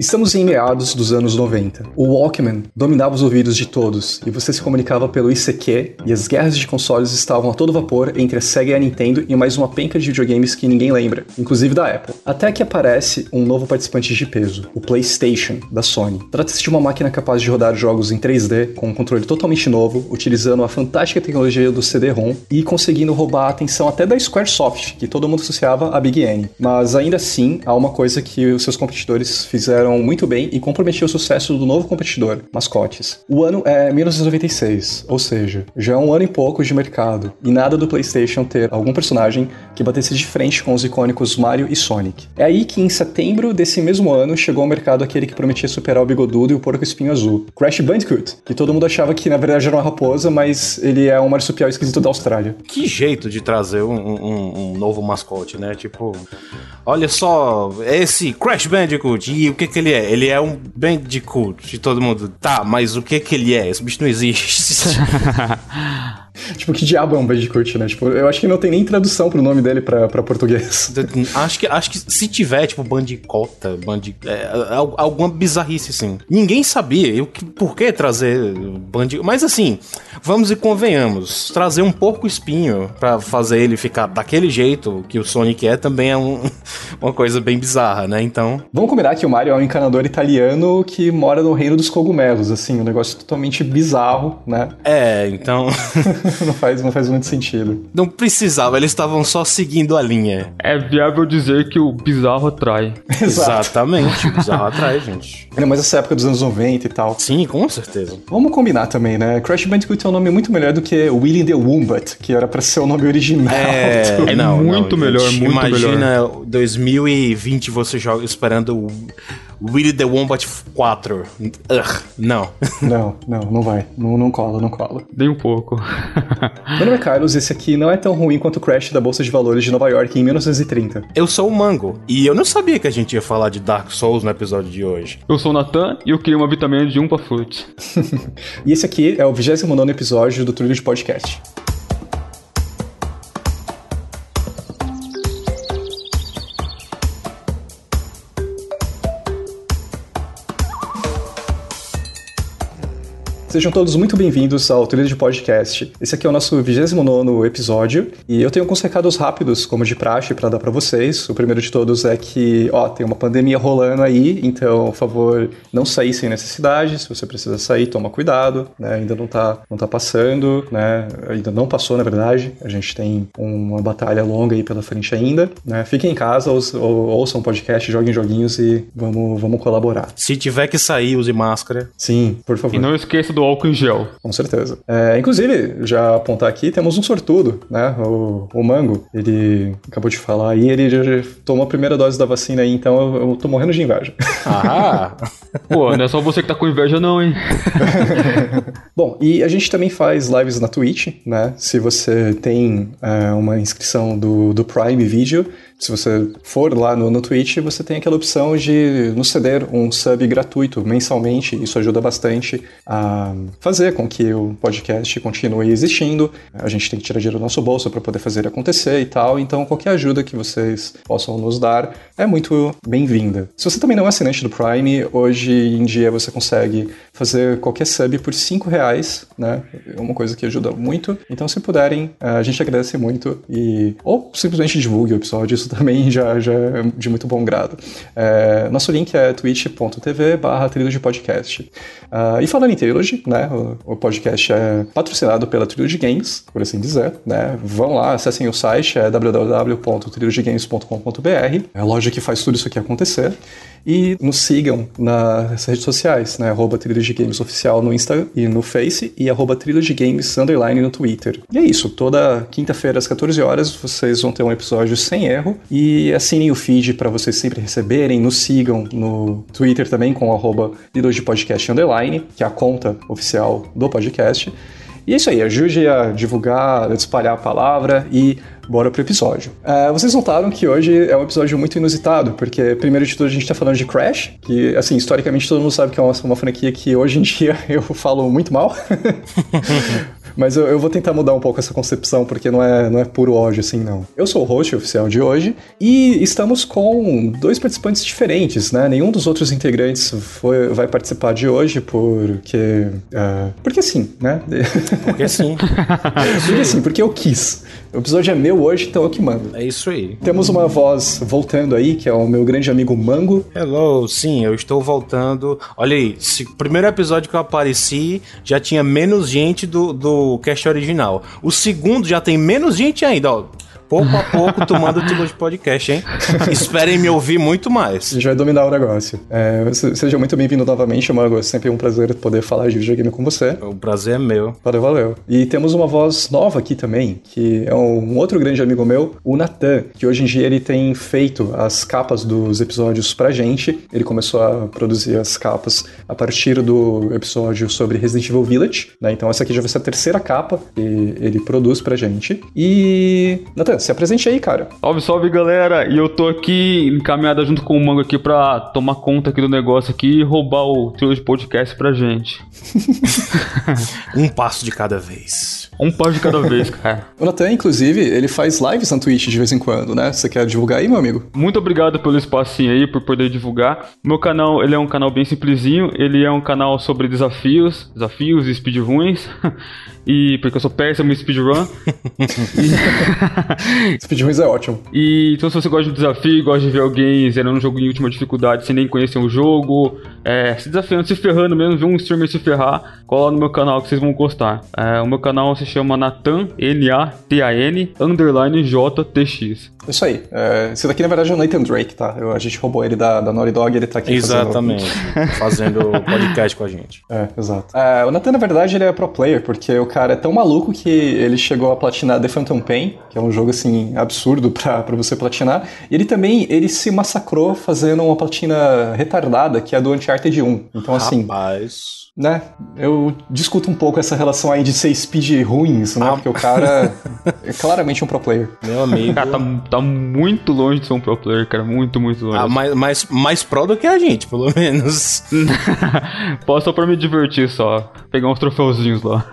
Estamos em meados dos anos 90. O Walkman dominava os ouvidos de todos e você se comunicava pelo ICQ e as guerras de consoles estavam a todo vapor entre a Sega e a Nintendo e mais uma penca de videogames que ninguém lembra, inclusive da Apple. Até que aparece um novo participante de peso, o PlayStation, da Sony. Trata-se de uma máquina capaz de rodar jogos em 3D com um controle totalmente novo, utilizando a fantástica tecnologia do CD-ROM e conseguindo roubar a atenção até da Squaresoft, que todo mundo associava a Big N. Mas ainda assim, há uma coisa que os seus competidores fizeram muito bem e comprometiu o sucesso do novo competidor, mascotes. O ano é 1996, ou seja, já é um ano e pouco de mercado, e nada do PlayStation ter algum personagem que batesse de frente com os icônicos Mario e Sonic. É aí que, em setembro desse mesmo ano, chegou ao mercado aquele que prometia superar o Bigodudo e o Porco Espinho Azul, Crash Bandicoot, que todo mundo achava que na verdade era uma raposa, mas ele é um marsupial esquisito da Austrália. Que jeito de trazer um, um, um novo mascote, né? Tipo, olha só, esse Crash Bandicoot, e o que que ele é? Ele é um Bandicoot, de todo mundo. Tá, mas o que que ele é? Esse bicho não existe. tipo, que diabo é um Bandicoot, né? Tipo, eu acho que não tem nem tradução pro nome dele pra, pra português. acho, que, acho que se tiver, tipo, Bandicota, bandi, é, alguma bizarrice, assim. Ninguém sabia eu, por que trazer Bandicoot. Mas assim, vamos e convenhamos, trazer um porco espinho pra fazer ele ficar daquele jeito que o Sonic é também é um, uma coisa bem bizarra, né? Então. Vamos combinar que o Mario é um encanador italiano que mora no reino dos cogumelos, assim, um negócio totalmente bizarro, né? É, então. não, faz, não faz muito sentido. Não precisava, eles estavam só seguindo a linha. É viável dizer que o bizarro atrai. Exatamente, o bizarro atrai, gente. Ainda mais essa época dos anos 90 e tal. Sim, com certeza. Vamos combinar também, né? Crash Bandicoot é um nome muito melhor do que Willy the Wombat, que era pra ser o nome original. É, não, muito não, melhor, muito Imagina melhor. Imagina 2020 você joga esperando Willy the Wombat 4. Ugh, não. Não, não, não vai. Não, não cola, não cola. Nem um pouco. Meu nome é Carlos, esse aqui não é tão ruim quanto o Crash da Bolsa de Valores de Nova York em 1930. Eu sou o Mango, e eu não sabia que a gente ia falar de Dark Souls no episódio de hoje. Eu sou o Nathan e eu queria uma vitamina de Umpa Fruit. e esse aqui é o 29 episódio do Trilho de Podcast. Sejam todos muito bem-vindos ao Trilho de Podcast. Esse aqui é o nosso 29 episódio e eu tenho alguns recados rápidos, como de praxe, para dar para vocês. O primeiro de todos é que, ó, tem uma pandemia rolando aí, então, por favor, não sair sem necessidade. Se você precisa sair, toma cuidado, né? Ainda não tá, não tá passando, né? Ainda não passou, na verdade. A gente tem uma batalha longa aí pela frente ainda, né? Fiquem em casa, ou, ou, ouçam um podcast, joguem joguinhos e vamos, vamos colaborar. Se tiver que sair, use máscara. Sim, por favor. E não esqueça do álcool em gel. Com certeza. É, inclusive, já apontar aqui, temos um sortudo, né? O, o Mango, ele acabou de falar aí, ele já, já tomou a primeira dose da vacina aí, então eu, eu tô morrendo de inveja. Ah! Pô, não é só você que tá com inveja não, hein? Bom, e a gente também faz lives na Twitch, né? Se você tem é, uma inscrição do, do Prime Video, se você for lá no, no Twitch, você tem aquela opção de nos ceder um sub gratuito mensalmente. Isso ajuda bastante a fazer com que o podcast continue existindo. A gente tem que tirar dinheiro do nosso bolso para poder fazer acontecer e tal. Então, qualquer ajuda que vocês possam nos dar é muito bem-vinda. Se você também não é assinante do Prime, hoje em dia você consegue fazer qualquer sub por 5 reais, né? É uma coisa que ajuda muito. Então, se puderem, a gente agradece muito. E... Ou simplesmente divulgue o episódio. Isso também já, já é de muito bom grado. É, nosso link é twitch.tv barra Podcast. Uh, e falando em Trilogy, né, o, o, podcast é patrocinado pela Trilogy Games, por assim dizer, né, vão lá, acessem o site, é www.trilogygames.com.br, é a loja que faz tudo isso aqui acontecer. E nos sigam nas redes sociais, né? Arroba Trilogy Games Oficial no Insta e no Face e arroba Trilogy Games Underline no Twitter. E é isso, toda quinta-feira às 14 horas vocês vão ter um episódio sem erro e assinem o feed para vocês sempre receberem, nos sigam no Twitter também com arroba Trilogy Podcast Underline, que é a conta oficial do podcast. E é isso aí, ajude a divulgar, a espalhar a palavra e bora pro episódio. Uh, vocês notaram que hoje é um episódio muito inusitado, porque primeiro de tudo a gente tá falando de Crash, que assim, historicamente todo mundo sabe que é uma, uma franquia que hoje em dia eu falo muito mal. Mas eu, eu vou tentar mudar um pouco essa concepção, porque não é, não é puro ódio assim, não. Eu sou o host oficial de hoje e estamos com dois participantes diferentes, né? Nenhum dos outros integrantes foi, vai participar de hoje porque. Uh, porque sim, né? Porque sim. porque sim, porque eu quis. O episódio é meu hoje, então eu que mando. É isso aí. Temos uma voz voltando aí, que é o meu grande amigo Mango. Hello, sim, eu estou voltando. Olha aí, se, primeiro episódio que eu apareci já tinha menos gente do, do cast original. O segundo já tem menos gente ainda, ó pouco a pouco tomando o título de podcast, hein? Esperem me ouvir muito mais. A gente vai dominar o negócio. É, seja muito bem-vindo novamente, Mago. É sempre um prazer poder falar de videogame com você. O prazer é meu. Valeu, valeu. E temos uma voz nova aqui também, que é um outro grande amigo meu, o Natan, que hoje em dia ele tem feito as capas dos episódios pra gente. Ele começou a produzir as capas a partir do episódio sobre Resident Evil Village, né? Então essa aqui já vai ser a terceira capa que ele produz pra gente. E, Natan, se apresente aí, cara. Salve, salve, galera. E eu tô aqui encaminhada junto com o Mango aqui pra tomar conta aqui do negócio aqui e roubar o trio de podcast pra gente. um passo de cada vez. Um passo de cada vez, cara. O Natan, inclusive, ele faz lives na Twitch de vez em quando, né? Você quer divulgar aí, meu amigo? Muito obrigado pelo espacinho aí, por poder divulgar. Meu canal, ele é um canal bem simplesinho. Ele é um canal sobre desafios, desafios e speedruns. e porque eu sou péssimo em speedrun. speedruns é ótimo. E então se você gosta de desafio, gosta de ver alguém zerando um jogo em última dificuldade sem nem conhecer o jogo, é, se desafiando, se ferrando mesmo, ver um streamer se ferrar, cola no meu canal que vocês vão gostar. É, o meu canal se chama Natan, N-A-T-A-N, underline J-T-X. Isso aí. É, esse daqui, na verdade, é o Nathan Drake, tá? Eu, a gente roubou ele da, da Naughty Dog ele tá aqui Exatamente. Fazendo, fazendo podcast com a gente. É, exato. É, o Nathan, na verdade, ele é pro player, porque o cara é tão maluco que ele chegou a platinar The Phantom Pain, que é um jogo, assim, absurdo pra você platinar. E ele também, ele se massacrou fazendo uma platina retardada, que é do Uncharted 1. Então, assim... Rapaz né, eu discuto um pouco essa relação aí de ser speed ruim, isso, né? Ah. Porque o cara é claramente um pro player. Meu amigo. Cara, tá, tá muito longe de ser um pro player, cara. Muito, muito longe. Ah, mais, mais, mais pro do que a gente, pelo menos. Posso só pra me divertir só. Pegar uns troféuzinhos lá.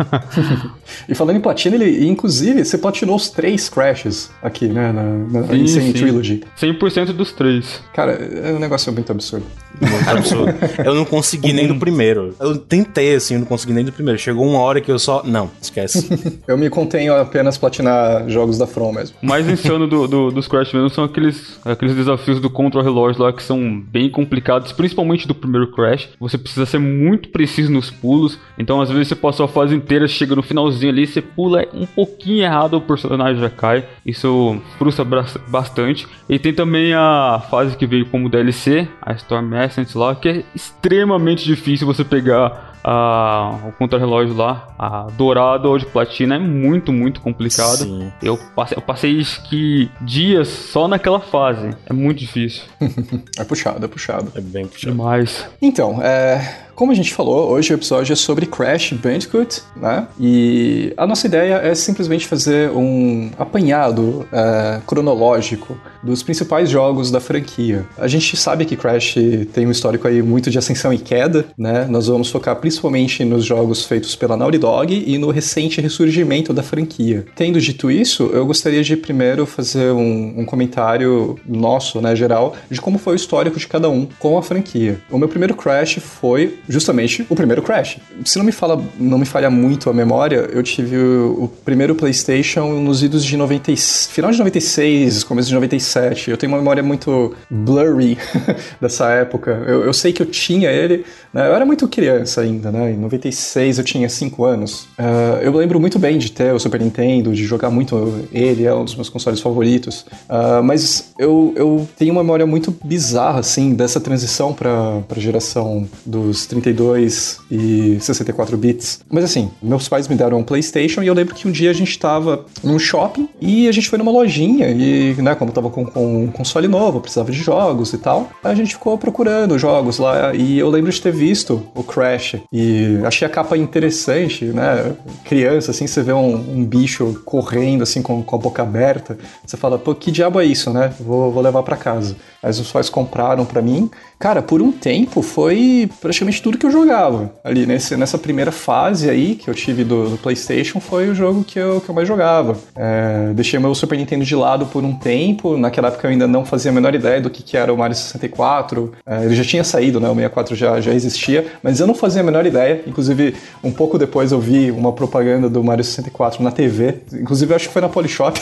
e falando em platina, ele, inclusive, você platinou os três crashes aqui, né? Na, na sim, Insane sim. Trilogy. 100% dos três. Cara, é um negócio muito absurdo. Muito absurdo. eu não consegui nem no primeiro. Eu tentei, assim, eu não consegui nem no primeiro. Chegou uma hora que eu só. Não, esquece. eu me contenho apenas platinar jogos da From mesmo. O mais insano do, do, dos Crash mesmo são aqueles, aqueles desafios do Control Relógio lá que são bem complicados, principalmente do primeiro Crash. Você precisa ser muito preciso nos pulos. Então, às vezes, você passa a fase inteira, chega no finalzinho ali, você pula um pouquinho errado, o personagem já cai. Isso frustra bastante. E tem também a fase que veio como DLC, a Storm Essence lá, que é extremamente difícil você pegar a, o contra-relógio lá, a dourado ou de platina, é muito, muito complicado. Sim. Eu passei, eu passei que dias só naquela fase. É muito difícil. é puxado, é puxado. É bem puxado. Demais. Então, é como a gente falou, hoje o episódio é sobre Crash Bandicoot, né? E a nossa ideia é simplesmente fazer um apanhado é, cronológico dos principais jogos da franquia. A gente sabe que Crash tem um histórico aí muito de ascensão e queda, né? Nós vamos focar principalmente nos jogos feitos pela Naughty Dog e no recente ressurgimento da franquia. Tendo dito isso, eu gostaria de primeiro fazer um, um comentário nosso, né, geral, de como foi o histórico de cada um com a franquia. O meu primeiro Crash foi justamente o primeiro Crash. Se não me fala, não me falha muito a memória, eu tive o, o primeiro PlayStation nos idos de 90, final de 96, começo de 97. Eu tenho uma memória muito blurry dessa época. Eu, eu, sei que eu tinha ele, né? Eu era muito criança ainda, né? Em 96 eu tinha 5 anos. Uh, eu lembro muito bem de ter o Super Nintendo, de jogar muito ele, é um dos meus consoles favoritos. Uh, mas eu, eu tenho uma memória muito bizarra, assim, dessa transição para a geração dos 32 e 64 bits. Mas assim, meus pais me deram um PlayStation e eu lembro que um dia a gente estava num shopping e a gente foi numa lojinha e, né, como tava com, com um console novo, precisava de jogos e tal, a gente ficou procurando jogos lá e eu lembro de ter visto o Crash e achei a capa interessante, né? Criança, assim, você vê um, um bicho correndo assim com, com, a boca aberta, você fala, pô, que diabo é isso, né? Vou, vou levar para casa. Aí os pais compraram para mim. Cara, por um tempo foi praticamente tudo que eu jogava. Ali nesse, nessa primeira fase aí que eu tive do, do PlayStation foi o jogo que eu, que eu mais jogava. É, deixei meu Super Nintendo de lado por um tempo. Naquela época eu ainda não fazia a menor ideia do que, que era o Mario 64. É, ele já tinha saído, né? O 64 já, já existia, mas eu não fazia a menor ideia. Inclusive, um pouco depois eu vi uma propaganda do Mario 64 na TV. Inclusive, acho que foi na Polishop.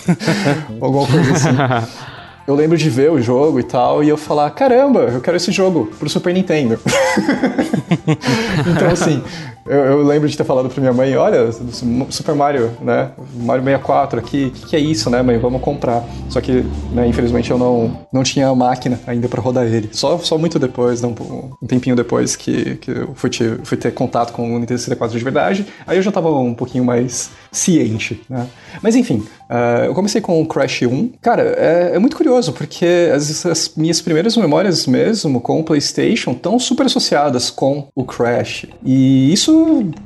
Alguma coisa assim. eu lembro de ver o jogo e tal, e eu falar, caramba, eu quero esse jogo pro Super Nintendo. então, assim, eu, eu, lembro de ter falado pra minha mãe, olha, Super Mario, né? Mario 64 aqui, o que, que, é isso, né, mãe? Vamos comprar. Só que, né, infelizmente eu não, não tinha máquina ainda para rodar ele. Só, só muito depois, né, um, um tempinho depois que, que eu fui ter, fui ter contato com o Nintendo 64 de verdade, aí eu já tava um pouquinho mais ciente, né? Mas enfim, uh, eu comecei com o Crash 1. Cara, é, é muito curioso, porque as, as, minhas primeiras memórias mesmo com o PlayStation estão super associadas com o Crash. E isso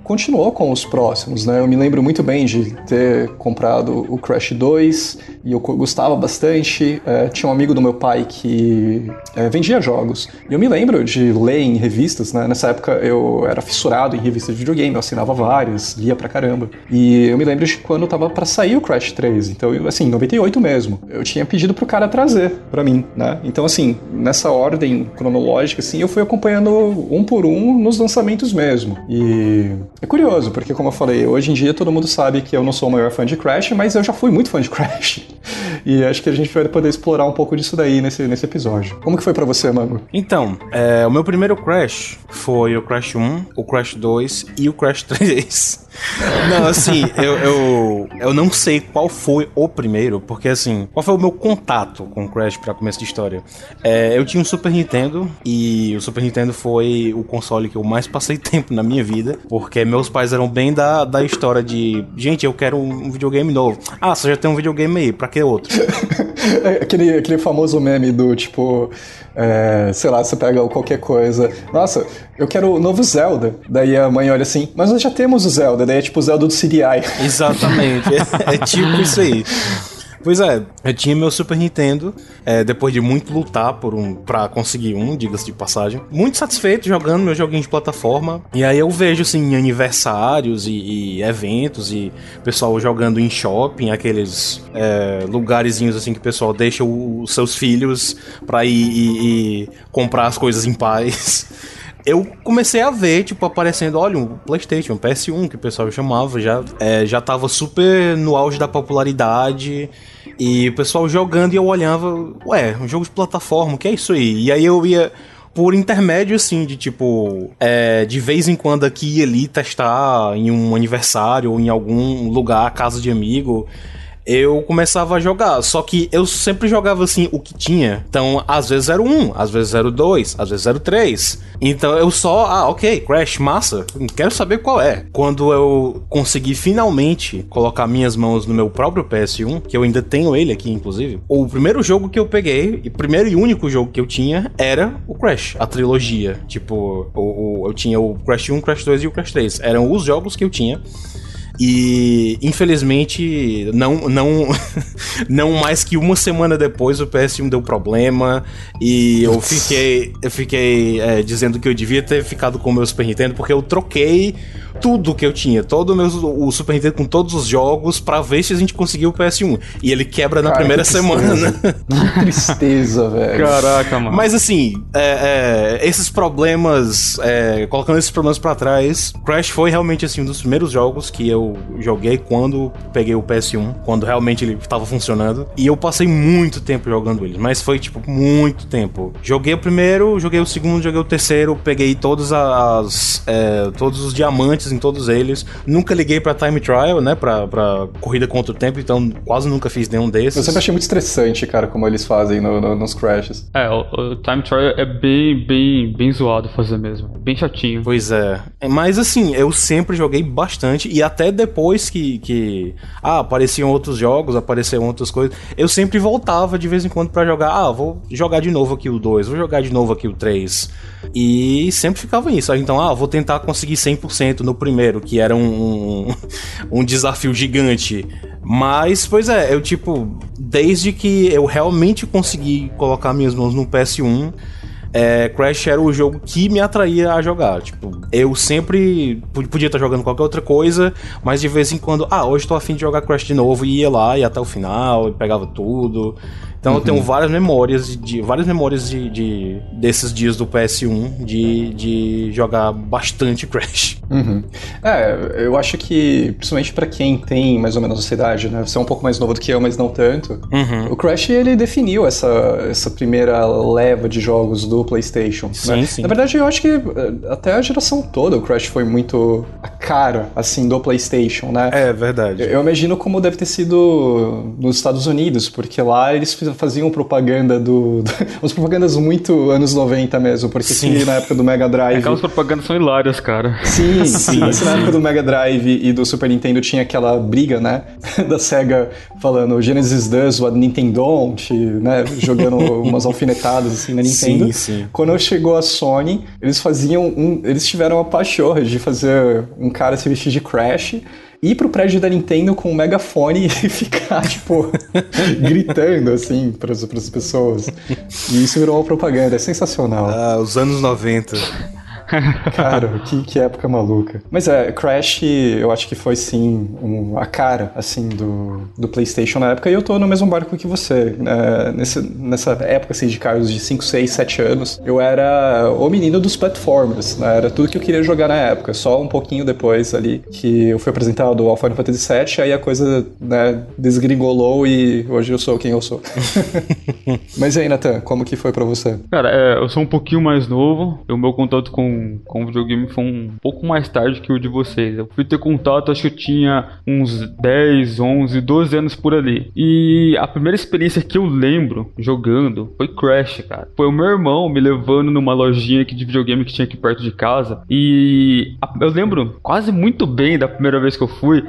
continuou com os próximos, né? Eu me lembro muito bem de ter comprado o Crash 2 e eu gostava bastante. Uh, tinha um amigo do meu pai que uh, vendia jogos. E eu me lembro de ler em revistas, né? Nessa época eu era fissurado em revistas de videogame, eu assinava várias, lia pra caramba. E eu me lembro de quando tava para sair o Crash 3. Então, assim, 98 mesmo. Eu tinha pedido pro cara trazer para mim, né? Então, assim, nessa ordem cronológica, assim, eu fui acompanhando um por um nos lançamentos mesmo. E é curioso, porque como eu falei, hoje em dia todo mundo sabe que eu não sou o maior fã de Crash, mas eu já fui muito fã de Crash. E acho que a gente vai poder explorar um pouco disso daí nesse, nesse episódio. Como que foi para você, Mango? Então, é, o meu primeiro Crash foi o Crash 1, o Crash 2 e o Crash 3. Não, assim, eu, eu, eu não sei qual foi o primeiro, porque assim, qual foi o meu contato com o Crash pra começo de história? É, eu tinha um Super Nintendo e o Super Nintendo foi o console que eu mais passei tempo na minha vida, porque meus pais eram bem da, da história de, gente, eu quero um videogame novo. Ah, você já tem um videogame aí, pra que outro? É, aquele, aquele famoso meme do tipo, é, sei lá, você pega qualquer coisa. Nossa, eu quero o novo Zelda. Daí a mãe olha assim, mas nós já temos o Zelda. Daí é tipo o Zelda do CDI. Exatamente. é, é tipo isso aí. Pois é, eu tinha meu Super Nintendo, é, depois de muito lutar por um para conseguir um, diga-se de passagem. Muito satisfeito jogando meu joguinho de plataforma. E aí eu vejo, assim, aniversários e, e eventos e pessoal jogando em shopping, aqueles é, lugarzinhos, assim, que o pessoal deixa os seus filhos pra ir e comprar as coisas em paz. eu comecei a ver, tipo, aparecendo, olha, um PlayStation, um PS1, que o pessoal chamava, já, é, já tava super no auge da popularidade. E o pessoal jogando e eu olhava, ué, um jogo de plataforma, o que é isso aí? E aí eu ia por intermédio, assim, de tipo, é, de vez em quando aqui e ali testar em um aniversário ou em algum lugar, casa de amigo eu começava a jogar. Só que eu sempre jogava assim o que tinha. Então, às vezes era um, às vezes era dois, às vezes era três. Então eu só, ah, ok, Crash, massa, quero saber qual é. Quando eu consegui finalmente colocar minhas mãos no meu próprio PS1, que eu ainda tenho ele aqui, inclusive, o primeiro jogo que eu peguei, e primeiro e único jogo que eu tinha, era o Crash, a trilogia. Tipo, o, o eu tinha o Crash 1, Crash 2 e o Crash 3. Eram os jogos que eu tinha. E infelizmente, não, não, não mais que uma semana depois o PS1 deu problema e eu fiquei, eu fiquei é, dizendo que eu devia ter ficado com o meu Super Nintendo porque eu troquei tudo que eu tinha, todo o, meu, o Super Nintendo com todos os jogos, para ver se a gente conseguiu o PS1. E ele quebra na Cara, primeira semana. Que tristeza, velho. Caraca, mano. Mas assim, é, é, esses problemas, é, colocando esses problemas para trás, Crash foi realmente assim um dos primeiros jogos que eu joguei quando peguei o PS1, quando realmente ele estava funcionando. E eu passei muito tempo jogando ele, mas foi tipo muito tempo. Joguei o primeiro, joguei o segundo, joguei o terceiro, peguei todas as é, todos os diamantes em todos eles. Nunca liguei pra time trial, né? Pra, pra corrida contra o tempo, então quase nunca fiz nenhum desses. Eu sempre achei muito estressante, cara, como eles fazem no, no, nos crashes. É, o, o, time trial é bem, bem, bem zoado fazer mesmo. Bem chatinho. Pois é. Mas assim, eu sempre joguei bastante e até depois que, que ah, apareciam outros jogos, apareceram outras coisas, eu sempre voltava de vez em quando para jogar. Ah, vou jogar de novo aqui o 2, vou jogar de novo aqui o 3. E sempre ficava isso. Então, ah, vou tentar conseguir 100% no primeiro, que era um, um, um desafio gigante. Mas, pois é, eu tipo, desde que eu realmente consegui colocar minhas mãos no PS1, é, Crash era o jogo que me atraía a jogar. Tipo, eu sempre podia estar jogando qualquer outra coisa, mas de vez em quando, ah, hoje tô afim de jogar Crash de novo, e ia lá, ia até o final, e pegava tudo. Então uhum. eu tenho uhum. várias memórias de várias memórias de, de, desses dias do PS1 de, de jogar bastante Crash. Uhum. É, eu acho que principalmente para quem tem mais ou menos essa idade, né? Você é um pouco mais novo do que eu, mas não tanto. Uhum. O Crash ele definiu essa, essa primeira leva de jogos do PlayStation. Sim, né? sim. Na verdade, eu acho que eh, até a geração toda o Crash foi muito a cara assim do PlayStation, né? É verdade. Eu, eu imagino como deve ter sido nos Estados Unidos, porque lá eles faziam propaganda do. do umas propagandas muito anos 90 mesmo, porque Sim. na época do Mega Drive. Aquelas propagandas são hilárias, cara. Sim, sim. Se na época do Mega Drive e do Super Nintendo tinha aquela briga, né? Da SEGA falando Genesis does what Nintendo don't, né? Jogando umas alfinetadas assim na Nintendo. Sim, sim. Quando chegou a Sony, eles faziam um. Eles tiveram a pachorra de fazer um cara se vestir de Crash ir pro prédio da Nintendo com um megafone e ficar, tipo, gritando, assim, pras, pras pessoas. E isso virou uma propaganda, é sensacional. Ah, os anos 90. Cara, que, que época maluca. Mas é, Crash, eu acho que foi sim um, a cara, assim, do, do PlayStation na época. E eu tô no mesmo barco que você. É, nesse, nessa época, assim, de carros de 5, 6, 7 anos, eu era o menino dos platformers, né? Era tudo que eu queria jogar na época. Só um pouquinho depois ali que eu fui apresentado ao Final Fantasy VII, aí a coisa, né, desgringolou e hoje eu sou quem eu sou. Mas e aí, Nathan, como que foi para você? Cara, é, eu sou um pouquinho mais novo. O meu contato com com, videogame foi um pouco mais tarde que o de vocês. Eu fui ter contato, acho que eu tinha uns 10, 11, 12 anos por ali. E a primeira experiência que eu lembro jogando foi Crash, cara. Foi o meu irmão me levando numa lojinha aqui de videogame que tinha aqui perto de casa. E eu lembro quase muito bem da primeira vez que eu fui.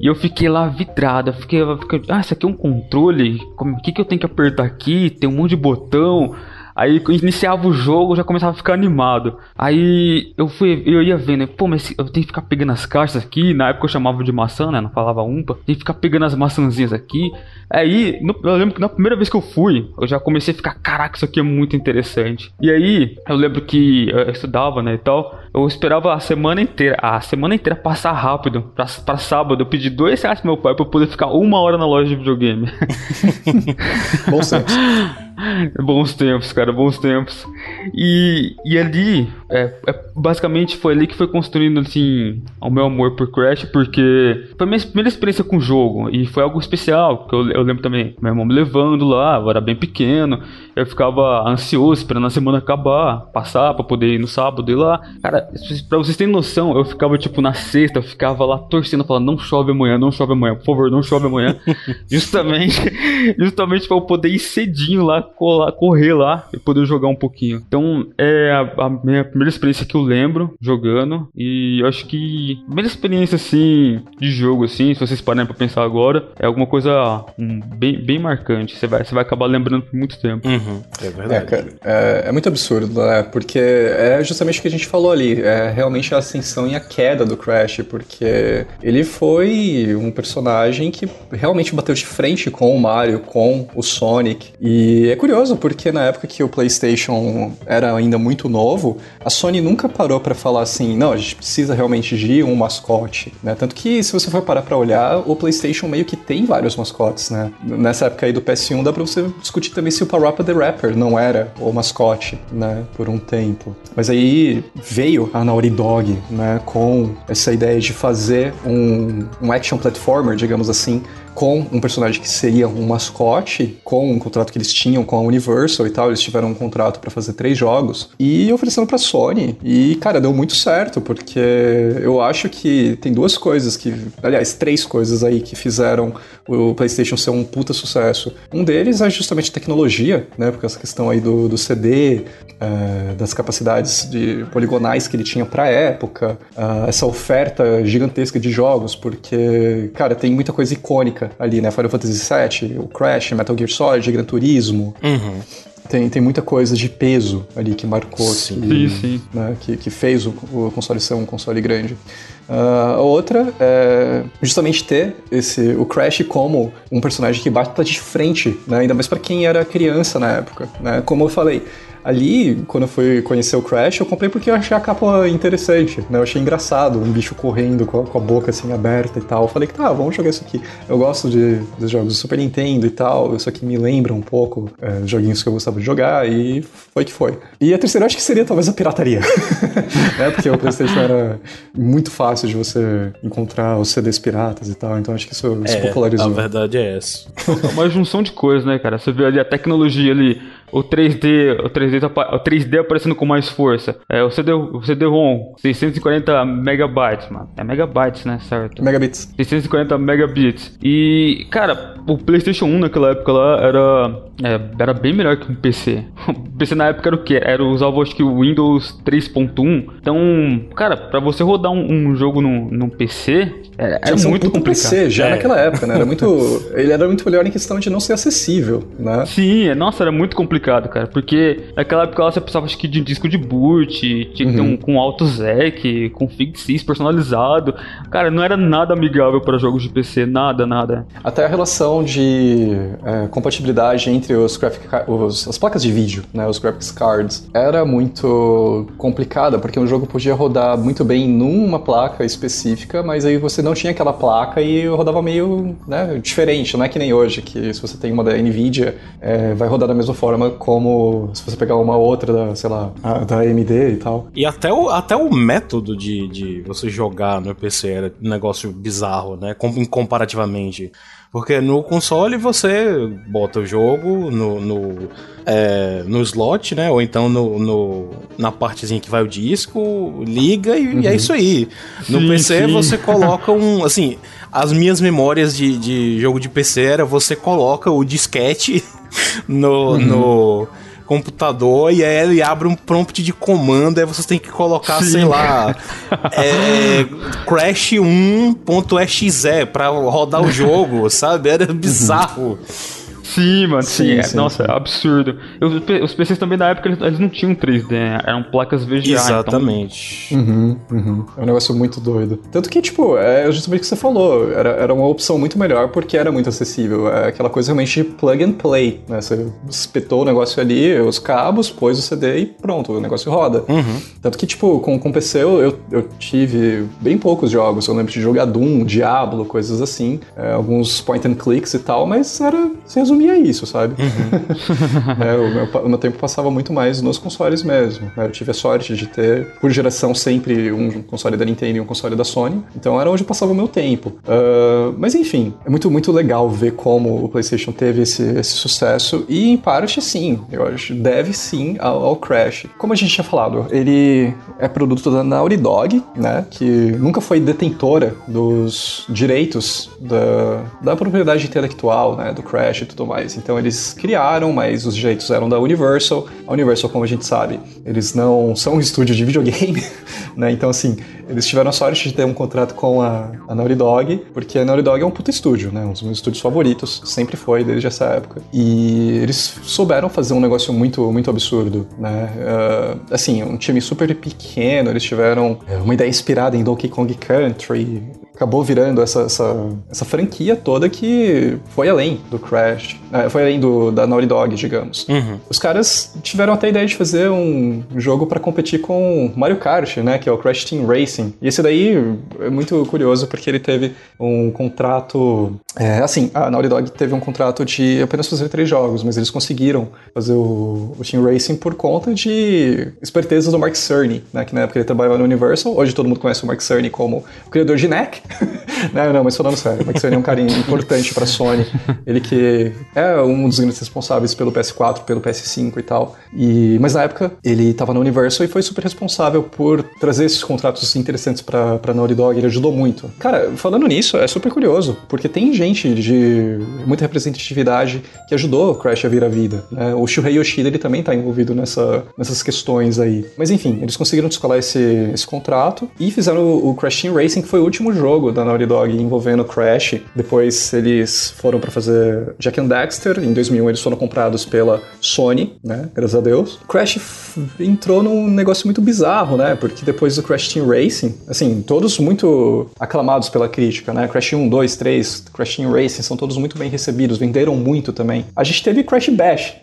E eu fiquei lá vidrado. Eu fiquei, eu fiquei ah, isso aqui é um controle? O que, que eu tenho que apertar aqui? Tem um monte de botão. Aí iniciava o jogo, já começava a ficar animado. Aí eu fui, eu ia vendo, pô, mas eu tenho que ficar pegando as caixas aqui. Na época eu chamava de maçã, né? Não falava umpa. Tem que ficar pegando as maçãzinhas aqui. Aí, no, eu lembro que na primeira vez que eu fui, eu já comecei a ficar, caraca, isso aqui é muito interessante. E aí, eu lembro que eu estudava, né, e tal. Eu esperava a semana inteira, a semana inteira passar rápido. Pra, pra sábado, eu pedi dois reais pro meu pai pra eu poder ficar uma hora na loja de videogame. Bom tempos. Bons tempos, cara, bons tempos. E, e ali, é, é, basicamente foi ali que foi construindo, assim, o meu amor por Crash, porque foi a minha primeira experiência com o jogo. E foi algo especial, porque eu, eu lembro também, meu irmão me levando lá, eu era bem pequeno. Eu ficava ansioso esperando a semana acabar, passar pra poder ir no sábado e lá. Cara, pra vocês terem noção, eu ficava tipo na sexta, eu ficava lá torcendo, falando, não chove amanhã, não chove amanhã, por favor, não chove amanhã. justamente, justamente pra eu poder ir cedinho lá, colar, correr lá e poder jogar um pouquinho. Então, é a, a, minha primeira experiência que eu lembro jogando. E eu acho que a primeira experiência assim de jogo, assim, se vocês pararem pra pensar agora, é alguma coisa um, bem, bem marcante. Você vai, você vai acabar lembrando por muito tempo. Uhum. É verdade. É, é, é, muito absurdo, né? Porque é justamente o que a gente falou ali. É realmente a ascensão e a queda do Crash, porque ele foi um personagem que realmente bateu de frente com o Mario, com o Sonic. E é curioso, porque na época que o PlayStation era ainda muito novo, a Sony nunca parou para falar assim: não, a gente precisa realmente de um mascote, né? Tanto que, se você for parar pra olhar, o PlayStation meio que tem vários mascotes, né? Nessa época aí do PS1 dá pra você discutir também se o Parappa the Rapper não era o mascote, né, por um tempo. Mas aí veio a Naughty Dog, né, com essa ideia de fazer um, um action platformer, digamos assim, com um personagem que seria um mascote, com um contrato que eles tinham com a Universal e tal, eles tiveram um contrato para fazer três jogos, e oferecendo pra Sony. E, cara, deu muito certo, porque eu acho que tem duas coisas que, aliás, três coisas aí que fizeram o PlayStation ser um puta sucesso. Um deles é justamente tecnologia, né, porque essa questão aí do, do CD, é, das capacidades de poligonais que ele tinha pra época, é, essa oferta gigantesca de jogos, porque, cara, tem muita coisa icônica ali, né? Final Fantasy VII, o Crash, Metal Gear Solid, Gran Turismo. Uhum. Tem, tem muita coisa de peso ali que marcou, sim, que, sim. Né, que, que fez o, o console ser um console grande. Uh, a outra é justamente ter esse, o Crash como um personagem que bate de frente, né? ainda mais para quem era criança na época. Né? Como eu falei, ali, quando eu fui conhecer o Crash, eu comprei porque eu achei a capa interessante, né? Eu achei engraçado, um bicho correndo com a, com a boca assim aberta e tal. Eu falei que tá, vamos jogar isso aqui. Eu gosto de, dos jogos do Super Nintendo e tal, isso aqui me lembra um pouco é, joguinhos que eu gostava de jogar e foi que foi. E a terceira eu acho que seria talvez a pirataria, né? Porque o PlayStation era muito fácil de você encontrar os CDs piratas e tal, então acho que isso se É, popularizou. a verdade é essa. É uma junção de coisas, né, cara? Você vê ali a tecnologia ali, o 3D, o 3D, tá o 3D aparecendo com mais força. É, o CD, o CD-ROM, 640 megabytes, mano. É megabytes, né, certo? Megabits. 640 megabits. E, cara, o PlayStation 1 naquela época lá era, é, era bem melhor que um PC. O PC na época era o quê? Era usava acho que o Windows 3.1. Então, cara, pra você rodar um, um jogo num, num PC, é, é ser um muito puta complicado. PC já É. naquela época, né? Era muito, ele era muito melhor em questão de não ser acessível, né? Sim, é- nossa, era muito complicado, cara. Porque naquela época lá você precisava, acho que, de disco de boot, tinha que ter um com alto ZEC, com FigSys personalizado. Cara, não era nada amigável para jogos de PC, nada, nada. Até a relação de é, compatibilidade entre os graphic, os, as placas de vídeo, né, os graphics cards, era muito complicada, porque um jogo podia rodar muito bem numa placa específica, mas aí você não tinha aquela placa e rodava meio né, diferente, não é que nem hoje, que se você tem uma da NVIDIA, é, vai rodar da mesma forma como se você pegar uma outra da, sei lá, a- da AMD e tal. E até o, até o método de, de você jogar no PC era um negócio bizarro, né? Com- comparativamente. Porque no console você bota o jogo no, no, é, no slot, né? Ou então no, no- na partezinha que vai o disco, liga e, e é isso aí. No Sim, PC sim. você coloca um. Assim, as minhas memórias de, de jogo de PC era você coloca o disquete no. no computador e aí ele abre um prompt de comando, aí você tem que colocar, Sim. sei lá, é, crash 1.exe pra rodar o jogo, sabe? Era bizarro. Sim, mano, sim. Sim, é- sim, nossa, sim. é absurdo. Eu- os PCs também na época eles, eles não tinham 3D, né? eram placas VGA. então- Exatamente. Uhum, uhum. É um negócio muito doido. Tanto que, tipo, é justamente o que você falou. Era, era uma opção muito melhor porque era muito acessível. É aquela coisa realmente de plug and play, né? Você espetou o negócio ali, os cabos, pôs o CD e pronto, o negócio roda. Uhum. Tanto que, tipo, com, com PC eu, eu, eu tive bem poucos jogos. Eu lembro de jogar Doom, Diablo, coisas assim. É, alguns point and clicks e tal, mas era. Se resumia a isso, sabe? É, o, meu, o meu tempo passava muito mais nos consoles mesmo. né? Eu tive a sorte de ter, por geração, sempre um console da Nintendo e um console da Sony. Então era onde eu passava o meu tempo. Ah, mas enfim, é muito, muito legal ver como o PlayStation teve esse, esse sucesso. E em parte, sim, eu acho, deve sim ao, ao Crash. Como a gente tinha falado, ele é produto da Naughty Dog, né? Que nunca foi detentora dos direitos da, da propriedade intelectual, né? Do Crash e tudo mais. Então eles criaram, mas os direitos eram da Universal. A Universal, como a gente sabe, eles não são um estúdio de videogame, né? Então, assim, eles tiveram a sorte de ter um contrato com a, a Naughty Dog, porque a Naughty Dog é um puta estúdio, né? Um dos meus estúdios favoritos, sempre foi desde essa época. E eles souberam fazer um negócio muito, muito absurdo, né? Ah, assim, um time super pequeno, eles tiveram é, uma ideia inspirada em Donkey Kong Country, acabou virando essa, essa, essa franquia toda que foi além do Crash, eh, foi além do, da Naughty Dog, digamos. Uhum. Os caras tiveram até a ideia de fazer um jogo pra competir com Mario Kart, né, que é o Crash Team Racing. E esse daí é muito curioso porque ele teve um contrato, é, assim, a Naughty Dog teve um contrato de apenas fazer três jogos, mas eles conseguiram fazer o, o Team Racing por conta de esperteza do Mark Cerny, né, que na época ele trabalhava no Universal. Hoje todo mundo conhece o Mark Cerny como o criador de NEC. não, não, mas falando sério, o Cerny é um cara importante pra Sony. Ele que é um dos grandes responsáveis pelo PS4, pelo PS5 e tal. E, mas na época ele estava na Universal e foi super responsável por trazer esses contratos interessantes pra, pra Naughty Dog. Ele ajudou muito. Cara, falando nisso, é super curioso, porque tem gente de muita representatividade que ajudou Crash a vir à vida. Né? O Shuhei Yoshida ele também tá envolvido nessa, nessas questões aí. Mas enfim, eles conseguiram descolar esse, esse contrato e fizeram o, o Crash Team Racing, que foi o último jogo da Naughty Dog envolvendo Crash. Depois eles foram pra fazer Jack and Daxter. Em 2001 eles foram comprados pela Sony, né? Graças a Deus. Crash entrou num negócio muito bizarro, né? Porque depois do Crash Team Racing, assim, todos muito aclamados pela crítica, né? Crash 1, 2, 3, Crash Team Racing são todos muito bem recebidos, venderam muito também. A gente teve Crash Bash.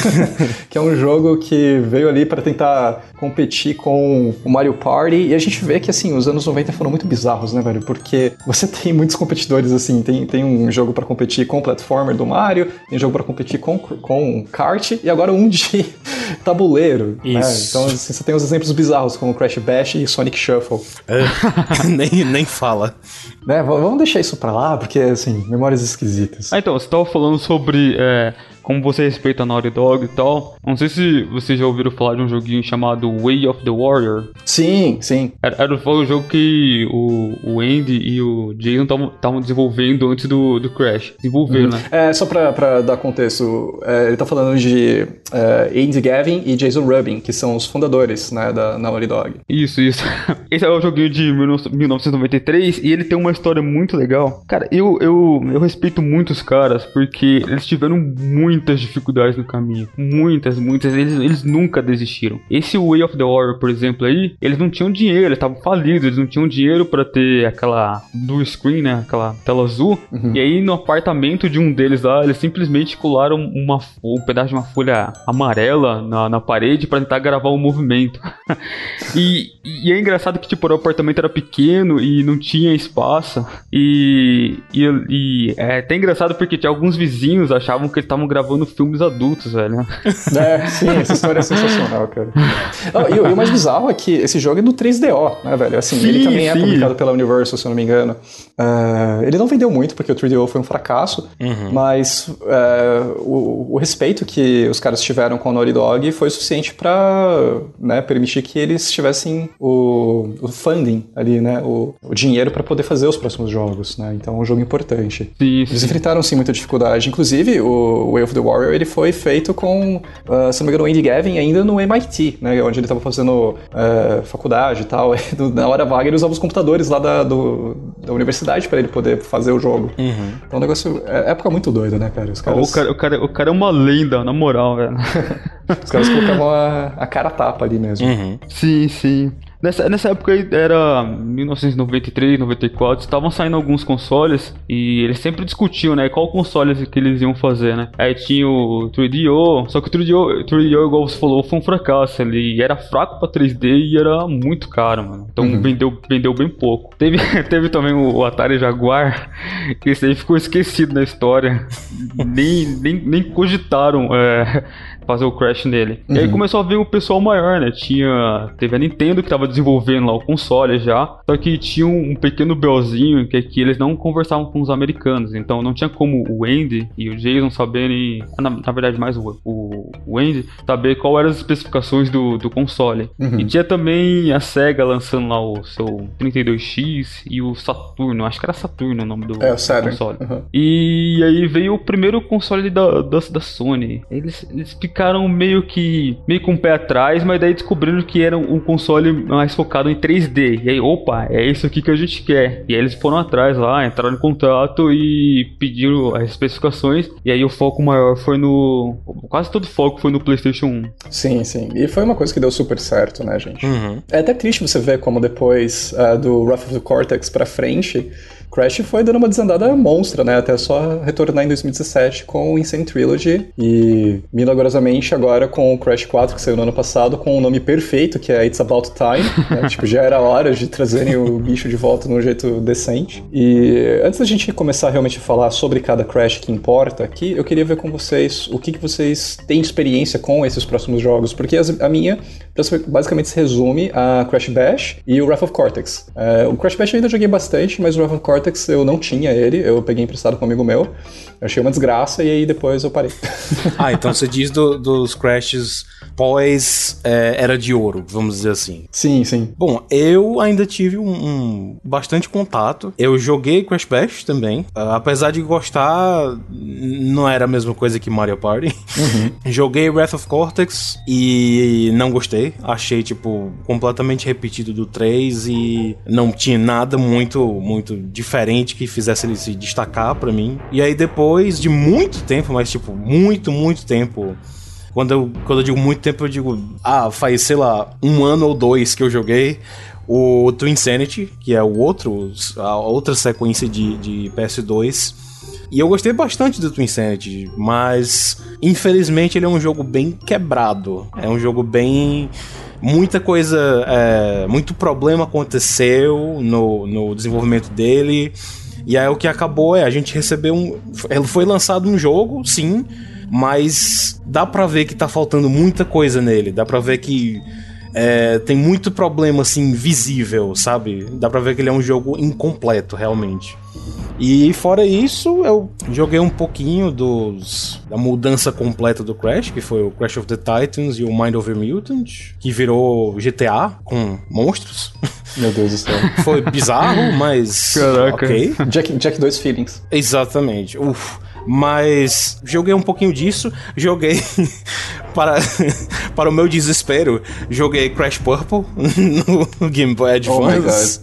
que é um jogo que veio ali para tentar competir com o Mario Party, e a gente vê que, assim, os anos 90 foram muito bizarros, né, velho? Porque você tem muitos competidores, assim, tem, tem um jogo para competir com o platformer do Mario, tem um jogo para competir com, com kart, e agora um de tabuleiro, né? Então, assim, você tem os exemplos bizarros, como Crash Bash e Sonic Shuffle. É, nem, nem fala. Né, vamos deixar isso pra lá, porque, assim, memórias esquisitas. Ah, então, você tava falando sobre é, como você respeita a Naughty Dog e tal. Não sei se vocês já ouviram falar de um joguinho chamado Way of the Warrior. Sim, sim. Era, era o jogo que o, o Andy e o Jason estavam desenvolvendo antes do, do Crash. Desenvolveram, uhum. né? É, só pra, pra dar contexto, é, ele tá falando de é, Andy Gavin e Jason Rubin, que são os fundadores, né, da Naughty Dog. Isso, isso. Esse é o joguinho de 1993 e ele tem uma história muito legal. Cara, eu, eu, eu respeito muito os caras porque eles tiveram muitas dificuldades no caminho. Muitas, muitas. Eles, eles nunca desistiram. Esse Way of the Warrior, por exemplo, aí, eles não tinham dinheiro, eles estavam falidos, eles não tinham dinheiro para ter aquela blue screen, né? Aquela tela azul. Uhum. E aí, no apartamento de um deles lá, eles simplesmente colaram uma, um pedaço de uma folha amarela na, na parede para tentar gravar o um movimento. e, e é engraçado que, tipo, o apartamento era pequeno e não tinha espaço. E, e, e é até engraçado porque tinha alguns vizinhos achavam que eles estavam gravando filmes adultos, velho. É, sim, essa história é sensacional, cara. Oh, e, e, o mais bizarro é que esse jogo é no 3DO, né, velho? Assim, sim, ele também é sim. é publicado pela Universal, se eu não me engano. Uh, ele não vendeu muito porque o 3DO foi um fracasso, uhum. mas uh, o, o, respeito que os caras tiveram com o Naughty Dog foi suficiente para né, permitir que eles tivessem o, o funding ali, né? O, o dinheiro para poder fazer os próximos jogos, né? Então é um jogo importante. Sim, Eles enfrentaram sim muita dificuldade. Inclusive, o Way of the Warrior ele foi feito com, uh, se não me engano, o Andy Gavin ainda no MIT, né? Onde ele estava fazendo uh, faculdade e tal. Na hora vaga ele usava os computadores lá da, do, da universidade para ele poder fazer o jogo. Uhum. Então é um negócio. É época muito doida, né, cara? Os caras... o, cara, o, cara, o cara é uma lenda, na moral, velho. Os caras colocavam a, a cara tapa ali mesmo. Uhum. Sim, sim. Nessa, nessa época era 1993, 94, estavam saindo alguns consoles e eles sempre discutiam, né, qual console que eles iam fazer, né? Aí tinha o 3DO, só que o 3DO, 3DO igual você falou, foi um fracasso, ele era fraco para 3D e era muito caro, mano. Então uhum. vendeu, vendeu bem pouco. Teve, teve também o, Atari Jaguar, que esse aí ficou esquecido na história. nem, nem, nem cogitaram é, fazer o crash nele. Uhum. E aí uhum. começou a ver o pessoal maior, né? Tinha. Teve a Nintendo que tava desenvolvendo lá o console já. Só que tinha um, pequeno belzinho que é que eles não conversavam com os americanos. Então não tinha como o Andy e o Jason saberem. Na, na verdade, mais o, o, o Andy saber qual eram as especificações do, do console. Uhum. E tinha também a SEGA lançando lá o seu 32X e o Saturno. Acho que era Saturno o nome do, é, o console. Uhum. E aí veio o primeiro console da, da, da Sony. Eles, eles ficaram meio que meio com o pé atrás, mas daí descobriram que era um console mais focado em 3D. E aí, opa, é isso aqui que a gente quer. E aí eles foram atrás lá, entraram em contato e pediram as especificações. E aí o foco maior foi no. Quase todo o foco foi no PlayStation 1. Sim, sim. E foi uma coisa que deu super certo, né, gente? Uhum. É até triste você ver como depois uh, do Wrath of the Cortex pra frente Crash foi dando uma desandada monstra, né? Até só retornar em 2017 com o Insane Trilogy e milagrosamente agora com o Crash 4 que saiu no ano passado com o um nome perfeito que é It's About Time. Né? tipo, já era hora de trazerem o bicho de volta num jeito decente. E antes da gente começar realmente a falar sobre cada Crash que importa aqui, eu queria ver com vocês o que, que vocês têm experiência com esses próximos jogos, porque a minha basicamente se resume a Crash Bash e o Wrath of Cortex. É, o Crash Bash eu ainda joguei bastante, mas o Wrath of Cortex eu não tinha ele, eu peguei emprestado com um amigo meu. Eu achei uma desgraça e aí depois eu parei. ah, então você diz do, dos Crashes pós é, Era de Ouro, vamos dizer assim. Sim, sim. Bom, eu ainda tive um, um bastante contato. Eu joguei Crash Bash também. Uh, apesar de gostar, não era a mesma coisa que Mario Party. Uhum. joguei Wrath of Cortex e não gostei. Achei, tipo, completamente repetido do 3 e não tinha nada muito, muito diferente que fizesse ele se destacar para mim. E aí depois de muito tempo, mas tipo, muito, muito tempo quando eu, quando eu digo muito tempo, eu digo, ah, faz, sei lá, um ano ou dois que eu joguei o Twin Insanity, que é o outro, a outra sequência de, de PS2. E eu gostei bastante do Twin Sanity, mas infelizmente ele é um jogo bem quebrado. É um jogo bem muita coisa, é, muito problema aconteceu no, no desenvolvimento dele. E aí o que acabou é a gente recebeu um. Ele foi lançado um jogo, sim, mas dá pra ver que tá faltando muita coisa nele. Dá pra ver que é, tem muito problema assim visível, sabe? Dá pra ver que ele é um jogo incompleto, realmente. E fora isso, eu joguei um pouquinho dos da mudança completa do Crash, que foi o Crash of the Titans e o Mind Over Mutant, que virou GTA com monstros. Meu Deus do céu. Foi bizarro, mas Caraca. ok. Jack, Jack 2 Feelings. Exatamente. Uf. Mas joguei um pouquinho disso, joguei para, para o meu desespero, joguei Crash Purple no Game Boy Oh Advance.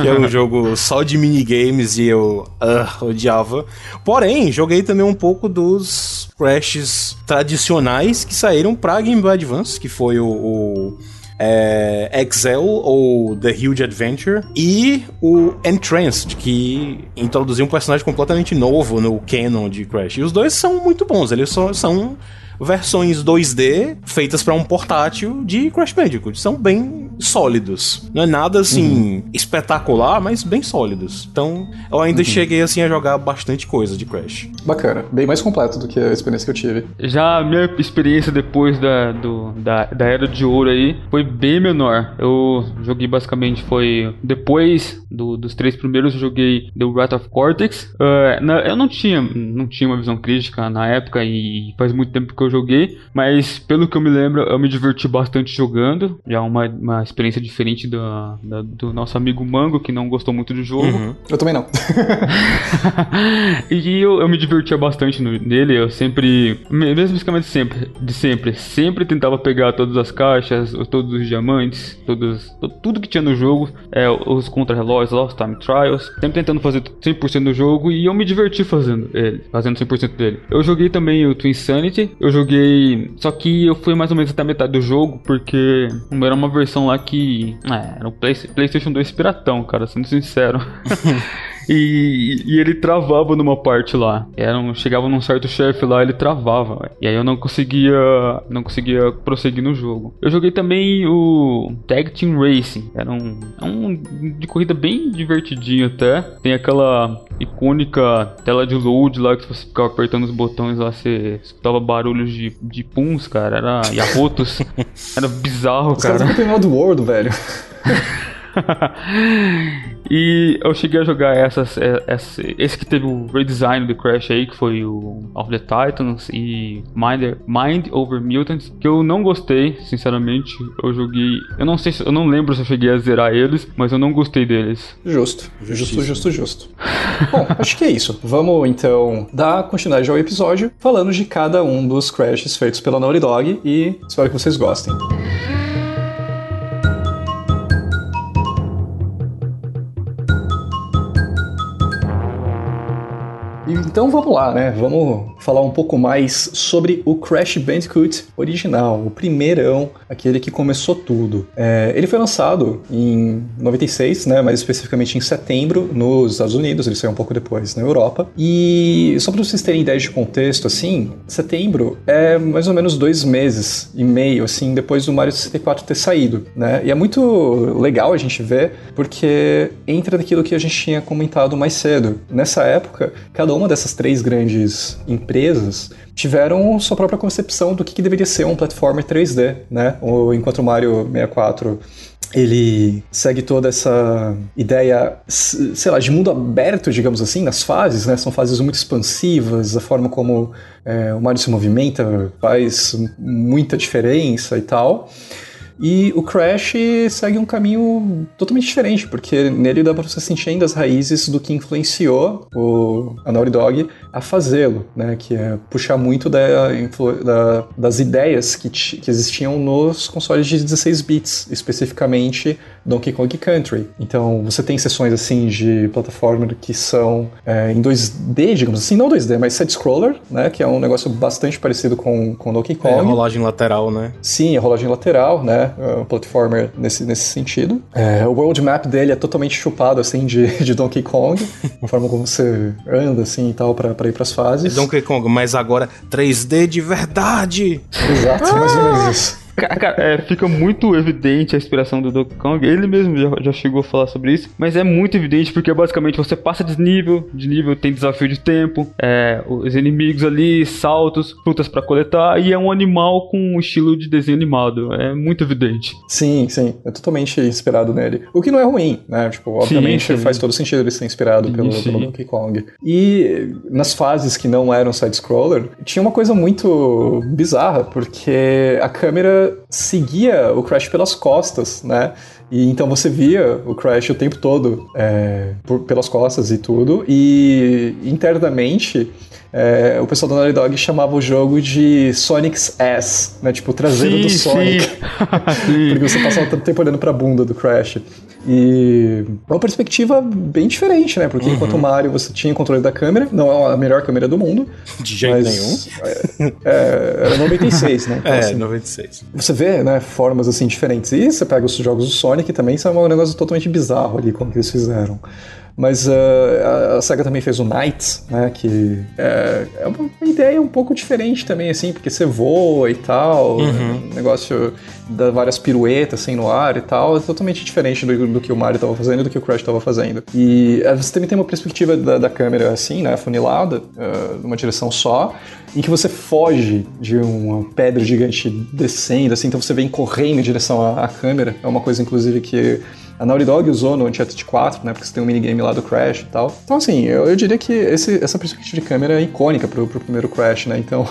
que é um jogo só de minigames e eu ah, odiava. Porém, joguei também um pouco dos Crashes tradicionais que saíram pra Game Boy Advance, que foi o, o é, Excel ou The Huge Adventure e o Entranced, que introduziu um personagem completamente novo no canon de Crash. E os dois são muito bons, eles só são versões 2D feitas para um portátil de Crash Bandicoot. São bem sólidos. Não é nada assim espetacular, mas bem sólidos. Então, eu ainda cheguei assim a jogar bastante coisa de Crash. Bacana. Bem mais completo do que a experiência que eu tive. Já a minha experiência depois da, do, da, da Era de Ouro aí foi bem menor. Eu joguei basicamente foi depois do- dos três primeiros eu joguei The Wrath of Cortex. Eh, na- eu não tinha, não tinha uma visão crítica na época e faz muito tempo que eu joguei, mas pelo que eu me lembro eu me diverti bastante jogando. Já uma, uma experiência diferente da, da- do nosso amigo Mango que não gostou muito do jogo. Uhum. Eu também não. e eu, eu me divertia bastante no- nele, eu sempre, me- mesmo esquema de sempre, de sempre, sempre tentava pegar todas as caixas, todos os diamantes, todos, to- tudo que tinha no jogo, é, os contra-relógios, Lost Time Trials, sempre tentando fazer 100% do jogo e eu me diverti fazendo ele, fazendo 100% dele. Eu joguei também o Twin Sanity, eu joguei, só que eu fui mais ou menos até a metade do jogo, porque era uma versão lá que, é, era o Play- PlayStation 2 piratão, cara, sendo sincero. E, e ele travava numa parte lá. Era um, chegava num certo chefe lá, ele travava. E aí eu não conseguia, não conseguia prosseguir no jogo. Eu joguei também o Tag Team Racing. Era um, é um de corrida bem divertidinho até. Tem aquela icônica tela de load lá que se você ficava apertando os botões lá, você escutava barulhos de, de puns, cara. Era e arrotos. Era bizarro, Os caras cara. estão terminando do World, velho. e eu cheguei a jogar essas, é, esse, esse que teve o redesign do Crash aí, que foi o Of the Titans e Mind, Mind Over Mutants, que eu não gostei, sinceramente. Eu joguei. Eu não sei se. Eu não lembro se eu cheguei a zerar eles, mas eu não gostei deles. Justo. Justo, justo, justo. Bom, acho que é isso. Vamos então dar continuidade ao episódio falando de cada um dos crashes feitos pela Naughty Dog e espero que vocês gostem. Então vamos lá, né? Vamos falar um pouco mais sobre o Crash Bandicoot original, o primeirão, aquele que começou tudo. É, ele foi lançado em 96, né? Mais especificamente em setembro nos Estados Unidos. Ele saiu um pouco depois na Europa. E só para vocês terem ideia de contexto, assim, setembro é mais ou menos dois meses e meio, assim, depois do Mario 64 ter saído, né? E é muito legal a gente ver, porque entra naquilo que a gente tinha comentado mais cedo. Nessa época, cada uma dessas três grandes empresas tiveram sua própria concepção do que, que deveria ser um platformer 3D, né? O- Enquanto o Mario 64 ele segue toda essa ideia, sei lá, de mundo aberto, digamos assim, nas fases, né? São fases muito expansivas, a forma como é, o Mario se movimenta faz muita diferença e tal. E o Crash segue um caminho totalmente diferente, porque nele dá pra você sentir ainda as raízes do que influenciou o, a Naughty Dog a fazê-lo, né? Que é puxar muito da, da- das ideias que, que existiam nos consoles de 16 bits, especificamente Donkey Kong Country. Então você tem sessões assim de plataforma que são é, em 2D, digamos assim, não 2D, mas side-scroller, né? Que é um negócio bastante parecido com, com Donkey Kong. É, rolagem lateral, né? Sim, a rolagem lateral, né? né? Um platformer nesse, nesse sentido. É, o world map dele é totalmente chupado, assim, de, de Donkey Kong. a forma como você anda, assim, e tal, pra, pra ir pras fases. É Donkey Kong, mas agora 3D de verdade. Exato, mais ou menos isso. Cara, é, fica muito evidente a inspiração do Donkey Kong. Ele mesmo já, já, chegou a falar sobre isso. Mas é muito evidente porque basicamente você passa de nível, de nível tem desafio de tempo, é, os inimigos ali, saltos, frutas para coletar e é um animal com um estilo de desenho animado. É muito evidente. Sim, sim. É totalmente inspirado nele. O que não é ruim, né? Tipo, obviamente sim, sim. faz todo sentido ele ser inspirado sim, pelo, pelo, Donkey Kong. E nas fases que não eram side-scroller, tinha uma coisa muito bizarra, porque a câmera seguia o Crash pelas costas, né? E então você via o Crash o tempo todo é, por, pelas costas e tudo. E internamente é, o pessoal da Naughty Dog chamava o jogo de Sonic's Ass, né? Tipo, o traseiro sim, do Sonic. Porque você passava tanto tempo olhando pra bunda do Crash. E é uma perspectiva bem diferente, né? Porque uhum. enquanto o Mario você tinha controle da câmera, não é a melhor câmera do mundo. De jeito mas, nenhum. É, é, era 96, né? Então, é, assim, 96. Você vê, né, formas assim diferentes. E você pega os jogos do Sonic também, são um negócio totalmente bizarro ali, como que eles fizeram. Mas uh, a SEGA também fez o Knights, né? Que é, é, uma ideia um pouco diferente também, assim, porque você voa e tal, uhum. negócio dá várias piruetas assim no ar e tal, é totalmente diferente do, do que o Mario estava fazendo e do que o Crash estava fazendo. E uh, você também tem uma perspectiva da, da câmera assim, né? Afunilada, uh, numa direção só, em que você foge de uma pedra gigante descendo, assim, então você vem correndo em direção à, à câmera. É uma coisa, inclusive, que a Naughty Dog usou no Uncharted 4, né? Porque você tem um minigame lá do Crash e tal. Então, assim, eu, eu diria que esse, essa perspectiva de câmera é icônica pro, pro primeiro Crash, né? Então,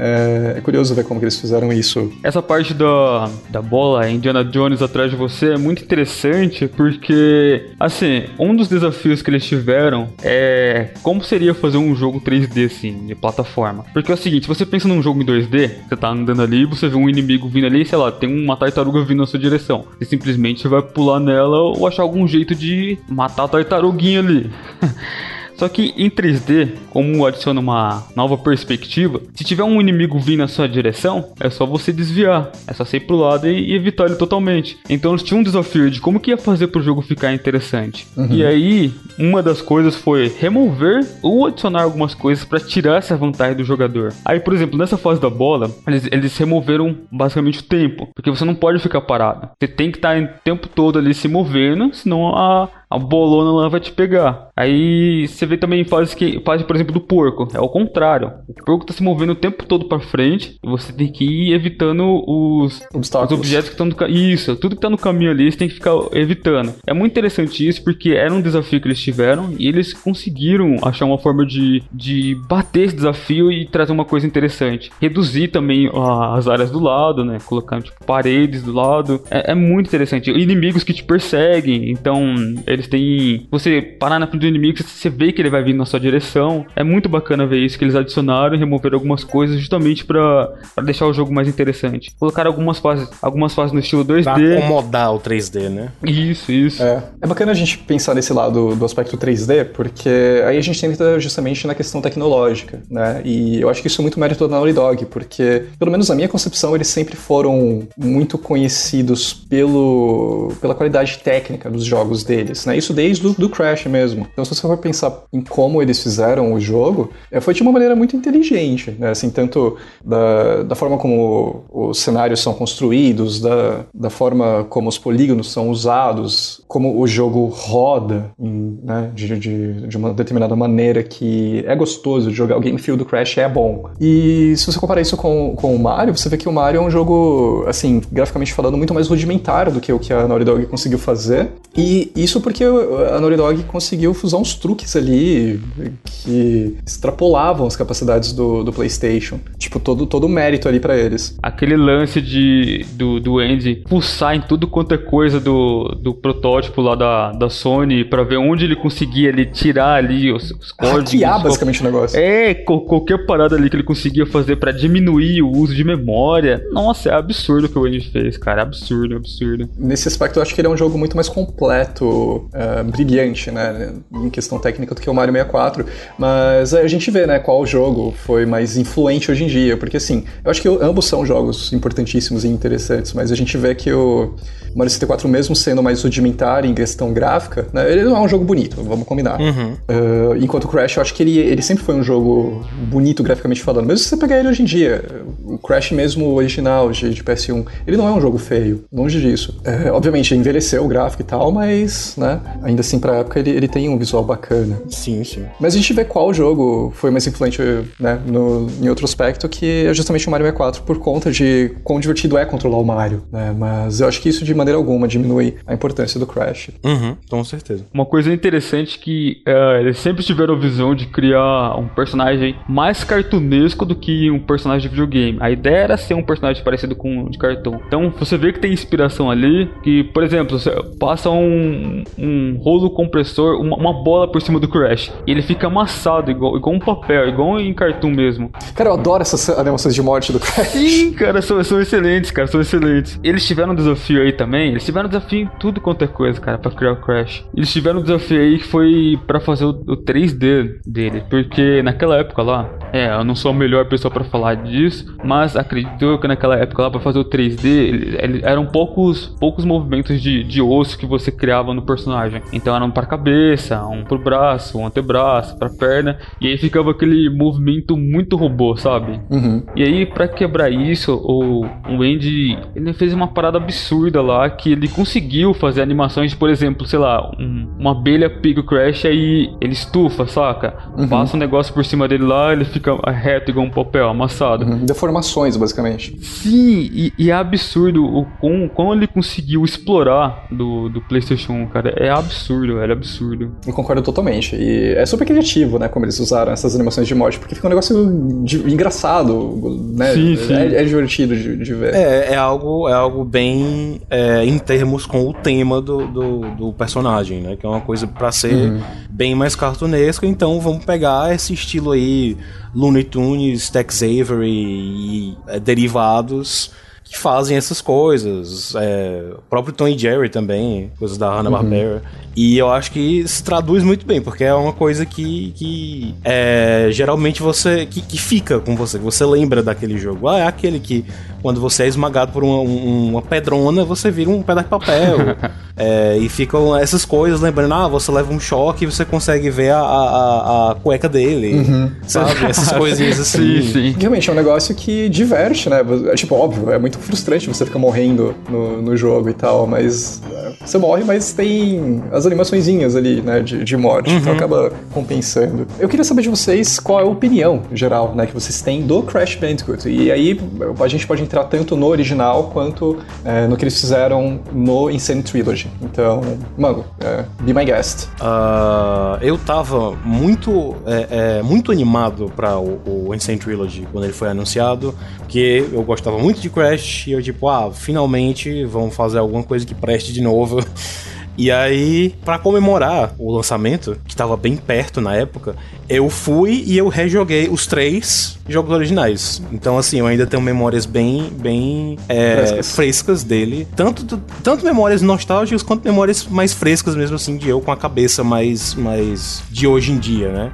é, é, curioso ver como que eles fizeram isso. Essa parte da, da bola, Indiana Jones atrás de você, é muito interessante porque, assim, um dos desafios que eles tiveram é como seria fazer um jogo 3D, assim, de plataforma. Porque é o seguinte, você pensa num jogo em 2D, você tá andando ali, você vê um inimigo vindo ali, sei lá, tem uma tartaruga vindo na sua direção. Você simplesmente vai pular nela ou achar algum jeito de matar a tartaruguinha ali. Só que em 3D, como adiciona uma nova perspectiva, se tiver um inimigo vindo na sua direção, é só você desviar. É só sair pro lado e, evitar ele totalmente. Então eles tinham um desafio de como que ia fazer pro jogo ficar interessante. Uhum. E aí, uma das coisas foi remover ou adicionar algumas coisas para tirar essa vantagem do jogador. Aí, por exemplo, nessa fase da bola, eles, eles removeram basicamente o tempo. Porque você não pode ficar parado. Você tem que estar tá o tempo todo ali se movendo, senão a, a bolona lá vai te pegar. Aí você vê também fase que fase, por exemplo, do porco. É o contrário. O porco tá se movendo o tempo todo para frente e você tem que ir evitando os, os objetos que estão no caminho. Isso, tudo que tá no caminho ali você tem que ficar evitando. É muito interessante isso porque era um desafio que eles tiveram e eles conseguiram achar uma forma de, de bater esse desafio e trazer uma coisa interessante. Reduzir também uh, as áreas do lado, né? Colocando tipo, paredes do lado. É, é muito interessante. Inimigos que te perseguem. Então, eles eles têm. Você parar na frente do inimigo, você vê que ele vai vindo na sua direção. É muito bacana ver isso, que eles adicionaram e removeram algumas coisas justamente para deixar o jogo mais interessante. Colocaram algumas fases, algumas fases no estilo 2D. Pra acomodar o 3D, né? Isso, isso. É. é bacana a gente pensar nesse lado do aspecto 3D, porque aí a gente entra justamente na questão tecnológica, né? E eu acho que isso é muito mérito da Naughty Dog, porque, pelo menos na minha concepção, eles sempre foram muito conhecidos pelo, pela qualidade técnica dos jogos deles, né? Né? Isso desde do, do Crash mesmo. Então, se você for pensar em como eles fizeram o jogo, é, foi de uma maneira muito inteligente, né? Assim, tanto da, da forma como os cenários são construídos, da, da forma como os polígonos são usados, como o jogo roda né? de, de, de uma determinada maneira que é gostoso de jogar. O game feel do Crash é bom. E se você comparar isso com, com o Mario, você vê que o Mario é um jogo, assim, graficamente falando, muito mais rudimentar do que o que a Naughty Dog conseguiu fazer. E isso porque a Naughty Dog conseguiu usar uns truques ali que extrapolavam as capacidades do, do PlayStation. Tipo, todo, todo o mérito ali para eles. Aquele lance de, do, do Andy pulsar em tudo quanto é coisa do, do protótipo lá da, da Sony para ver onde ele conseguia ali tirar ali os, os códigos. Hackear basicamente o negócio. É, qualquer parada ali que ele conseguia fazer para diminuir o uso de memória. Nossa, é absurdo o que o Andy fez, cara. É absurdo, absurdo. Nesse aspecto, eu acho que ele é um jogo muito mais completo uh, brilhante, né, em questão técnica do que o Mario 64, mas a gente vê, né, qual jogo foi mais influente hoje em dia, porque assim, eu acho que ambos são jogos importantíssimos e interessantes, mas a gente vê que o Mario 64, mesmo sendo mais rudimentar em questão gráfica, né, ele não é um jogo bonito, vamos combinar. Uhum. Uh, enquanto o Crash, eu acho que ele, ele sempre foi um jogo bonito graficamente falando, mesmo se você pegar ele hoje em dia, o Crash mesmo original de, de PS1, ele não é um jogo feio, longe disso. É, obviamente, envelheceu o gráfico e tal, mas, né, ainda assim, pra época, ele, ele tem um visual bacana. Sim, sim. Mas a gente vê qual jogo foi mais influente, né, no, em outro aspecto, que é justamente o Mario 64, por conta de quão divertido é controlar o Mario, né, mas eu acho que isso de maneira alguma diminui a importância do Crash. Uhum, com certeza. Uma coisa interessante que uh, eles sempre tiveram a visão de criar um personagem mais cartunesco do que um personagem de videogame. A ideia era ser um personagem parecido com de cartão. Então você vê que tem inspiração ali, que, por exemplo, você passa um, um rolo compressor, uma, uma, bola por cima do Crash, e ele fica amassado igual, igual um papel, igual em cartoon mesmo. Cara, eu adoro essas animações de morte do Crash. Sim, cara, são, são excelentes, cara, são excelentes. Eles tiveram um desafio aí também, eles tiveram um desafio em tudo quanto é coisa, cara, pra criar o Crash. Eles tiveram um desafio aí que foi para fazer o, o 3D dele, porque naquela época lá, é, eu não sou a melhor pessoa para falar disso, mas acredito que naquela época lá para fazer o 3D, ele, ele, eram poucos poucos movimentos de, de osso que você criava no personagem. Então eram para cabeça, um pro braço, um antebraço, para perna, e aí ficava aquele movimento muito robô, sabe? Uhum. E aí para quebrar isso, o, o Andy ele fez uma parada absurda lá que ele conseguiu fazer animações por exemplo, sei lá, um, uma abelha pica o Crash aí ele estufa, saca? Uhum. Passa um negócio por cima dele lá, ele fica reto igual um papel amassado. Uhum. Deformações, basicamente. Sim, e, e é absurdo o quão, quão ele conseguiu explorar do, do PlayStation 1, cara. É absurdo, é absurdo. Eu concordo totalmente. E é super criativo, né, como eles usaram essas animações de morte, porque fica um negócio de, engraçado, né? Sim, sim. É, é divertido de, de, ver. É, é algo, é algo bem é, em termos com o tema do, do, do, personagem, né? Que é uma coisa para ser uhum. bem mais cartunesca. Então vamos pegar esse estilo aí Looney Tunes, Tex Avery e é, derivados que fazem essas coisas. É, o próprio Tom e Jerry também, coisas da Hanna-Barbera. Uhum. E eu acho que se traduz muito bem, porque é uma coisa que, que é, geralmente você. Que, que, fica com você, você lembra daquele jogo. Ah, é aquele que quando você é esmagado por uma, uma pedrona, você vira um pedaço de papel. é, e ficam essas coisas lembrando, ah, você leva um choque e você consegue ver a, a, a cueca dele. Uhum. Sabe? Essas coisinhas assim. Sim, sim. Realmente é um negócio que diverte, né? É, tipo, óbvio, é muito frustrante você ficar morrendo no, no jogo e tal, mas é, você morre, mas tem as animaçõezinhas ali, né, de, de morte, então uhum. então acaba compensando. Eu queria saber de vocês qual é a opinião geral, né, que vocês têm do Crash Bandicoot. E aí a gente pode entrar tanto no original quanto é, no que eles fizeram no Insane Trilogy. Então, mano, é, be my guest. Uh, eu tava muito, é, é muito animado para o, o Insane Trilogy quando ele foi anunciado, porque eu gostava muito de Crash e eu tipo, ah, finalmente vão fazer alguma coisa que preste de novo. E aí, para comemorar o lançamento, que estava bem perto na época, eu fui e eu rejoguei os três jogos originais. Então, assim, eu ainda tenho memórias bem, bem é, frescas. frescas. dele. Tanto, tanto memórias nostálgicas quanto memórias mais frescas mesmo, assim, de eu com a cabeça mais, mais de hoje em dia, né?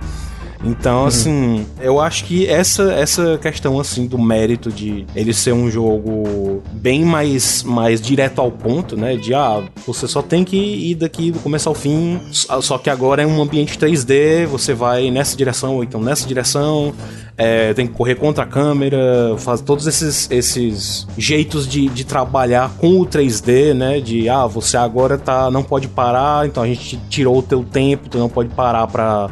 Então, uhum. assim, eu acho que essa, essa questão, assim, do mérito de ele ser um jogo bem mais, mais direto ao ponto, né? De, ah, você só tem que ir daqui do começo ao fim, só que agora é um ambiente 3D, você vai nessa direção ou então nessa direção, é, tem que correr contra a câmera, faz todos esses, esses jeitos de, de trabalhar com o 3D, né? De, ah, você agora tá, não pode parar, então a gente tirou o teu tempo, tu não pode parar pra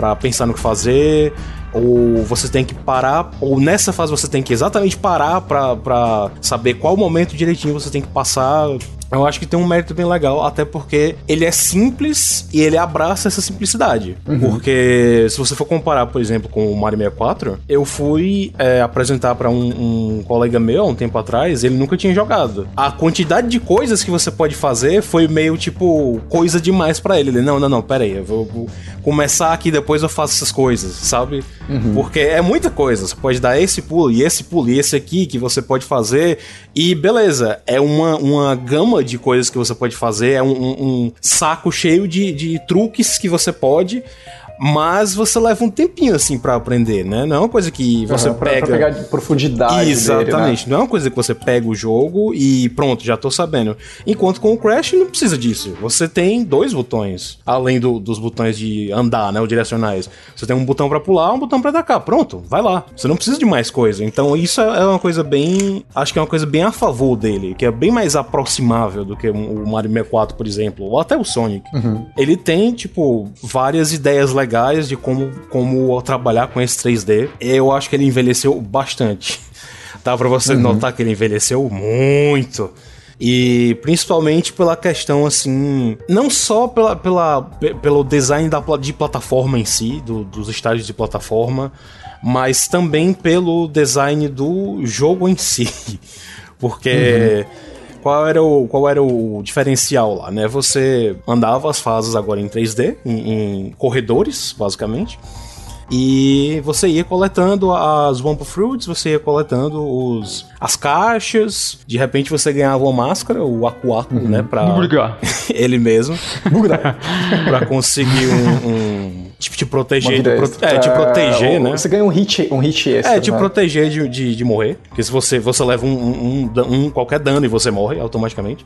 para pensar no que fazer, ou você tem que parar, ou nessa fase você tem que exatamente parar para saber qual momento direitinho você tem que passar eu acho que tem um mérito bem legal, até porque ele é simples e ele abraça essa simplicidade. Uhum. Porque se você for comparar, por exemplo, com o Mario 64, eu fui é, apresentar para um, um, colega meu um tempo atrás, ele nunca tinha jogado. A quantidade de coisas que você pode fazer foi meio tipo coisa demais para ele. Ele, não, não, não, pera aí, eu vou, vou, começar aqui, depois eu faço essas coisas, sabe? Uhum. Porque é muita coisa. Você pode dar esse pulo e esse pulo e esse aqui que você pode fazer. E beleza, é uma, uma gama de coisas que você pode fazer, é um, um, um saco cheio de, de truques que você pode mas você leva um tempinho assim para aprender, né? Não é uma coisa que você uhum, pega. Pra pegar de profundidade. Exatamente. Dele, né? Não é uma coisa que você pega o jogo e pronto, já tô sabendo. Enquanto com o Crash não precisa disso. Você tem dois botões, além do, dos botões de andar, né? Os direcionais. Você tem um botão para pular, um botão para atacar. Pronto, vai lá. Você não precisa de mais coisa. Então isso é uma coisa bem. Acho que é uma coisa bem a favor dele, que é bem mais aproximável do que o Mario 64, por exemplo, ou até o Sonic. Uhum. Ele tem, tipo, várias ideias legais legais de como, como trabalhar com esse 3D. Eu acho que ele envelheceu bastante. Dá pra você uhum. notar que ele envelheceu muito. E principalmente pela questão, assim, não só pela, pela, pelo design da, de plataforma em si, do, dos estágios de plataforma, mas também pelo design do jogo em si. Porque. Uhum qual era o, qual era o diferencial lá, né? Você andava as fases agora em 3D, em, em corredores, basicamente. E você ia coletando as Wumpa Fruits, você ia coletando os, as caixas, de repente você ganhava uma máscara, o Aku Aku, uhum. né? Pra ele mesmo. pra conseguir um, um tipo, te proteger. De, é, te é, proteger, né? Você ganha um hit, um hit extra. É, te né? proteger de, de, de, morrer. Porque se você, você leva um, um, um, qualquer dano e você morre automaticamente.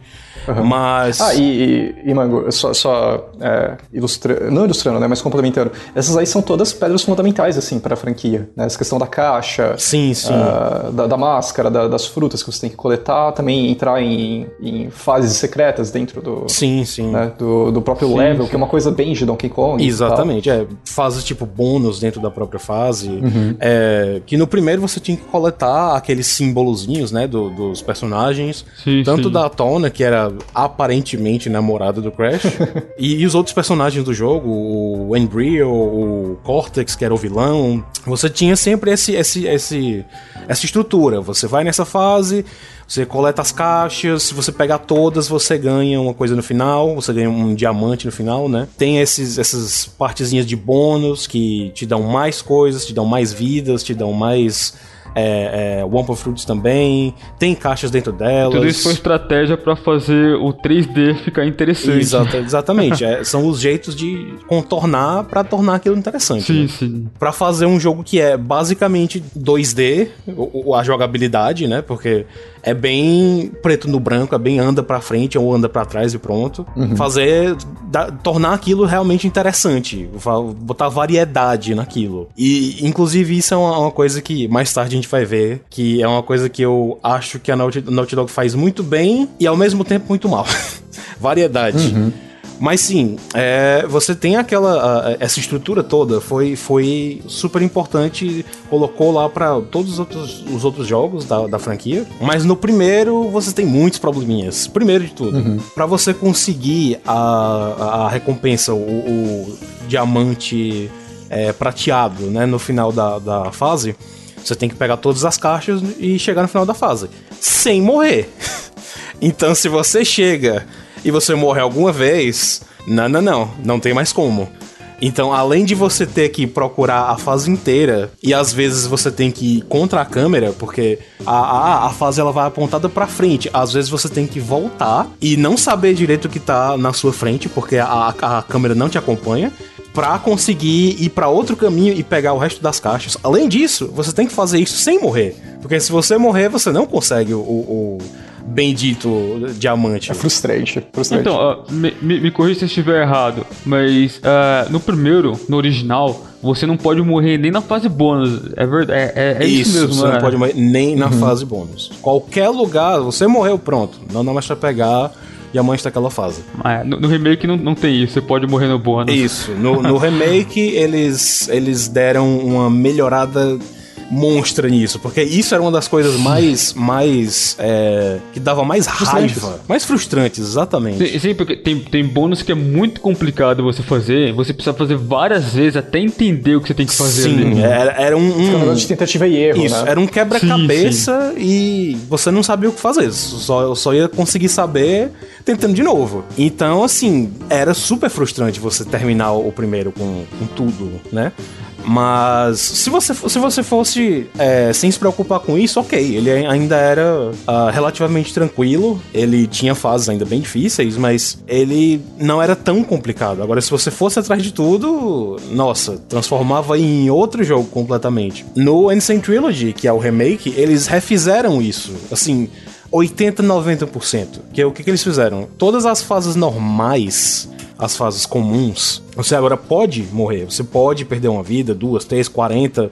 Uhum. Mas. Ah, e, e, e Mango, só, só é, ilustrando, não ilustrando, né? Mas complementando. Essas aí são todas pedras fundamentais, assim, pra franquia. Né? Essa questão da caixa. Sim, sim. Uh, da, da, máscara, da, das frutas que você tem que coletar. Também entrar em, em fases secretas dentro do. Sim, sim. Né? Do, do próprio sim, level, sim. que é uma coisa bem de Donkey Kong. Exatamente, é fases tipo bônus dentro da própria fase. Uhum. É, que no primeiro você tinha que coletar aqueles símbolozinhos, né, do, dos personagens. Sim, tanto sim. da Tona, que era aparentemente namorada do Crash, e, e, os outros personagens do jogo, o Embryo, o Cortex, que era o vilão. Você tinha sempre esse, esse, esse, essa estrutura. Você vai nessa fase, você coleta as caixas, se você pegar todas, você ganha uma coisa no final, você ganha um diamante no final, né? Tem esses, essas partezinhas de bônus que te dão mais coisas, te dão mais vidas, te dão mais é, é, Wumpa Fruits também, tem caixas dentro delas. Tudo isso foi estratégia para fazer o 3D ficar interessante. Exata, exatamente, é, são os jeitos de contornar para tornar aquilo interessante. Sim, né? sim. Para fazer um jogo que é basicamente 2D, a jogabilidade, né? Porque é bem preto no branco, é bem anda para frente ou anda para trás e pronto. Uhum. Fazer da, tornar aquilo realmente interessante, botar variedade naquilo. E inclusive isso é uma, uma, coisa que mais tarde a gente vai ver, que é uma coisa que eu acho que a Naughty, Naughty Dog faz muito bem e ao mesmo tempo muito mal. variedade. Uhum. Mas sim, é, você tem aquela. A, essa estrutura toda foi, foi super importante, colocou lá para todos os outros, os outros jogos da, da franquia. Mas no primeiro você tem muitos probleminhas. Primeiro de tudo, uhum. para você conseguir a, a recompensa, o, o diamante é, prateado, né, no final da, da fase, você tem que pegar todas as caixas e chegar no final da fase. Sem morrer. então, se você chega e você morre alguma vez, não, não, não, não tem mais como. Então, além de você ter que procurar a fase inteira, e às vezes você tem que ir contra a câmera, porque a, a, a fase ela vai apontada para frente, às vezes você tem que voltar e não saber direito o que tá na sua frente, porque a, a, câmera não te acompanha para conseguir ir para outro caminho e pegar o resto das caixas. Além disso, você tem que fazer isso sem morrer, porque se você morrer, você não consegue o, o bendito diamante. É frustrante. frustrante. Então, uh, me, me, me corrija se eu estiver errado, mas uh, no primeiro, no original, você não pode morrer nem na fase bônus. É verdade. É, é, é isso, isso, mesmo, Você né? não pode morrer nem na uhum. fase bônus. Qualquer lugar, você morreu, pronto. Não dá mais pra pegar diamante daquela fase. Ah, no, no, remake não, não tem isso, você pode morrer no bônus. Isso. No, no remake, eles, eles deram uma melhorada monstra nisso, porque isso era uma das coisas mais, mais é, que dava mais raiva, mais frustrantes, exatamente. Sim, sim, porque tem, tem bônus que é muito complicado você fazer, você precisa fazer várias vezes até entender o que você tem que fazer. Sim, ali. era, era um, um de tentativa e erro, isso, né? era um quebra-cabeça e você não sabia o que fazer, só, só ia conseguir saber tentando de novo. Então, assim, era super frustrante você terminar o primeiro com, com tudo, né? Mas se você, se você fosse é, sem se preocupar com isso, ok. Ele ainda era uh, relativamente tranquilo. Ele tinha fases ainda bem difíceis, mas ele não era tão complicado. Agora, se você fosse atrás de tudo, nossa, transformava em outro jogo completamente. No Ancient Trilogy, que é o remake, eles refizeram isso. Assim, 80, 90%. Que é o que, que eles fizeram? Todas as fases normais as fases comuns, você agora pode morrer. Você pode perder uma vida, duas, três, quarenta.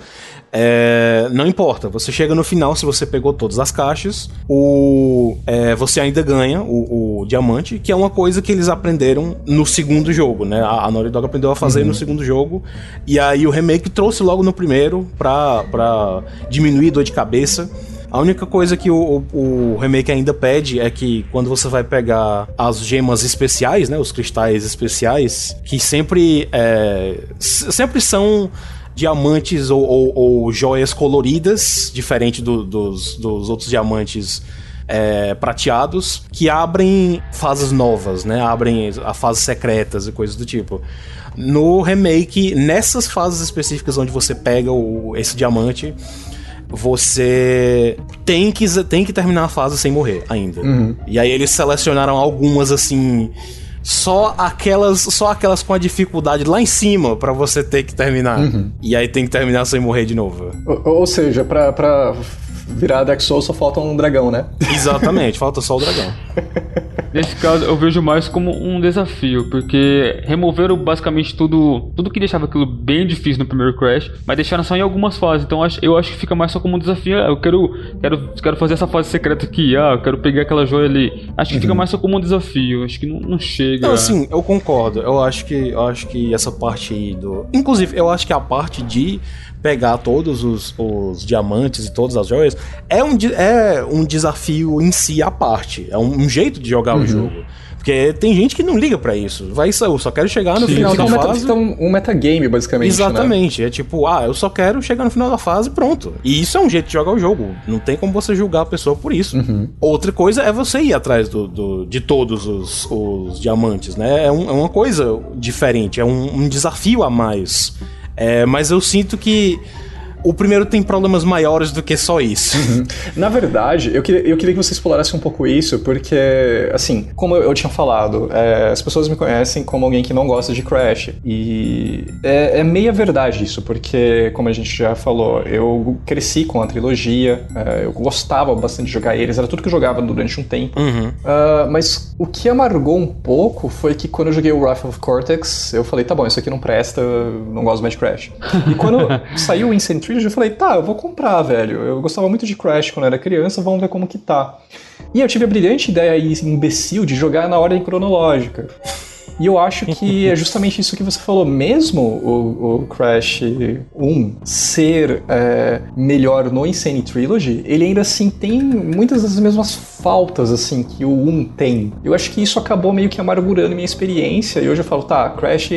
É, não importa, você chega no final, se você pegou todas as caixas, o, é, você ainda ganha o, o, diamante, que é uma coisa que eles aprenderam no segundo jogo, né? A, a Naughty Dog aprendeu a fazer uhum. no segundo jogo, e aí o remake trouxe logo no primeiro pra, pra diminuir dor de cabeça. A única coisa que o, o, o, remake ainda pede é que quando você vai pegar as gemas especiais, né, os cristais especiais, que sempre é, sempre são diamantes ou, ou, ou, joias coloridas, diferente do, dos, dos outros diamantes é, prateados, que abrem fases novas, né? Abrem a fases secretas e coisas do tipo. No remake, nessas fases específicas onde você pega o, esse diamante, você tem que, tem que terminar a fase sem morrer ainda. Uhum. E aí eles selecionaram algumas assim só aquelas só aquelas com a dificuldade lá em cima para você ter que terminar. Uhum. E aí tem que terminar sem morrer de novo. Ou, ou seja, pra virar Dark Souls só falta um dragão, né? Exatamente, falta só o dragão. Nesse caso, eu vejo mais como um desafio, porque removeram basicamente tudo, tudo que deixava aquilo bem difícil no primeiro Crash, mas deixaram só em algumas fases. Então eu acho que fica mais só como um desafio. Ah, eu quero, quero, quero fazer essa fase secreta aqui, ah, eu quero pegar aquela joia ali. Acho que uhum. fica mais só como um desafio. Acho que não, não chega. Não, sim, eu concordo. Eu acho que eu acho que essa parte aí do, inclusive, eu acho que a parte de pegar todos os, os diamantes e todas as joias, é um, é um desafio em si à parte. É um, um jeito de jogar uhum. o jogo. Porque tem gente que não liga para isso. Vai eu só quero chegar no Sim, final da um fase. Meta, um, um metagame, basicamente. Né? Exatamente. Né? É tipo, ah, eu só quero chegar no final da fase e pronto. E isso é um jeito de jogar o jogo. Não tem como você julgar a pessoa por isso. Uhum. Outra coisa é você ir atrás do, do de todos os, os, diamantes, né? É, um, é, uma coisa diferente, é um, um desafio a mais. É, mas eu sinto que o primeiro tem problemas maiores do que só isso. Uhum. Na verdade, eu queria, eu queria que você explorasse um pouco isso, porque, assim, como eu, eu tinha falado, é, as pessoas me conhecem como alguém que não gosta de Crash. E é, é, meia verdade isso, porque, como a gente já falou, eu cresci com a trilogia, é, eu gostava bastante de jogar eles, era tudo que eu jogava durante um tempo. Uhum. Uh, mas o que amargou um pouco foi que quando eu joguei o Wrath of Cortex, eu falei, tá bom, isso aqui não presta, não gosto mais de Crash. E quando saiu o Insane Trilogy, eu falei, tá, eu vou comprar, velho. Eu gostava muito de Crash quando era criança, vamos ver como que tá. E eu tive a brilhante ideia aí, imbecil, de jogar na ordem cronológica. E eu acho que é justamente isso que você falou. Mesmo o, o Crash 1 ser é, melhor no Insane Trilogy, ele ainda assim tem muitas das mesmas faltas assim que o 1 tem. Eu acho que isso acabou meio que amargurando minha experiência. E hoje eu falo, tá, Crash,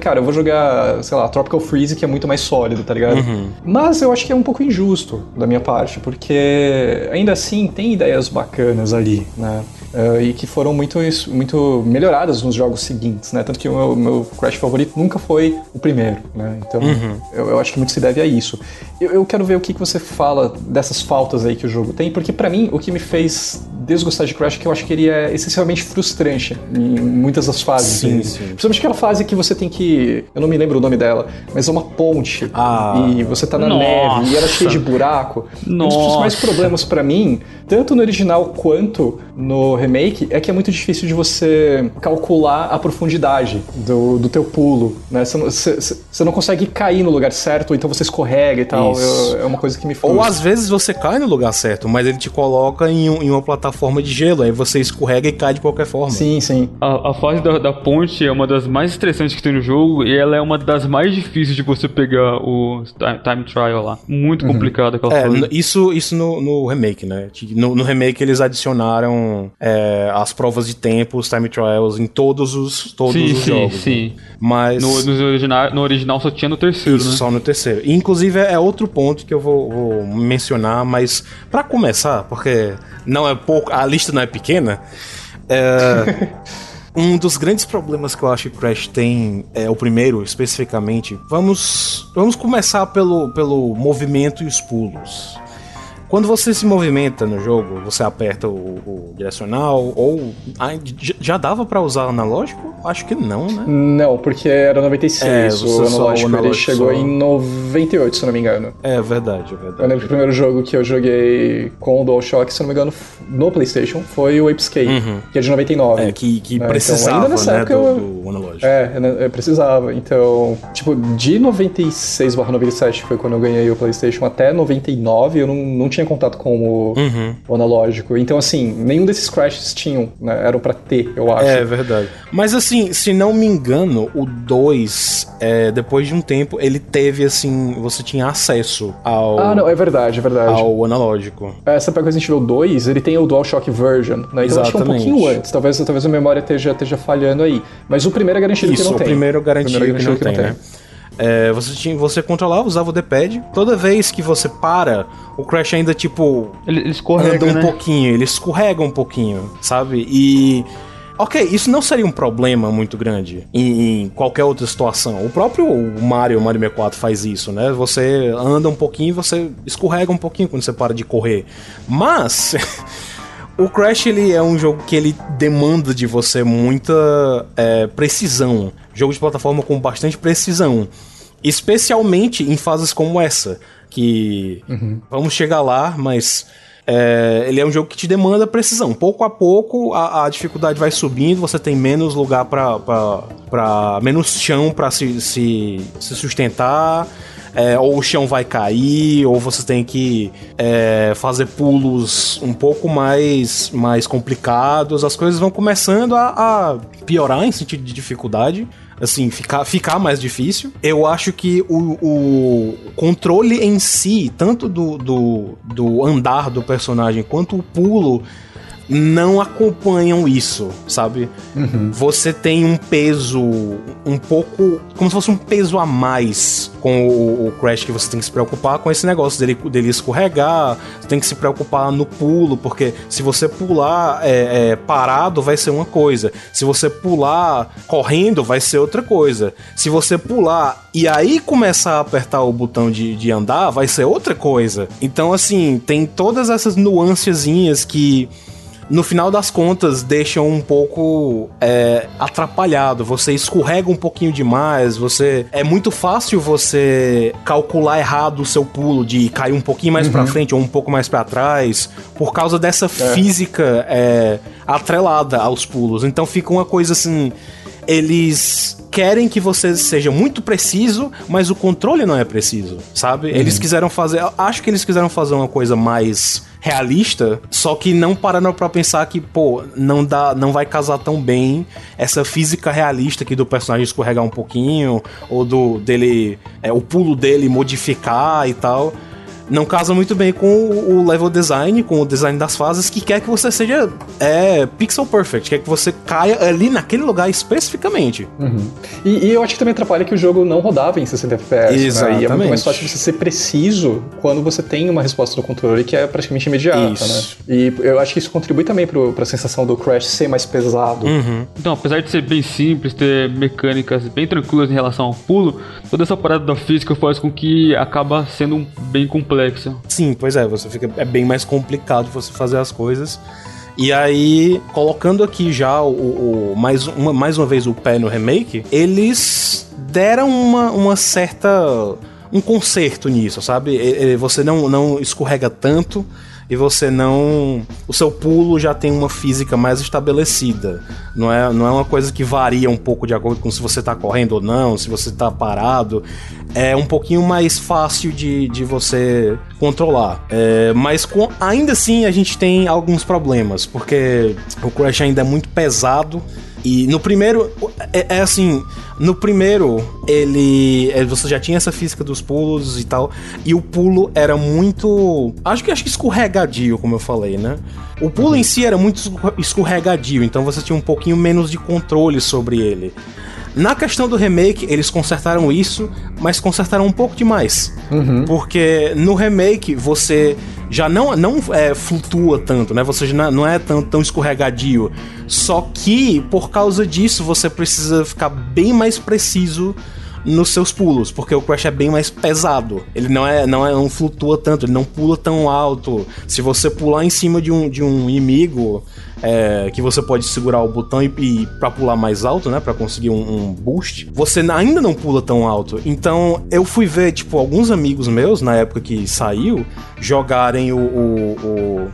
cara, eu vou jogar, sei lá, Tropical Freeze, que é muito mais sólido, tá ligado? Uhum. Mas eu acho que é um pouco injusto da minha parte, porque ainda assim tem ideias bacanas ali, né? Uh, e que foram muito, muito melhoradas nos jogos seguintes, né? Tanto que o meu, meu Crash favorito nunca foi o primeiro, né? Então, uhum. eu, eu, acho que muito se deve a isso. Eu, eu, quero ver o que, que você fala dessas faltas aí que o jogo tem, porque para mim, o que me fez desgostar de Crash é que eu acho que ele é essencialmente frustrante em muitas das fases. Sim, sim. Principalmente aquela fase que você tem que... Eu não me lembro o nome dela, mas é uma ponte. Ah, e você tá na nossa. neve e ela é cheia de buraco. Nossa. Um dos mais problemas para mim, tanto no original quanto no remake é que é muito difícil de você calcular a profundidade do, do teu pulo, né? Você, você, não consegue cair no lugar certo, ou então você escorrega e tal. Eu, é uma coisa que me frustra. Ou às vezes você cai no lugar certo, mas ele te coloca em, em uma plataforma de gelo, aí você escorrega e cai de qualquer forma. Sim, sim. A, a fase da, da ponte é uma das mais estressantes que tem no jogo e ela é uma das mais difíceis de você pegar o time trial lá. Muito uhum. complicada aquela é, fase. Isso, isso no, no remake, né? No, no remake eles adicionaram é, as provas de tempo, os time trials em todos os, todos sim, os sim, jogos. Sim, sim. Né? Mas... No, no, original, no original só tinha no terceiro, Isso, né? só no terceiro. E, inclusive é outro ponto que eu vou, vou mencionar, mas para começar, porque não é pouco, a lista não é pequena, é... um dos grandes problemas que eu acho que Crash tem, é o primeiro especificamente, vamos, vamos começar pelo, pelo movimento e os pulos. Quando você se movimenta no jogo, você aperta o, o direcional ou ah, já dava para usar analógico? Acho que não, né? Não, porque era 96. É, o analógico, o ele chegou só... em 98, se não me engano. É verdade, é verdade. Eu lembro que o primeiro jogo que eu joguei com o DualShock, se não me engano, no PlayStation, foi o Apescape, uhum. que é de 99. É, que, que é, precisava, então, ainda nessa né, época do, do analógico. É, né, eu precisava. Então, tipo, de 96 97, que foi quando eu ganhei o PlayStation, até 99, eu não, não tinha contato com o, uhum. o analógico. Então, assim, nenhum desses crashes tinham, né? Eram pra ter, eu acho. É verdade. Mas, assim, se não me engano, o 2, é, depois de um tempo, ele teve, assim, você tinha acesso ao. Ah, não, é verdade, é verdade. Ao analógico. É, essa Resident Evil 2, ele tem o DualShock version, né? Então Exatamente. acho que é um pouquinho antes. Talvez, talvez a memória esteja, esteja falhando aí. Mas o primeiro é garantido Isso, que não tem. o primeiro é garantido, o primeiro é garantido que, não, que não tem, né? É, você, tinha, você controlava, usava o D-pad. Toda vez que você para, o Crash ainda, tipo. Ele, ele escorrega. Anda um né? pouquinho, ele escorrega um pouquinho, sabe? E. Ok, isso não seria um problema muito grande em, em, qualquer outra situação. O próprio Mario, Mario 64 faz isso, né? Você anda um pouquinho e você escorrega um pouquinho quando você para de correr. Mas o Crash ele é um jogo que ele demanda de você muita é, precisão. Jogo de plataforma com bastante precisão. Especialmente em fases como essa. Que uhum. vamos chegar lá, mas é, ele é um jogo que te demanda precisão. Pouco a pouco a, a dificuldade vai subindo, você tem menos lugar para menos chão para se, se, se sustentar é, ou o chão vai cair, ou você tem que é, fazer pulos um pouco mais, mais complicados, as coisas vão começando a, a piorar em sentido de dificuldade assim, ficar, ficar mais difícil. Eu acho que o, o controle em si, tanto do, do, do andar do personagem quanto o pulo, não acompanham isso, sabe? Uhum. Você tem um peso um pouco. como se fosse um peso a mais com o, o, Crash que você tem que se preocupar com esse negócio dele, dele escorregar, você tem que se preocupar no pulo, porque se você pular é, é, parado vai ser uma coisa, se você pular correndo vai ser outra coisa, se você pular e aí começar a apertar o botão de, de andar vai ser outra coisa. Então, assim, tem todas essas nuancezinhas que no final das contas deixam um pouco é, atrapalhado. Você escorrega um pouquinho demais, você é muito fácil você calcular errado o seu pulo de cair um pouquinho mais uhum. para frente ou um pouco mais para trás por causa dessa é. física é, atrelada aos pulos. Então fica uma coisa assim, eles querem que você seja muito preciso, mas o controle não é preciso, sabe? Uhum. Eles quiseram fazer, acho que eles quiseram fazer uma coisa mais realista, só que não parando para pensar que, pô, não dá, não vai casar tão bem essa física realista aqui do personagem escorregar um pouquinho ou do dele, é, o pulo dele modificar e tal não casa muito bem com o level design, com o design das fases, que quer que você seja é, pixel perfect, quer que você caia ali naquele lugar especificamente. Uhum. E, e, eu acho que também atrapalha que o jogo não rodava em 60 FPS. Exatamente. Né? E é muito mais fácil você ser preciso quando você tem uma resposta do controle que é praticamente imediata, isso. né? E eu acho que isso contribui também pro, pra sensação do Crash ser mais pesado. Uhum. Então, apesar de ser bem simples, ter mecânicas bem tranquilas em relação ao pulo, toda essa parada da física faz com que acaba sendo um bem complexo complexa. Sim, pois é, você fica é bem mais complicado você fazer as coisas. E aí, colocando aqui já o, o mais, uma, mais uma vez o pé no remake, eles deram uma, uma certa. um conserto nisso, sabe? Você não, não escorrega tanto e você não. O seu pulo já tem uma física mais estabelecida. Não é, não é uma coisa que varia um pouco de acordo com se você está correndo ou não, se você está parado. É um pouquinho mais fácil de, de você controlar. É, mas com, ainda assim a gente tem alguns problemas, porque o Crash ainda é muito pesado e no primeiro, é, é, assim, no primeiro ele, é, você já tinha essa física dos pulos e tal, e o pulo era muito, acho que acho que escorregadio, como eu falei, né? O pulo em si era muito escorregadio, então você tinha um pouquinho menos de controle sobre ele. Na questão do remake, eles consertaram isso, mas consertaram um pouco demais. Uhum. Porque no remake você já não, não é, flutua tanto, né? Você já não é tão, tão escorregadio. Só que, por causa disso, você precisa ficar bem mais preciso nos seus pulos, porque o Crash é bem mais pesado. Ele não é não é não flutua tanto, ele não pula tão alto. Se você pular em cima de um, de um inimigo, é, que você pode segurar o botão e, e para pular mais alto, né, para conseguir um, um, boost, você ainda não pula tão alto. Então eu fui ver tipo alguns amigos meus na época que saiu jogarem o, o, o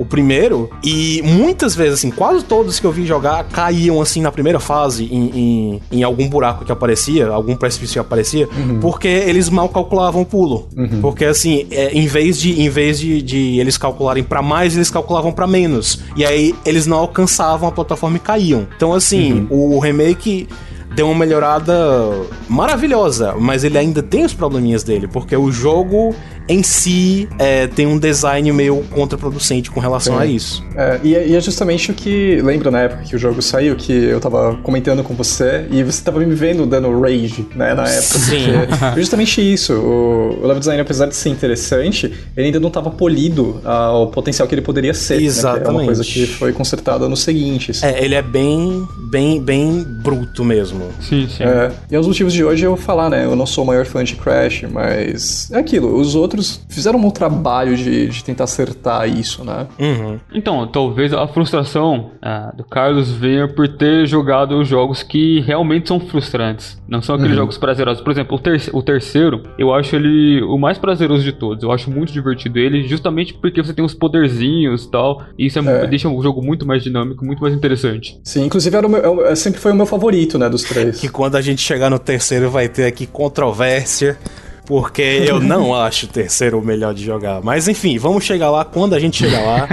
o primeiro, e muitas vezes, assim, quase todos que eu vi jogar caíam, assim, na primeira fase, em, em, em algum buraco que aparecia, algum precipício que aparecia, uhum. porque eles mal calculavam o pulo. Uhum. Porque, assim, é, em vez de, em vez de, de eles calcularem para mais, eles calculavam para menos. E aí eles não alcançavam a plataforma e caíam. Então, assim, uhum. o remake deu uma melhorada maravilhosa, mas ele ainda tem os probleminhas dele, porque o jogo em si é, tem um design meio contraproducente com relação Sim. a isso. É, e, é, e, é justamente o que. Lembra na época que o jogo saiu, que eu tava comentando com você e você tava me vendo dando rage, né, na época. Sim. justamente isso. O, o level design, apesar de ser interessante, ele ainda não tava polido ao potencial que ele poderia ser. Exatamente. Né, é uma coisa que foi consertada nos seguintes. É, ele é bem, bem, bem bruto mesmo. Sim, sim. É, e os motivos de hoje eu vou falar, né? Eu não sou o maior fã de Crash, mas é aquilo. Os outros fizeram um bom trabalho de, de tentar acertar isso, né? Uhum. Então, talvez a frustração ah, do Carlos venha por ter jogado os jogos que realmente são frustrantes. Não são aqueles uhum. jogos prazerosos. Por exemplo, o, ter o terceiro, eu acho ele o mais prazeroso de todos. Eu acho muito divertido ele, justamente porque você tem uns poderzinhos e tal. E isso é, é. deixa o jogo muito mais dinâmico, muito mais interessante. Sim, inclusive era meu, é sempre foi o meu favorito, né, dos Que quando a gente chegar no terceiro vai ter aqui controvérsia porque eu não acho o terceiro o melhor de jogar. Mas enfim, vamos chegar lá quando a gente chegar lá.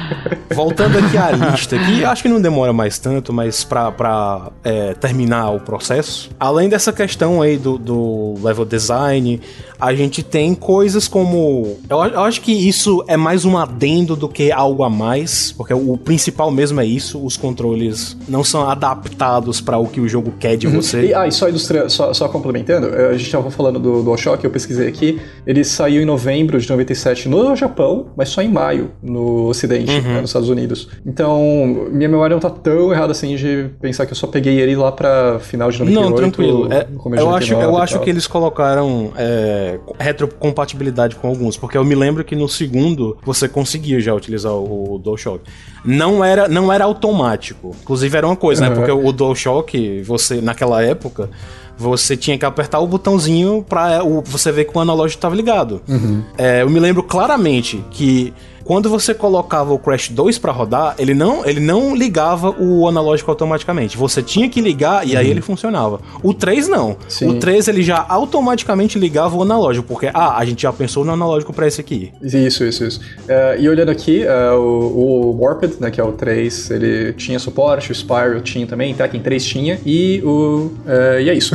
Voltando aqui à lista, que acho que não demora mais tanto, mas pra, pra é, terminar o processo. Além dessa questão aí do, do level design, a gente tem coisas como. Eu, eu, acho que isso é mais um adendo do que algo a mais, porque o principal mesmo é isso: os controles não são adaptados para o que o jogo quer de uhum. você. E, ah, e só, ilustra, só, só complementando, a gente estava falando do DualShock, eu pesquisei aqui, ele saiu em novembro de 97 no Japão, mas só em maio no Ocidente, uhum. né, nos Estados Unidos. Então, minha memória não tá tão errada assim de pensar que eu só peguei ele lá pra final de 98. Não, tranquilo. É, eu acho, eu acho que eles colocaram. É, retrocompatibilidade com alguns, porque eu me lembro que no segundo você conseguia já utilizar o, o DualShock. Não era, não era automático. Inclusive era uma coisa, uhum. né? Porque o DualShock, você, naquela época, você tinha que apertar o botãozinho pra você ver que o analógico estava ligado. Uhum. É, eu me lembro claramente que quando você colocava o Crash 2 para rodar, ele não, ele não ligava o analógico automaticamente. Você tinha que ligar e uhum. aí ele funcionava. O 3 não. Sim. O 3 ele já automaticamente ligava o analógico, porque ah, a gente já pensou no analógico para esse aqui. Isso, isso, isso. Uh, e olhando aqui, uh, o, o, Warped, né, que é o 3, ele tinha suporte, o Spyro tinha também, Tekken 3 tinha, e o. Uh, e é isso.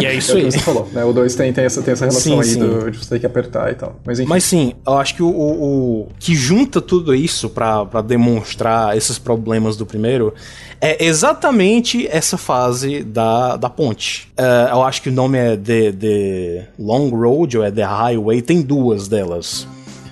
E é isso é aí. você falou, né? O 2 tem, tem, essa, tem essa relação sim, aí sim. Do, de você ter que apertar e tal. Mas, enfim. Mas sim, eu acho que o, o, o que junta tudo isso para demonstrar esses problemas do primeiro é exatamente essa fase da, da ponte. Uh, eu acho que o nome é The, The Long Road ou é The Highway, tem duas delas.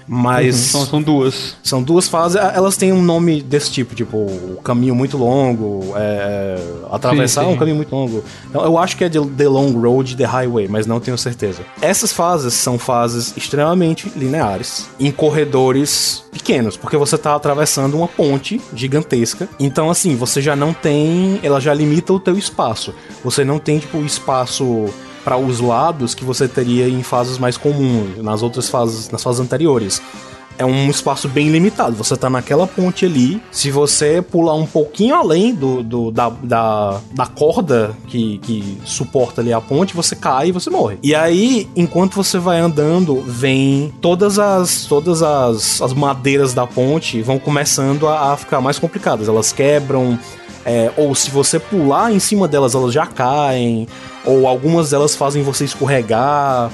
Mas. Uhum, são, são, duas. São duas fases. Elas têm um nome desse tipo, tipo, o caminho muito longo, é, atravessar sim, sim. um caminho muito longo. Então, eu acho que é The Long Road, The Highway, mas não tenho certeza. Essas fases são fases extremamente lineares, em corredores pequenos, porque você está atravessando uma ponte gigantesca. Então, assim, você já não tem. Ela já limita o teu espaço. Você não tem, tipo, espaço para os lados que você teria em fases mais comuns, nas outras fases, nas fases anteriores. É um espaço bem limitado. Você tá naquela ponte ali. Se você pular um pouquinho além do, do da, da, da, corda que, que suporta ali a ponte, você cai e você morre. E aí, enquanto você vai andando, vem todas as todas as, as madeiras da ponte vão começando a, a ficar mais complicadas. Elas quebram, é, ou se você pular em cima delas, elas já caem, ou algumas delas fazem você escorregar,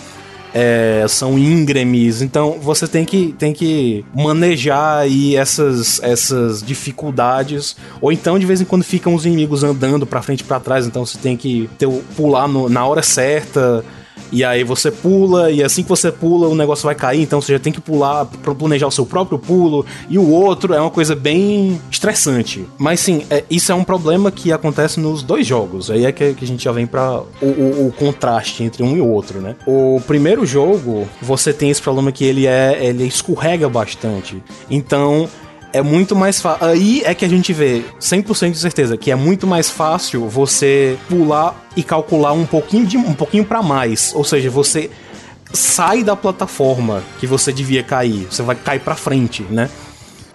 é, são íngremes, então você tem que, tem que manejar aí essas, essas dificuldades, ou então de vez em quando ficam os inimigos andando para frente e pra trás, então você tem que ter, pular no, na hora certa. E aí você pula, e assim que você pula, o negócio vai cair, então você já tem que pular pra planejar o seu próprio pulo, e o outro é uma coisa bem estressante. Mas sim, é, isso é um problema que acontece nos dois jogos. Aí é que, que a gente já vem pra o, o, o, contraste entre um e o outro, né? O primeiro jogo, você tem esse problema que ele é. ele escorrega bastante. Então é muito mais fácil. Aí é que a gente vê 100% de certeza que é muito mais fácil você pular e calcular um pouquinho de um pouquinho para mais, ou seja, você sai da plataforma que você devia cair, você vai cair para frente, né?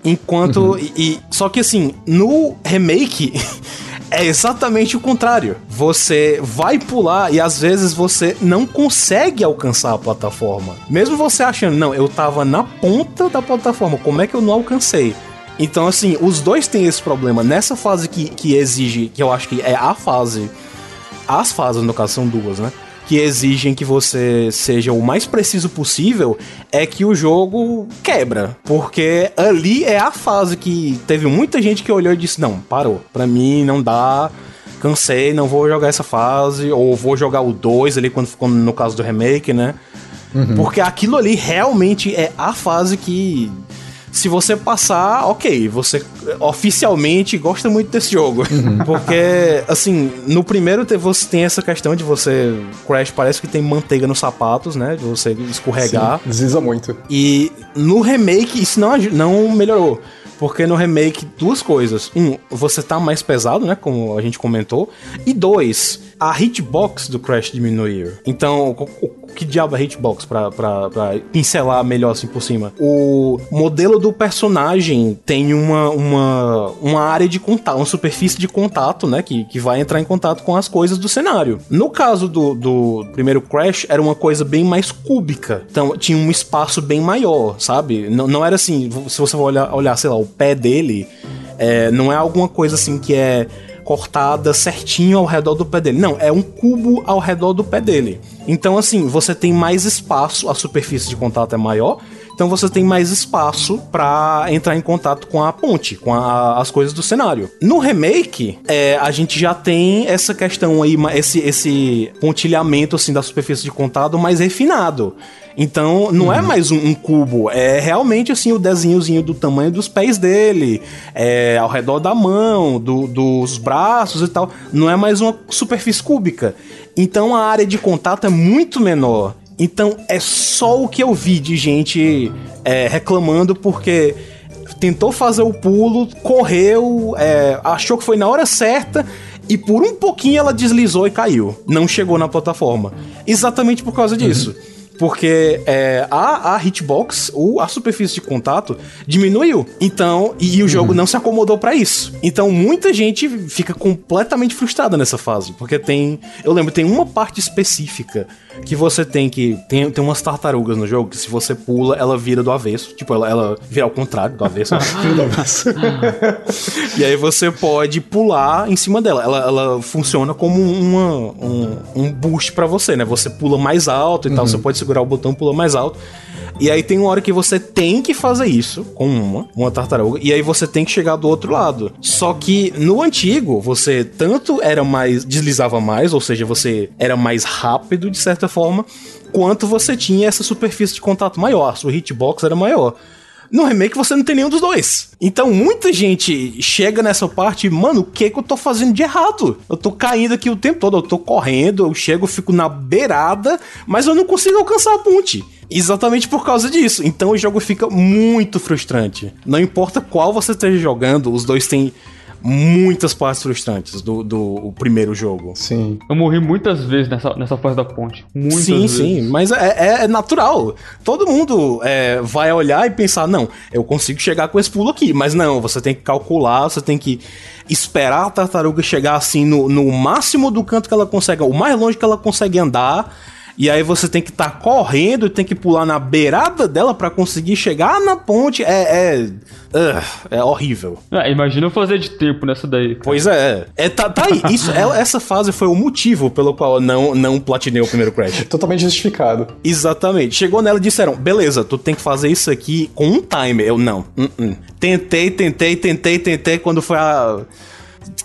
Enquanto uhum. e, e só que assim, no remake é exatamente o contrário. Você vai pular e às vezes você não consegue alcançar a plataforma. Mesmo você achando, não, eu tava na ponta da plataforma, como é que eu não alcancei? Então, assim, os dois têm esse problema. Nessa fase que, que exige, que eu acho que é a fase. As fases, no caso, são duas, né? Que exigem que você seja o mais preciso possível, é que o jogo quebra. Porque ali é a fase que teve muita gente que olhou e disse: Não, parou. Pra mim não dá. Cansei, não vou jogar essa fase. Ou vou jogar o 2 ali, quando ficou no caso do remake, né? Uhum. Porque aquilo ali realmente é a fase que se você passar, ok, você oficialmente gosta muito desse jogo. Uhum. Porque, assim, no primeiro você tem essa questão de você. Crash parece que tem manteiga nos sapatos, né? De você escorregar. Sim, desliza muito. E no remake isso não, não melhorou. Porque no remake, duas coisas. Um, você tá mais pesado, né? Como a gente comentou. E dois, a hitbox do Crash diminuiu. Então, o, que diabo é hitbox pra, pra, pra pincelar melhor assim por cima? O modelo do personagem tem uma, uma, uma área de contato, uma superfície de contato, né? Que, que vai entrar em contato com as coisas do cenário. No caso do, do primeiro Crash, era uma coisa bem mais cúbica. Então, tinha um espaço bem maior, sabe? Não, não era assim, se você for olhar, olhar sei lá, o pé dele, é, não é alguma coisa assim que é cortada certinho ao redor do pé dele. Não, é um cubo ao redor do pé dele. Então, assim, você tem mais espaço, a superfície de contato é maior, então você tem mais espaço para entrar em contato com a ponte, com a, as coisas do cenário. No remake, é, a gente já tem essa questão aí, esse, esse pontilhamento assim da superfície de contato mais refinado. Então, não é uhum. é mais um, um, cubo, é realmente assim o desenhozinho do tamanho dos pés dele, é, ao redor da mão, do, dos braços e tal. Não é mais uma superfície cúbica. Então a área de contato é muito menor. Então é só o que eu vi de gente é, reclamando porque tentou fazer o pulo, correu, é, achou que foi na hora certa e por um pouquinho ela deslizou e caiu. Não chegou na plataforma. Exatamente por causa disso. Uhum. Porque é, a, a hitbox, ou a superfície de contato, diminuiu. Então, e, e o jogo uhum. não se acomodou para isso. Então, muita gente fica completamente frustrada nessa fase. Porque tem. Eu lembro, tem uma parte específica que você tem que. Tem, tem umas tartarugas no jogo que se você pula, ela vira do avesso. Tipo, ela, ela vira ao contrário, do avesso. do avesso. e aí você pode pular em cima dela. Ela, ela funciona como uma, um, um boost para você, né? Você pula mais alto e uhum. tal. Você pode segurar o botão, pula mais alto. E aí tem uma hora que você tem que fazer isso com uma, uma tartaruga, e aí você tem que chegar do outro lado. Só que no antigo, você tanto era mais. deslizava mais, ou seja, você era mais rápido de certa forma, quanto você tinha essa superfície de contato maior, a sua hitbox era maior. No remake você não tem nenhum dos dois. Então muita gente chega nessa parte mano, o que que eu tô fazendo de errado? Eu tô caindo aqui o tempo todo, eu tô correndo, eu chego, fico na beirada, mas eu não consigo alcançar a ponte. Exatamente por causa disso. Então o jogo fica muito frustrante. Não importa qual você esteja jogando, os dois têm muitas partes frustrantes do, do primeiro jogo. Sim. Eu morri muitas vezes nessa, nessa fase da ponte. Muitas sim, vezes. sim. Mas é, é, é natural. Todo mundo é, vai olhar e pensar: não, eu consigo chegar com esse pulo aqui. Mas não, você tem que calcular, você tem que esperar a tartaruga chegar assim no, no máximo do canto que ela consegue, o mais longe que ela consegue andar e aí você tem que estar tá correndo, tem que pular na beirada dela para conseguir chegar na ponte. É. É, uh, é horrível. Ah, imagina eu fazer de tempo nessa daí. Cara. Pois é. é tá, tá aí. Isso, ela, essa fase foi o motivo pelo qual eu não, não platinei o primeiro Crash. Totalmente justificado. Exatamente. Chegou nela e disseram: beleza, tu tem que fazer isso aqui com um timer. Eu não. Uh -uh. Tentei, tentei, tentei, tentei. Quando foi a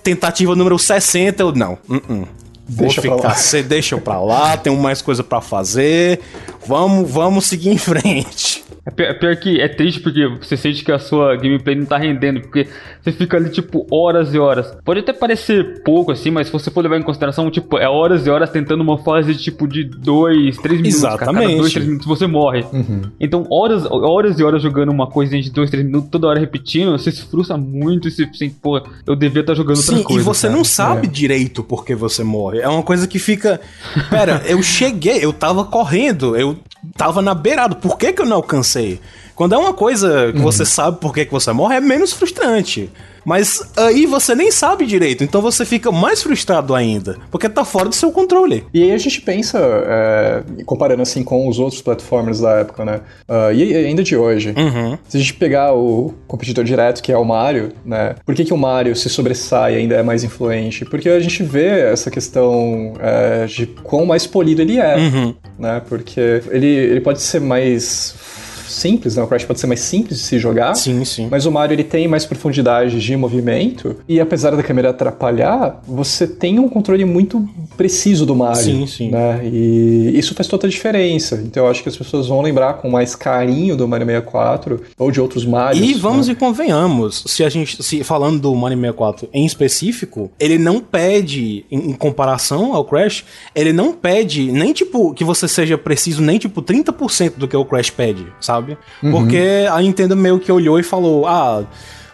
tentativa número 60, eu não. Uh Vou Deixa pra ficar, você deixa pra lá, tenho mais coisa pra fazer. Vamos, vamos seguir em frente. É pior, é pior que é triste porque você sente que a sua gameplay não tá rendendo, porque você fica ali, tipo, horas e horas. Pode até parecer pouco assim, mas se você for levar em consideração, tipo, é horas e horas tentando uma fase, tipo, de 2, 3 minutos. cara. Cada Exatamente. 2, 3 minutos você morre. Então, horas, horas e horas jogando uma coisinha de 2, 3 minutos, toda hora repetindo, você se frustra muito e você pensa, pô, eu devia estar jogando Sim, outra coisa. e você cara. não sabe É. direito por que você morre. É uma coisa que fica. Pera, eu cheguei, eu tava correndo, eu tava na beirada, por que, que eu não alcancei? Quando é uma coisa que você sabe por que, que você morre, é menos frustrante. Mas aí você nem sabe direito, então você fica mais frustrado ainda, porque tá fora do seu controle. E aí a gente pensa, é, comparando assim com os outros platformers da época, né? Ah, e ainda de hoje. Uhum. Se a gente pegar o competidor direto, que é o Mario, né? Por que, que o Mario se sobressai e ainda é mais influente? Porque a gente vê essa questão é, de quão mais polido ele é, Uhum. né? Porque ele, ele pode ser mais simples, né? O Crash pode ser mais simples de se jogar. Sim, sim. Mas o Mario ele tem mais profundidade de movimento e apesar da câmera atrapalhar, você tem um controle muito preciso do Mario. Sim, sim. Né? E isso faz toda a diferença. Então eu acho que as pessoas vão lembrar com mais carinho do Mario 64 ou de outros Marios. E vamos né? e convenhamos, se a gente, se falando do Mario 64 em específico, ele não pede, em, em comparação ao Crash, ele não pede nem tipo que você seja preciso nem tipo 30% do que o Crash pede, sabe? Porque a Nintendo meio que olhou e falou: "Ah,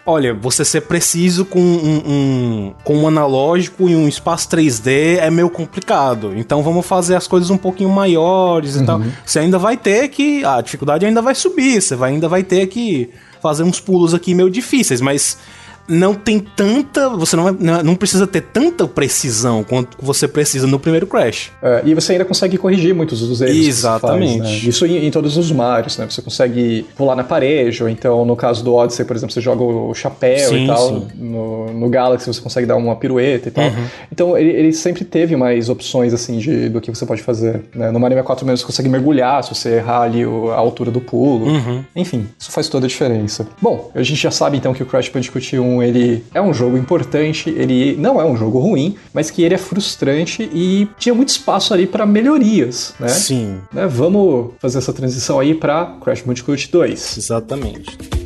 Olha, você ser preciso com um, um- com um analógico e um espaço 3D é meio complicado. Então vamos fazer as coisas um pouquinho maiores e tal. Você ainda vai ter que. A dificuldade ainda vai subir. Você vai, ainda vai ter que fazer uns pulos aqui meio difíceis, mas não tem tanta. Você não, não precisa ter tanta precisão quanto você precisa no primeiro Crash. É, e você ainda consegue corrigir muitos dos erros. Exatamente. faz, né? Isso em, em todos os Marios, né? Você consegue pular na parede, ou então no caso do Odyssey, por exemplo, você joga o chapéu Sim, e tal. sim. No, no Galaxy você consegue dar uma pirueta e tal. Uhum. Então ele, ele sempre teve mais opções assim de, do que você pode fazer. né? No Mario 64 mesmo você consegue mergulhar se você errar ali a altura do pulo. Uhum. Enfim, isso faz toda a diferença. Bom, a gente já sabe então que o Crash Bandicoot 1 ele é um jogo importante, ele não é um jogo ruim, mas que ele é frustrante e tinha muito espaço ali para melhorias, né? Sim, Né, Vamos fazer essa transição aí para Crash Bandicoot 2. exatamente.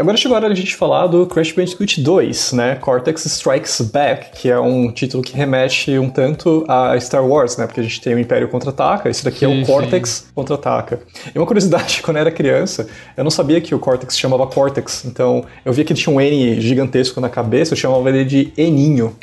Agora chegou a hora de a gente falar do Crash Bandicoot 2, né? Cortex Strikes Back, que é um título que remete um tanto a Star Wars, né? Porque a gente tem o Império Contra-Ataca, esse daqui é Sim, o Cortex Contra-Ataca. E uma curiosidade, quando eu era criança, eu não sabia que o Cortex se chamava Cortex, então eu via que ele tinha um N gigantesco na cabeça, eu chamava ele de Eninho.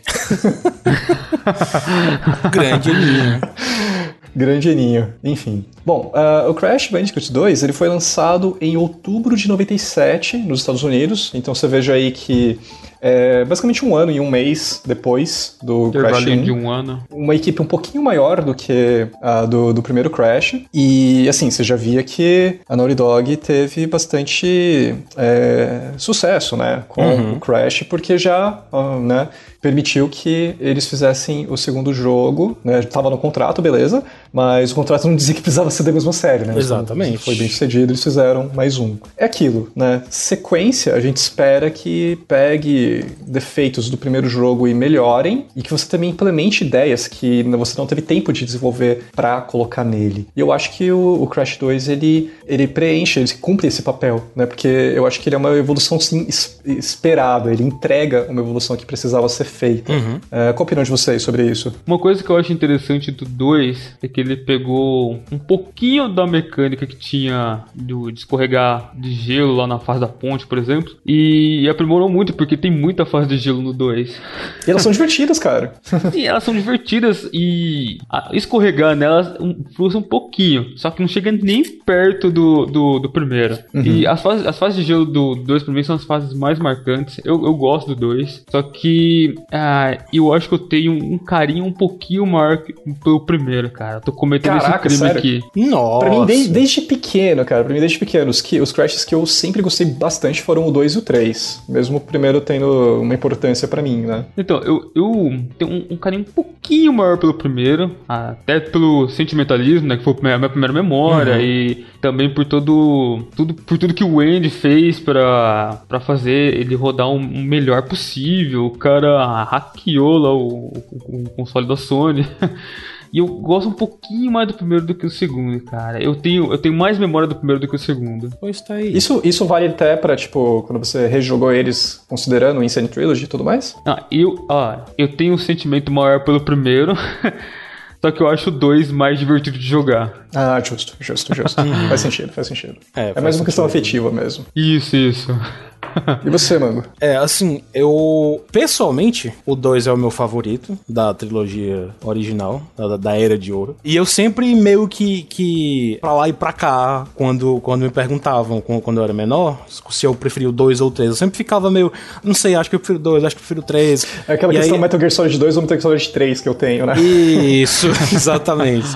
Grande linha. Grande Eninho, enfim. Bom, ah, o Crash Bandicoot 2 ele foi lançado em outubro de 97 nos Estados Unidos, então você veja aí que é basicamente um ano e um mês depois do Crash 1 Intervalinho de um ano. uma equipe um pouquinho maior do que a do, do primeiro Crash. E, assim, você já via que a Naughty Dog teve bastante é, sucesso, né? Com o Crash, porque já, né? Permitiu que eles fizessem o segundo jogo, né? Tava no contrato, beleza, mas o contrato não dizia que precisava ser da mesma série, né? Exatamente. Então, foi bem sucedido, eles fizeram mais um. É aquilo, né? Sequência, a gente espera que pegue defeitos do primeiro jogo e melhorem, e que você também implemente ideias que você não teve tempo de desenvolver pra colocar nele. E eu acho que o, o Crash 2 ele, ele preenche, ele cumpre esse papel, né? Porque eu acho que ele é uma evolução sim es- esperada, ele entrega uma evolução que precisava ser feita. É, qual a opinião de vocês sobre isso? Uma coisa que eu acho interessante do 2 é que ele pegou um pouquinho da mecânica que tinha do, de escorregar de gelo lá na fase da ponte, por exemplo, e aprimorou muito, porque tem muita fase de gelo no 2. E elas são divertidas, cara. E elas são divertidas e escorregar nelas um, frustra um pouquinho, só que não chega nem perto do, do, do primeiro. E as fases, as fases de gelo do 2 pra mim são as fases mais marcantes. Eu, eu gosto do 2, só que ah, eu acho que eu tenho um carinho um pouquinho maior que- pelo primeiro, cara. Eu tô cometendo Caraca, esse crime sério? aqui. Nossa. Pra mim, desde, desde pequeno, cara, pra mim, desde pequeno, os, que, os Crashes que eu sempre gostei bastante foram o 2 e o 3. Mesmo o primeiro tendo uma importância pra mim, né? Então, eu, eu tenho um, um carinho um pouquinho maior pelo primeiro, até pelo sentimentalismo, né? Que foi a minha primeira memória, uhum. e também por todo, tudo, por tudo que o Andy fez pra fazer ele rodar o um, um melhor possível. O cara hackeou lá o, o, o console da Sony. E eu gosto um pouquinho mais do primeiro do que o segundo, cara. Eu tenho, eu tenho mais memória do primeiro do que o segundo. Pois tá aí. Isso, isso vale até pra, tipo, quando você rejogou eles considerando o Insane Trilogy e tudo mais? Ah, eu, ah, eu tenho um sentimento maior pelo primeiro. Só que eu acho o 2 mais divertido de jogar. Ah, justo, justo, justo. faz sentido, faz sentido. É, é mais uma questão afetiva mesmo. Isso, isso. e você, Mango? É, assim, eu. Pessoalmente, o 2 é o meu favorito da trilogia original, da, da Era de Ouro. E eu sempre meio que, que pra lá e pra cá, quando, quando me perguntavam, quando eu era menor, se eu preferia o 2 ou o 3, eu sempre ficava meio. Não sei, acho que eu prefiro o 2, acho que eu prefiro o 3. É aquela e questão aí... Metal Gear Solid 2 ou Metal Gear Solid 3 que eu tenho, né? Isso, exatamente.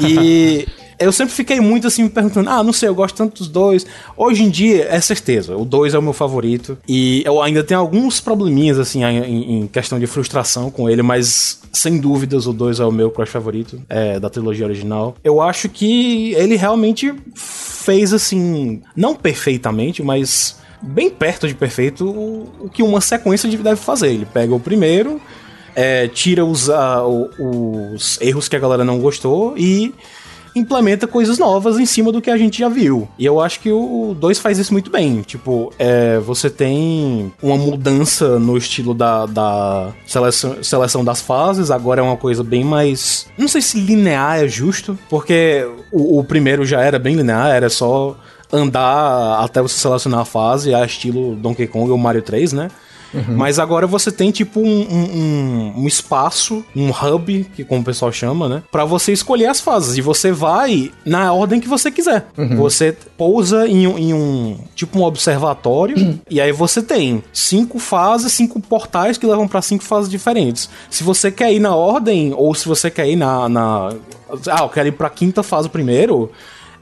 E eu sempre fiquei muito assim me perguntando: ah, não sei, eu gosto tanto dos dois. Hoje em dia, é certeza, o dois é o meu favorito. E eu ainda tenho alguns probleminhas, assim, em, em questão de frustração com ele, mas sem dúvidas o dois é o meu crush favorito é, da trilogia original. Eu acho que ele realmente fez, assim, não perfeitamente, mas bem perto de perfeito o, o que uma sequência deve fazer. Ele pega o primeiro. É, tira os, uh, os erros que a galera não gostou e implementa coisas novas em cima do que a gente já viu. E eu acho que o 2 faz isso muito bem. Tipo, é, você tem uma mudança no estilo da, da seleção, seleção das fases, agora é uma coisa bem mais. Não sei se linear é justo, porque o, o primeiro já era bem linear, era só andar até você selecionar a fase, a estilo Donkey Kong ou Mario 3, né? Uhum. Mas agora você tem tipo um, um, um, espaço, um hub, que como o pessoal chama, né? Pra você escolher as fases. E você vai na ordem que você quiser. Uhum. Você pousa em, em, um tipo um observatório. Uhum. E aí você tem cinco fases, cinco portais que levam para cinco fases diferentes. Se você quer ir na ordem, ou se você quer ir na. na ah, eu quero ir pra quinta fase primeiro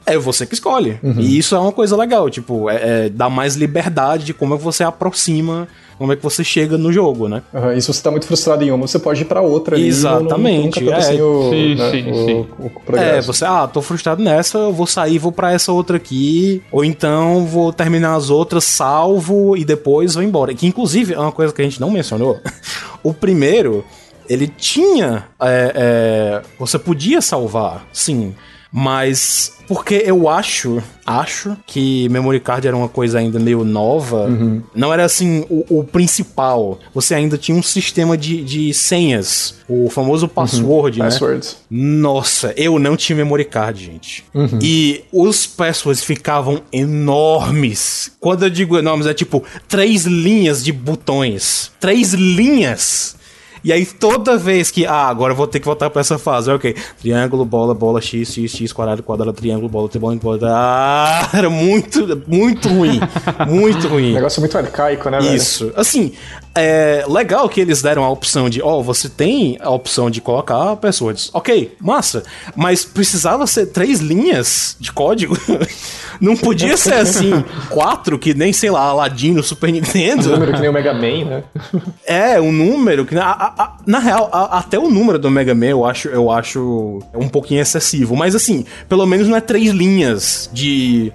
é você que escolhe. Uhum. E isso é uma coisa legal, tipo, é, é, dá mais liberdade de como é que você aproxima como é que você chega no jogo, né? Uhum, e se você tá muito frustrado em uma, você pode ir pra outra ali. Exatamente. Nunca é. assim, o, sim, né, sim, o, sim. O, o é, você, ah, tô frustrado nessa, eu vou sair, vou pra essa outra aqui, ou então vou terminar as outras, salvo e depois vou embora. Que inclusive é uma coisa que a gente não mencionou. o primeiro, ele tinha. É, é, você podia salvar, sim. Mas porque eu acho, acho que memory card era uma coisa ainda meio nova. Uhum. Não era assim o, o, principal. Você ainda tinha um sistema de, de senhas, o famoso password, uhum. né? Passwords. Nossa, eu não tinha memory card, gente. Uhum. E os passwords ficavam enormes. Quando eu digo enormes, é tipo três linhas de botões. Três linhas. E aí toda vez que, ah, agora eu vou ter que voltar pra essa fase, ok. Triângulo, bola, bola, x, x, x, quadrado, quadrado, triângulo, bola, triângulo, bola. Ah, era muito, muito ruim. muito ruim. Negócio muito arcaico, né, velho? Isso. Assim, é legal que eles deram a opção de, ó, oh, você tem a opção de colocar pessoas. Ok, massa. Mas precisava ser três linhas de código? Não podia ser assim, quatro, que nem, sei lá, Aladdin no Super Nintendo. Um número que nem o Mega Man, né? É, um número que. A, a, a, na real, até o número do Mega Man eu acho, eu acho um pouquinho excessivo. Mas assim, pelo menos não é três linhas de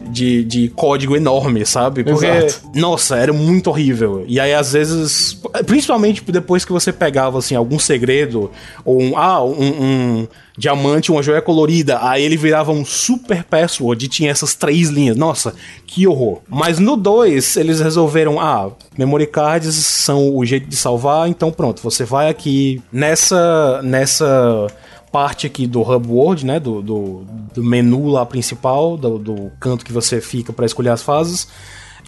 de, de código enorme, sabe? Porque, Exato. nossa, era muito horrível. E aí, às vezes, principalmente depois que você pegava, assim, algum segredo, ou um, ah, um, um diamante, uma joia colorida, aí ele virava um super password e tinha essas três linhas. Nossa, que horror. Mas no 2, eles resolveram, ah, memory cards são o jeito de salvar, então pronto, você vai aqui nessa, nessa parte aqui do Hub World, né? Do, do, do menu lá principal, do, do canto que você fica para escolher as fases.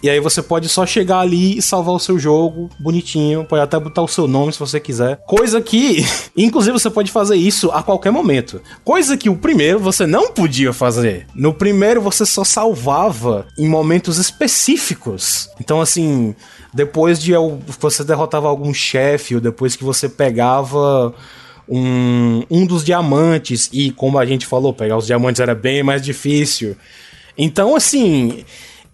E aí você pode só chegar ali e salvar o seu jogo bonitinho, pode até botar o seu nome se você quiser. Coisa que, inclusive você pode fazer isso a qualquer momento. Coisa que o primeiro você não podia fazer. No primeiro você só salvava em momentos específicos. Então assim, depois de você derrotava algum chefe ou depois que você pegava um, um dos diamantes, e como a gente falou, pegar os diamantes era bem mais difícil. Então, assim,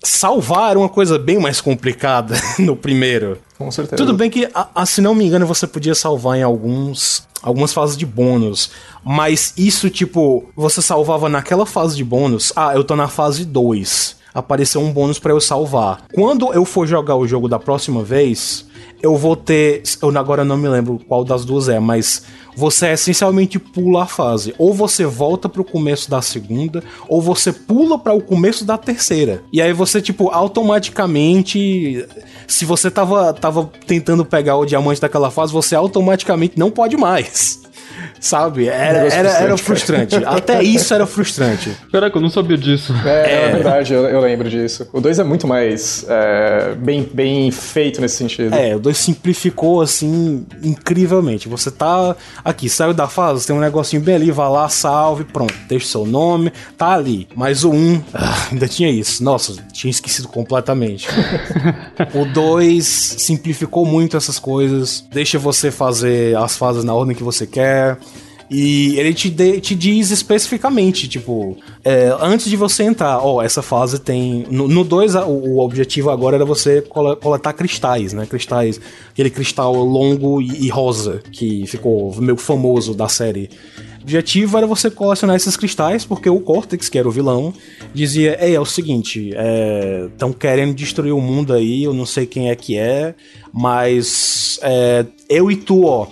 salvar era uma coisa bem mais complicada no primeiro. Com certeza. Tudo bem que, a, a, se não me engano, você podia salvar em alguns algumas fases de bônus, mas isso tipo, você salvava naquela fase de bônus. Ah, eu tô na fase 2. Apareceu um bônus para eu salvar. Quando eu for jogar o jogo da próxima vez, eu vou ter. Eu agora não me lembro qual das duas é, mas você essencialmente pula a fase. Ou você volta pro começo da segunda, ou você pula para o começo da terceira. E aí você, tipo, automaticamente. Se você tava, tava tentando pegar o diamante daquela fase, você automaticamente não pode mais. Sabe? Era, era, era frustrante. Até isso era frustrante. Caraca, eu não sabia disso. É, é. é verdade, eu, eu, lembro disso. O 2 é muito mais é, bem, bem feito nesse sentido. É, o 2 simplificou assim incrivelmente. Você tá aqui, saiu da fase, tem um negocinho bem ali, vai lá, salve, pronto, deixa seu nome, tá ali. Mas o 1, um, ah, ainda tinha isso. Nossa, tinha esquecido completamente. o 2 simplificou muito essas coisas, deixa você fazer as fases na ordem que você quer. E ele te, de, te diz especificamente, tipo, é, antes de você entrar, ó, essa fase tem. No 2, o, o, objetivo agora era você coletar cristais, né? Cristais, aquele cristal longo e, e rosa, que ficou meio famoso da série. O objetivo era você colecionar esses cristais, porque o Cortex, que era o vilão, dizia: Ei, é o seguinte, estão é, querendo destruir o mundo aí, eu não sei quem é que é, mas é, eu e tu, ó,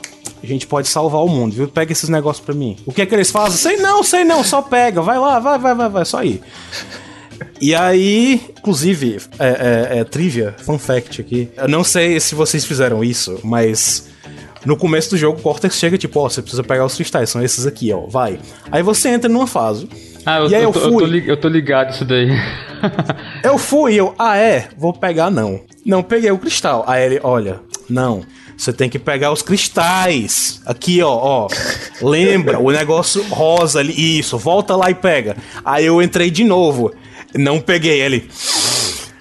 a gente pode salvar o mundo, viu? Pega esses negócios pra mim. O que é que eles fazem? Sei não, sei não, só pega. Vai lá, vai, vai, vai, vai, só aí. E aí, inclusive, é, é, é, trivia, fun fact aqui. Eu não sei se vocês fizeram isso, mas no começo do jogo, o Cortex chega tipo, ó, oh, você precisa pegar os cristais, são esses aqui, ó, vai. Aí você entra numa fase. Ah, eu, e aí eu, eu, fui. Eu tô, eu tô ligado isso daí. eu fui eu, ah é, vou pegar não. Não, peguei o cristal. Aí ele, olha, não. Você tem que pegar os cristais. Aqui, ó, ó. Lembra? o negócio rosa ali. Isso, volta lá e pega. Aí eu entrei de novo. Não peguei ele.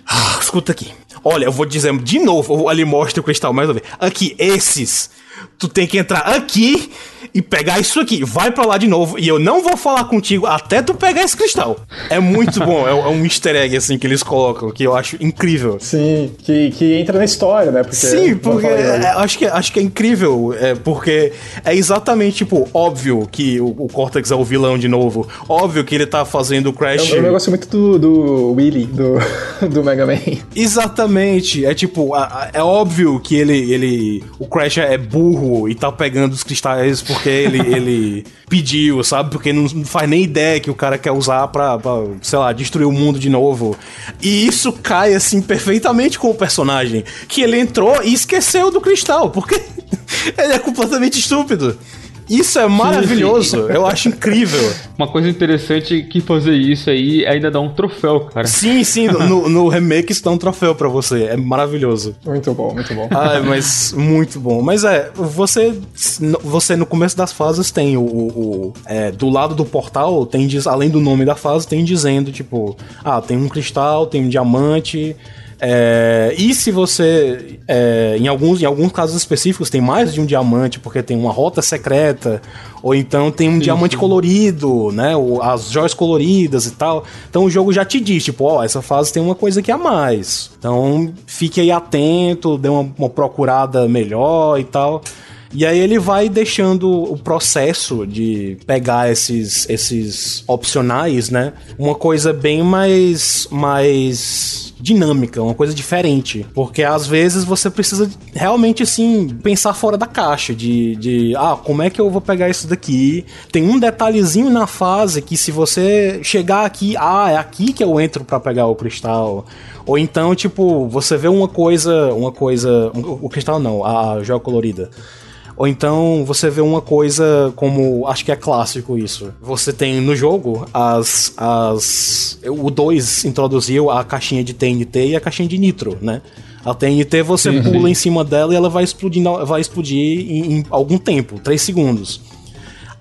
Ah, escuta aqui. Olha, eu vou dizer de novo. Ali mostra o cristal mais uma vez. Aqui, esses. Tu tem que entrar aqui e pegar isso aqui. Vai para lá de novo e eu não vou falar contigo até tu pegar esse cristal. É muito bom, é, é, um easter egg assim que eles colocam, que eu acho incrível. Sim, que, que entra na história, né? Porque, Sim, porque é, acho, que, acho que é incrível, é, porque é exatamente, tipo, óbvio que o, o, Cortex é o vilão de novo. Óbvio que ele tá fazendo o Crash. É, um, é um negócio muito do, do Willy, do, do Mega Man. Exatamente. É tipo, é óbvio que ele, ele. O Crash é burro e tá pegando os cristais porque ele, ele pediu, sabe? Porque não, faz nem ideia que o cara quer usar pra, pra, sei lá, destruir o mundo de novo. E isso cai, assim, perfeitamente com o personagem. Que ele entrou e esqueceu do cristal, porque ele é completamente estúpido. Isso é maravilhoso, sim, sim. eu acho incrível. Uma coisa interessante que fazer isso aí ainda dá um troféu, cara. Sim, sim, no, no remake isso dá um troféu para você, é maravilhoso. Muito bom, muito bom. Ah, mas muito bom. Mas é, você, você no começo das fases tem o, o, o é, do lado do portal tem além do nome da fase tem dizendo tipo, ah, tem um cristal, tem um diamante, é, e se você, é, em, alguns, em alguns casos específicos, tem mais de um diamante, porque tem uma rota secreta, ou então tem um sim, diamante sim. colorido, né? Ou as joias coloridas e tal. Então o jogo já te diz, tipo, ó, oh, essa fase tem uma coisa aqui a mais. Então fique aí atento, dê uma, uma procurada melhor e tal. E aí ele vai deixando o processo de pegar esses, esses opcionais, né? Uma coisa bem mais mais dinâmica, uma coisa diferente. Porque às vezes você precisa realmente, assim, pensar fora da caixa. De, de ah, como é que eu vou pegar isso daqui? Tem um detalhezinho na fase que se você chegar aqui, ah, é aqui que eu entro para pegar o cristal. Ou então, tipo, você vê uma coisa, uma coisa, o cristal não, a joia colorida. Ou então você vê uma coisa como. Acho que é clássico isso. Você tem no jogo as. as o 2 introduziu a caixinha de TNT e a caixinha de nitro, né? A TNT você sim, pula sim. em cima dela e ela vai explodir, vai explodir em, em algum tempo 3 segundos.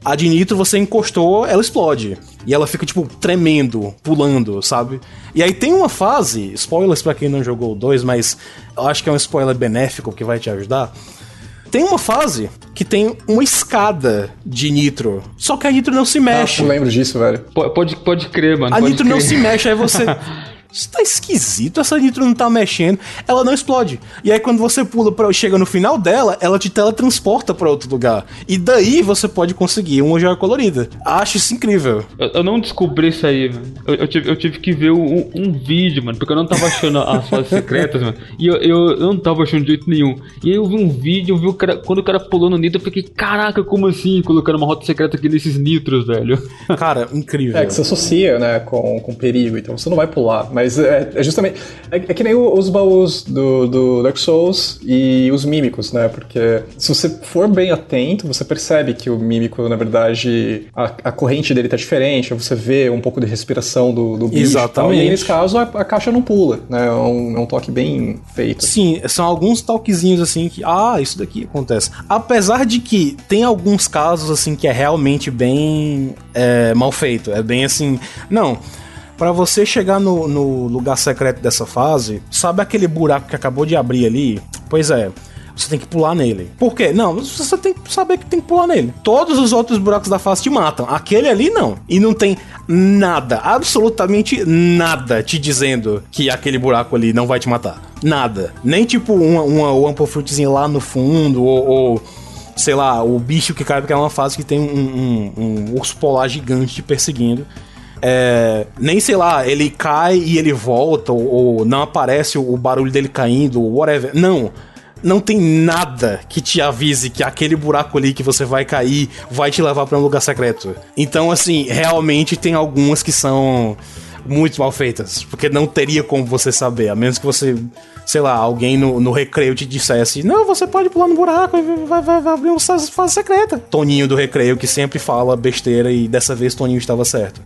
A de nitro você encostou, ela explode. E ela fica, tipo, tremendo, pulando, sabe? E aí tem uma fase, spoilers para quem não jogou o 2, mas eu acho que é um spoiler benéfico que vai te ajudar tem uma fase que tem uma escada de nitro. Só que a nitro não se mexe. Ah, eu lembro disso, velho. Pode, pode crer, mano. A pode nitro crer. não se mexe, aí você. Isso tá esquisito, essa nitro não tá mexendo. Ela não explode. E aí, quando você pula para chega no final dela, ela te teletransporta pra outro lugar. E daí você pode conseguir uma joia colorida. Acho isso incrível. Eu, eu não descobri isso aí, mano. Eu, eu tive, eu tive que ver um, um vídeo, mano, porque eu não tava achando as fases secretas, mano. E eu, eu, eu não tava achando de jeito nenhum. E aí eu vi um vídeo, eu vi o cara. Quando o cara pulou no nitro, eu fiquei, caraca, como assim? Colocando uma rota secreta aqui nesses nitros, velho. Cara, incrível. É que você associa, né, com, com perigo, então você não vai pular. Mas é, é justamente. É, é que nem os baús do, do Dark Souls e os mímicos, né? Porque se você for bem atento, você percebe que o mímico, na verdade, a, a corrente dele tá diferente, você vê um pouco de respiração do, do bicho. e. Exatamente. E aí, nesse caso, a, a caixa não pula, né? É um, é um toque bem feito. Sim, são alguns toquezinhos assim que, ah, isso daqui acontece. Apesar de que tem alguns casos assim que é realmente bem é, mal feito. É bem assim. Não. Pra você chegar no, no lugar secreto dessa fase, sabe aquele buraco que acabou de abrir ali? Pois é. Você tem que pular nele. Por quê? Não, você tem que saber que tem que pular nele. Todos os outros buracos da fase te matam. Aquele ali não. E não tem nada, absolutamente nada te dizendo que aquele buraco ali não vai te matar. Nada. Nem tipo uma, uma Fruitzinha lá no fundo, ou, ou, sei lá, o bicho que cai, porque é uma fase que tem um, um- um urso polar gigante te perseguindo. É, nem sei lá, ele cai e ele volta, ou, ou não aparece o, o barulho dele caindo, ou whatever. Não. Não tem nada que te avise que aquele buraco ali que você vai cair vai te levar pra um lugar secreto. Então, assim, realmente tem algumas que são muito mal feitas. Porque não teria como você saber, a menos que você, sei lá, alguém no, no recreio te dissesse: Não, você pode pular no buraco e vai, vai, vai abrir uma fase secreta. Toninho do recreio que sempre fala besteira e dessa vez Toninho estava certo.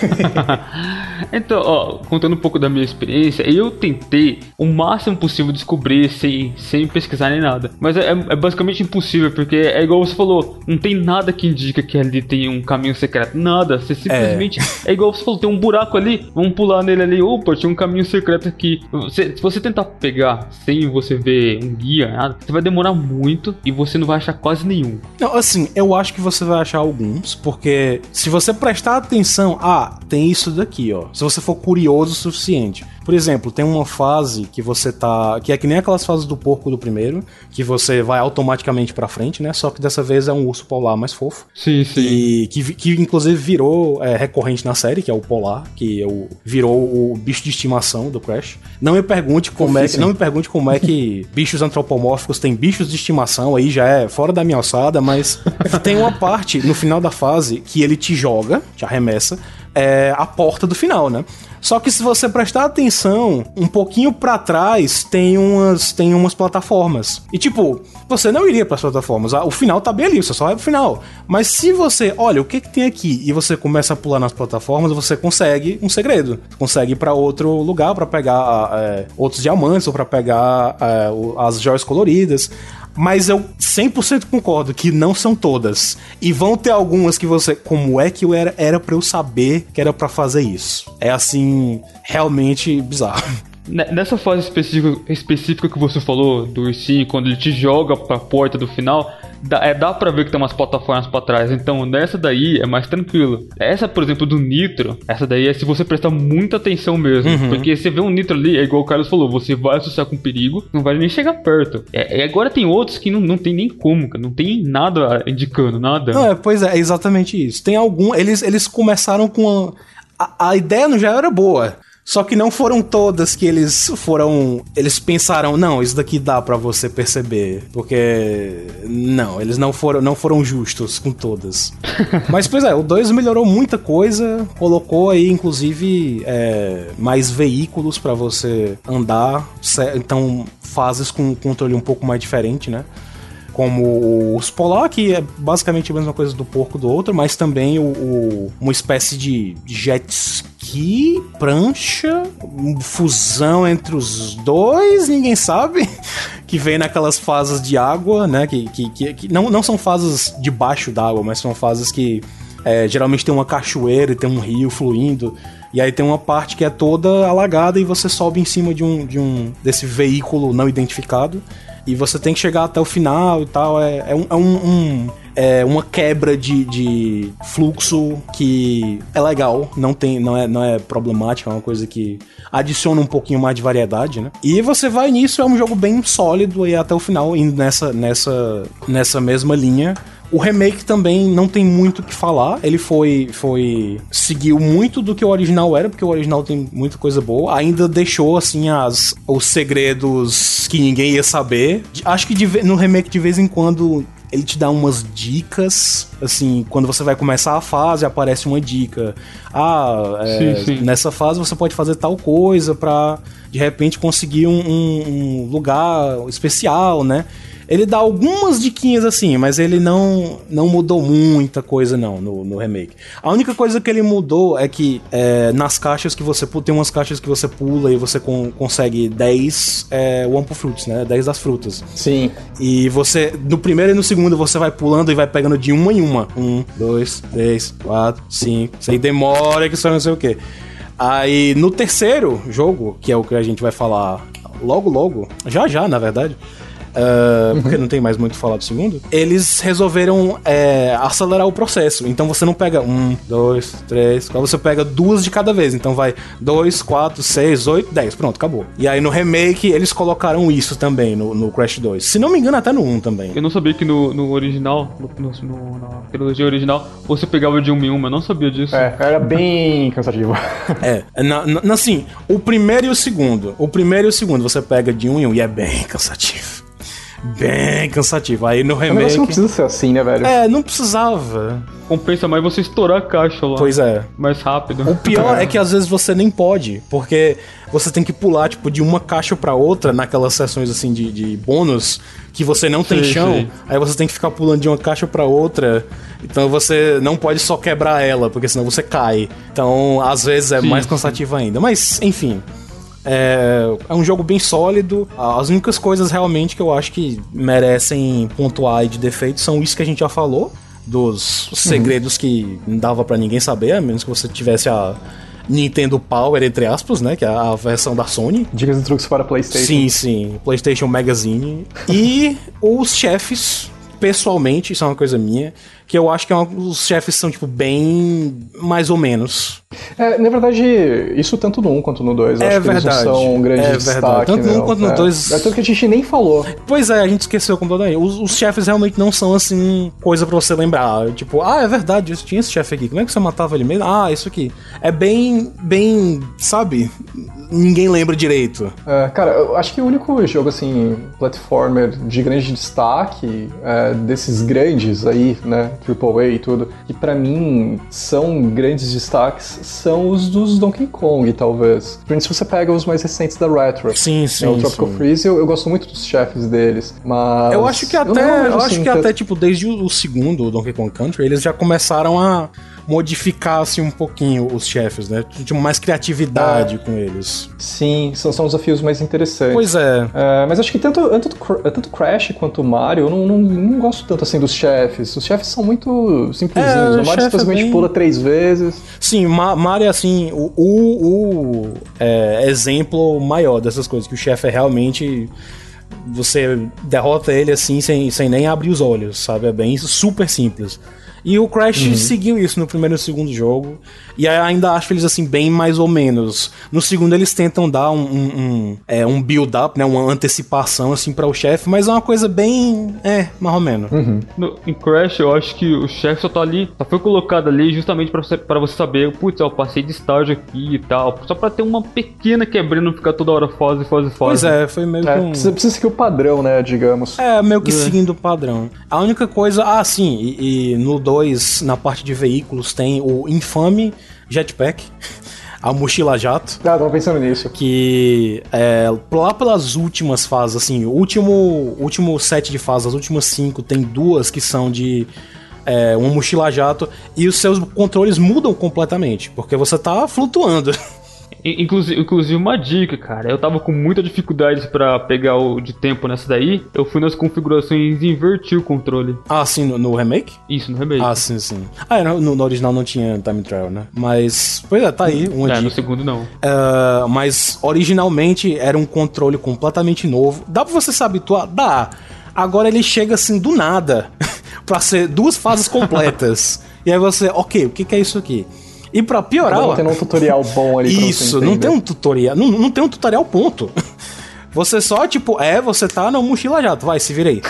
então, ó, contando um pouco da minha experiência, eu tentei o máximo possível descobrir sem, sem pesquisar nem nada. Mas é, é basicamente impossível, porque é igual você falou, não tem nada que indica que ali tem um caminho secreto. Nada. Você simplesmente. É, igual você falou, tem um buraco ali, vamos pular nele ali. Opa, tinha um caminho secreto aqui. Você- se você tentar pegar sem você ver um guia, nada, você vai demorar muito e você não vai achar quase nenhum. Não, assim, eu acho que você vai achar alguns, porque se você prestar atenção, ah, tem isso daqui, ó. Se você for curioso o suficiente. Por exemplo, tem uma fase que você tá. que é que nem aquelas fases do porco do primeiro, que você vai automaticamente pra frente, né? Só que dessa vez é um urso polar mais fofo. Sim, sim. E que, que inclusive virou é, recorrente na série, que é o Polar, que é o, virou o bicho de estimação do Crash. Não me pergunte como é que, não me pergunte como é que bichos antropomórficos têm bichos de estimação, aí já é fora da minha alçada, mas tem uma parte no final da fase que ele te joga, te arremessa, é a porta do final, né? Só que se você prestar atenção, um pouquinho pra trás tem umas tem umas plataformas. E tipo, você não iria pras plataformas. ah, O final tá bem ali, você só vai pro final. Mas se você, olha, o que que tem aqui e você começa a pular nas plataformas, você consegue um segredo. Você consegue ir pra outro lugar pra pegar é, outros diamantes ou pra pegar é, as joias coloridas. Mas eu 100% concordo que não são todas. E vão ter algumas que você. Como é que eu era, era pra eu saber que era pra fazer isso? É assim, realmente bizarro. Ne- Nessa fase específica, específica que você falou do ursinho, quando ele te joga pra porta do final, dá, é, dá pra ver que tem umas plataformas pra trás. Então nessa daí é mais tranquilo. Essa, por exemplo, do Nitro, essa daí é se você prestar muita atenção mesmo. Porque você vê um Nitro ali, é igual o Carlos falou, você vai associar com perigo, não vai nem chegar perto. É, e agora tem outros que não, não tem nem como, cara, não tem nada indicando, nada. Não, é, pois é, é exatamente isso. Tem algum. Eles, eles começaram com. A, a, a ideia no já era boa. Só que não foram todas que eles foram. Eles pensaram, não, isso daqui dá pra você perceber. Porque. Não, eles não foram, não foram justos com todas. Mas, pois é, o 2 melhorou muita coisa. Colocou aí, inclusive, é, mais veículos pra você andar. Então, fases com um controle um pouco mais diferente, né? como o urso polar, que é basicamente a mesma coisa do porco do outro, mas também o, o- uma espécie de jet ski, prancha, fusão entre os dois, ninguém sabe, que vem naquelas fases de água, né, que, que, que- que não, não são fases debaixo d'água, mas são fases que é, geralmente tem uma cachoeira e tem um rio fluindo. E aí tem uma parte que é toda alagada e você sobe em cima de um, de um desse veículo não identificado. E você tem que chegar até o final e tal. É, é, um, é um, um é uma quebra de, de fluxo que é legal, não, tem, não, é, não é problemática, é uma coisa que adiciona um pouquinho mais de variedade, né? E você vai nisso, é um jogo bem sólido e até o final, indo nessa, nessa, nessa mesma linha. O remake também não tem muito o que falar. Ele foi, foi. seguiu muito do que o original era, porque o original tem muita coisa boa. Ainda deixou, assim, as, os segredos que ninguém ia saber. Acho que de, no remake, de vez em quando, ele te dá umas dicas, assim, quando você vai começar a fase, aparece uma dica. Ah, é, sim, sim. nessa fase você pode fazer tal coisa pra, de repente, conseguir um, um, um lugar especial, né? Ele dá algumas diquinhas assim, mas ele não, não mudou muita coisa não no, no remake. A única coisa que ele mudou é que é, nas caixas que você tem umas caixas que você pula e você con consegue 10 é, Wampo Fruits, né? 10 das frutas. Sim. E você, no primeiro e no segundo, você vai pulando e vai pegando de uma em uma. Um, dois, três, quatro, cinco. Isso aí demora que só não sei o que. Aí no terceiro jogo, que é o que a gente vai falar logo logo, já já na verdade, uh, porque não tem mais muito falar do segundo, eles resolveram é, acelerar o processo. Então você não pega um, dois, três, quatro, você pega duas de cada vez. Então vai dois, quatro, seis, oito, dez. Pronto, acabou. E aí no remake eles colocaram isso também no, no Crash 2. Se não me engano, até no 1 também. Eu não sabia que no, no original, no, no, na trilogia original, você pegava de uma em uma. Eu não sabia disso. É, era bem cansativo. é, na, na, assim, o primeiro e o segundo. O primeiro e o segundo você pega de um em um e é bem cansativo bem cansativo. Aí no remake. Mas não precisa ser assim, né, velho? É, não precisava. Compensa mais você estourar a caixa lá. Pois é. Mais rápido. O pior é. é que às vezes você nem pode, porque você tem que pular, tipo, de uma caixa para outra naquelas sessões assim de, de bônus que você não tem sim, chão. Sim. Aí você tem que ficar pulando de uma caixa para outra. Então você não pode só quebrar ela, porque senão você cai. Então, às vezes é sim, mais cansativo ainda. Mas, enfim. É, é um jogo bem sólido. As únicas coisas realmente que eu acho que merecem pontuar de defeito são isso que a gente já falou. Dos segredos uhum. que não dava para ninguém saber, a menos que você tivesse a Nintendo Power, entre aspas, né? Que é a versão da Sony. Dicas e truques para PlayStation. Sim, sim. PlayStation Magazine. e os chefes, pessoalmente, isso é uma coisa minha que eu acho que é uma, os chefes são, tipo, bem mais ou menos. É, na verdade, isso tanto no 1 quanto no 2. É acho verdade. Que eles são um grande é destaque. Verdade. Tanto no 1 quanto no 2. É, é tanto que a gente nem falou. Pois é, a gente esqueceu completamente. Os, os chefes realmente não são, assim, coisa pra você lembrar. Tipo, ah, é verdade, isso tinha esse chefe aqui. Como é que você matava ele mesmo? Ah, isso aqui. É bem, bem, sabe? Ninguém lembra direito. É, cara, eu acho que o único jogo, assim, platformer de grande destaque é, desses grandes aí, né? AAA e tudo, que para mim são grandes destaques, são os dos Donkey Kong, talvez. Se você pega os mais recentes da Retro. Sim, sim. É, o Tropical sim. Freeze, eu, eu, gosto muito dos chefes deles, mas... Eu acho que até, eu, eu acho assim, que até, tipo, desde o segundo, o Donkey Kong Country, eles já começaram a modificasse um pouquinho os chefes, né? Tinha mais criatividade é. com eles. Sim, são, são desafios mais interessantes. Pois é. é mas acho que tanto, tanto, tanto Crash quanto Mario, eu não, não, não, gosto tanto assim dos chefes. Os chefes são muito simplesinhos. É, o Mario simplesmente é bem... pula três vezes. Sim, Ma Mario é assim, o, o, o é, exemplo maior dessas coisas, que o chefe é realmente você derrota ele assim sem, sem nem abrir os olhos, sabe? É bem super simples. E o Crash uhum. seguiu isso no primeiro e no segundo jogo. E ainda acho eles assim, bem mais ou menos. No segundo, eles tentam dar um, um, um, é, um build-up, né? Uma antecipação, assim, para o chefe, mas é uma coisa bem. É, mais ou menos. Uhum. No, em Crash, eu acho que o chefe só tá ali, só foi colocado ali justamente para você, pra você saber, putz, eu passei de estágio aqui e tal. Só para ter uma pequena quebrinha, não ficar toda hora fase, fase, fase. Pois é, foi meio é, que um... precisa, precisa seguir o padrão, né, digamos. É, meio que é. seguindo o padrão. A única coisa. Ah, sim, e, e no 2, na parte de veículos, tem o infame jetpack. a mochila jato. Ah, tava pensando nisso. Que é, lá pelas últimas fases, assim, o último, último set de fases, as últimas cinco, tem duas que são de é, uma mochila jato e os seus controles mudam completamente, porque você tá flutuando. Inclusive, inclusive uma dica, cara. Eu tava com muita dificuldade para pegar o de tempo nessa daí. Eu fui nas configurações e inverti o controle. Ah, sim, no, no remake? Isso, no remake. Ah, sim, sim. Ah, no, no, original não tinha time trial, né? Mas, pois é, tá aí. Um é, dica. no segundo não. Uh, mas originalmente era um controle completamente novo. Dá pra você se habituar? Dá. Agora ele chega assim do nada para ser duas fases completas. e aí você, ok, o que, que é isso aqui? E pra piorar. Não tem um tutorial bom ali Isso, não tem um tutorial. Não, não tem um tutorial, ponto. Você só, tipo, é, você tá na mochila jato, vai, se vira aí.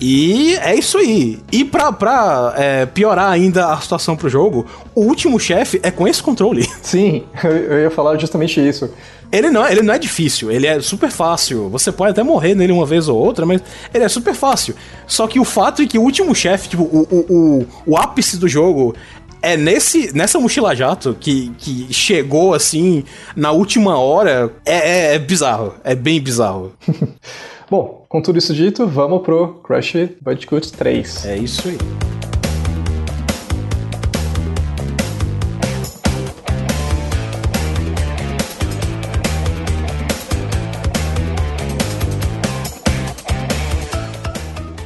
E é isso aí. E pra, pra é, piorar ainda a situação pro jogo, o último chefe é com esse controle. Sim, eu ia falar justamente isso. Ele não, ele não é difícil, ele é super fácil. Você pode até morrer nele uma vez ou outra, mas ele é super fácil. Só que o fato é que o último chefe, tipo, o, o, o, o ápice do jogo é nesse, nessa mochila jato que, que chegou assim na última hora. É, é, é bizarro. É bem bizarro. Bom, com tudo isso dito, vamos pro Crash Bandicoot 3. É isso aí.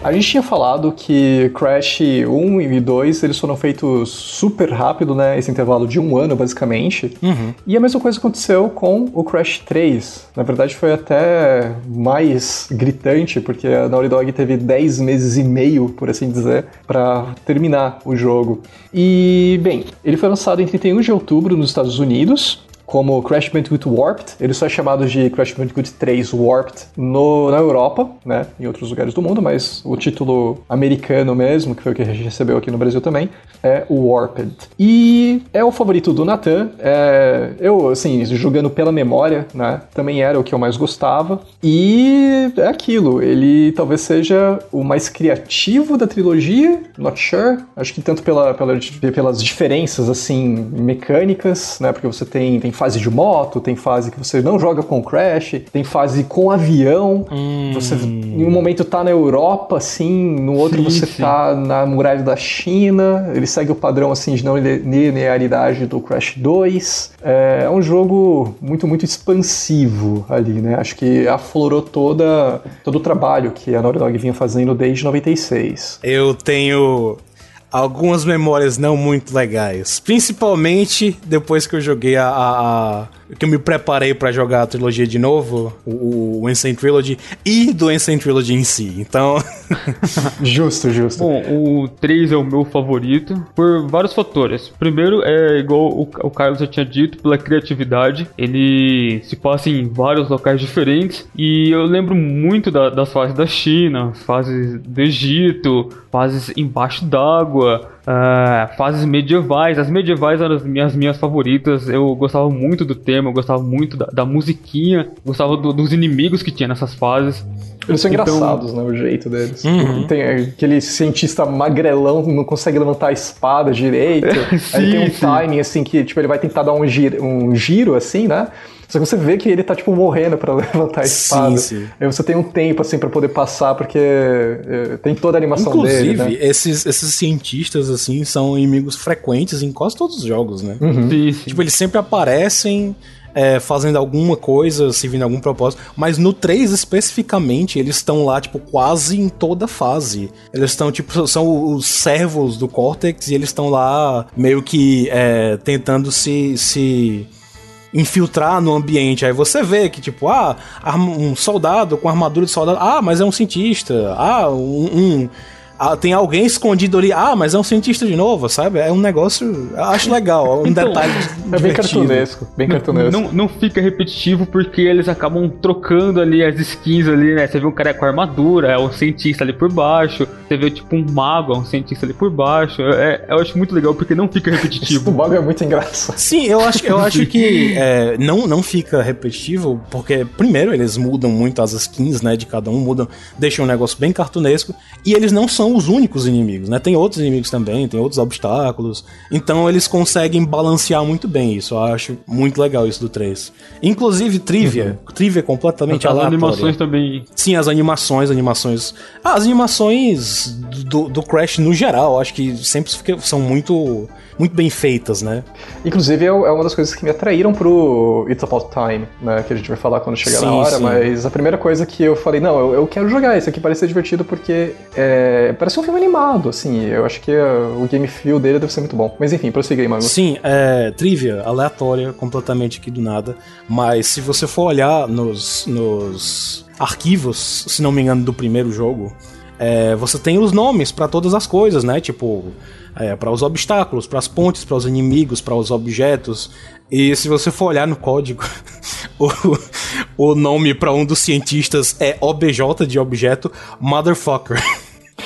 A gente tinha falado que Crash 1 e 2 eles foram feitos super rápido, né? Esse intervalo de um ano, basicamente. Uhum. E a mesma coisa aconteceu com o Crash 3. Na verdade, foi até mais gritante, porque a Naughty Dog teve 10 meses e meio, por assim dizer, para terminar o jogo. E, bem, ele foi lançado em 31 de outubro nos Estados Unidos como Crash Bandicoot Warped. Ele só é chamado de Crash Bandicoot 3 Warped no, na Europa, né, em outros lugares do mundo, mas o título americano mesmo, que foi o que a gente recebeu aqui no Brasil também, é o Warped. E é o favorito do Nathan. É, eu, assim, jogando pela memória, né, também era o que eu mais gostava. E é aquilo, ele talvez seja o mais criativo da trilogia, not sure. Acho que tanto pela, pela pelas diferenças, assim, mecânicas, né, porque você tem, tem fase de moto, tem fase que você não joga com Crash, tem fase com avião. Hum. Você em um momento tá na Europa, assim, no outro sim, você sim. tá na muralha da China. Ele segue o padrão assim de não linearidade do Crash 2. É, é um jogo muito, muito expansivo ali, né? Acho que aflorou toda, todo o trabalho que a Naughty Dog vinha fazendo desde 96. Eu tenho algumas memórias não muito legais. Principalmente depois que eu joguei a, a, a que eu me preparei para jogar a trilogia de novo, o, o Insane Trilogy, e do Insane Trilogy em si. Então. justo, justo. Bom, o 3 é o meu favorito por vários fatores. Primeiro, é igual o, o Carlos já tinha dito, pela criatividade. Ele se passa em vários locais diferentes. E eu lembro muito da, das fases da China, fases do Egito, fases embaixo d'água. Uh, fases medievais. As medievais eram as minhas, minhas favoritas. Eu gostava muito do tema, eu gostava muito da, da musiquinha, gostava do, dos inimigos que tinha nessas fases. Eles são então... engraçados, né? O jeito deles. Uhum. Tem aquele cientista magrelão não consegue levantar a espada direito. sim, aí tem um sim. timing, assim, que tipo, ele vai tentar dar um giro, um giro assim, né? Só que você vê que ele tá, tipo, morrendo para levantar a espada. Sim, sim. Aí você tem um tempo, assim, para poder passar, porque é, tem toda a animação Inclusive, dele, né? esses, esses cientistas, assim, são inimigos frequentes em quase todos os jogos, né? Uhum. Sim, tipo, eles sempre aparecem... É, fazendo alguma coisa, servindo algum propósito. Mas no 3 especificamente, eles estão lá, tipo, quase em toda fase. Eles estão, tipo, são os servos do Cortex e eles estão lá meio que é, tentando se, se infiltrar no ambiente. Aí você vê que, tipo, ah, um soldado com armadura de soldado, ah, mas é um cientista, ah, um, um ah, tem alguém escondido ali. Ah, mas é um cientista de novo, sabe? É um negócio. Eu acho legal. Um então, detalhe. É bem cartunesco. Bem cartunesco. Não, não, fica repetitivo porque eles acabam trocando ali as skins ali, né? Você vê um cara com armadura, é um cientista ali por baixo. Você vê tipo um mago, é um cientista ali por baixo. É, eu acho muito legal porque não fica repetitivo. o mago é muito engraçado. Sim, eu acho, eu acho que é, não, não fica repetitivo porque, primeiro, eles mudam muito as skins, né? De cada um, mudam, deixam um negócio bem cartunesco. E eles não são são os únicos inimigos, né? Tem outros inimigos também, tem outros obstáculos. Então eles conseguem balancear muito bem isso. Eu acho muito legal isso do 3. Inclusive, trivia. Uhum. Trivia completamente As aleatória. animações também. Sim, as animações, animações. Ah, as animações do, do Crash no geral, acho que sempre são muito muito bem feitas, né? Inclusive, é, é uma das coisas que me atraíram pro It's About Time, né? Que a gente vai falar quando chegar sim, na hora, sim. mas a primeira coisa que eu falei, não, eu, eu quero jogar, isso aqui parece ser divertido porque é, parece um filme animado, assim, eu acho que uh, o game feel dele deve ser muito bom. Mas enfim, prossiga aí, mano. Sim, é trivia, aleatória, completamente aqui do nada, mas se você for olhar nos, nos arquivos, se não me engano, do primeiro jogo, é, você tem os nomes para todas as coisas, né? Tipo, é, para os obstáculos, para as pontes, para os inimigos, para os objetos. E se você for olhar no código, o, o nome para um dos cientistas é OBJ de objeto Motherfucker.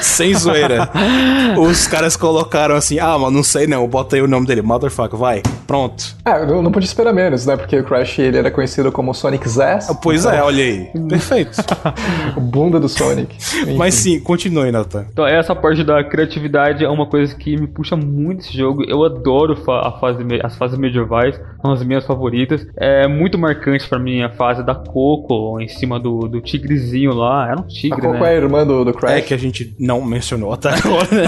Sem zoeira. Os caras colocaram assim, ah, mas não sei não, bota aí o nome dele, Motherfucker, vai, pronto. É, eu não podia esperar menos, né? Porque o Crash ele era conhecido como Sonic Zest. Pois então... é, olha aí. Perfeito. o bunda do Sonic. Enfim. Mas sim, continue, Nathan. Então, essa parte da criatividade é uma coisa que me puxa muito esse jogo. Eu adoro a fase, as fases medievais, são as minhas favoritas. É muito marcante para mim a fase da Coco em cima do, do tigrezinho lá. Era um tigre, a Coco né? é a irmã do, do Crash. É que a gente não mencionou até agora, né?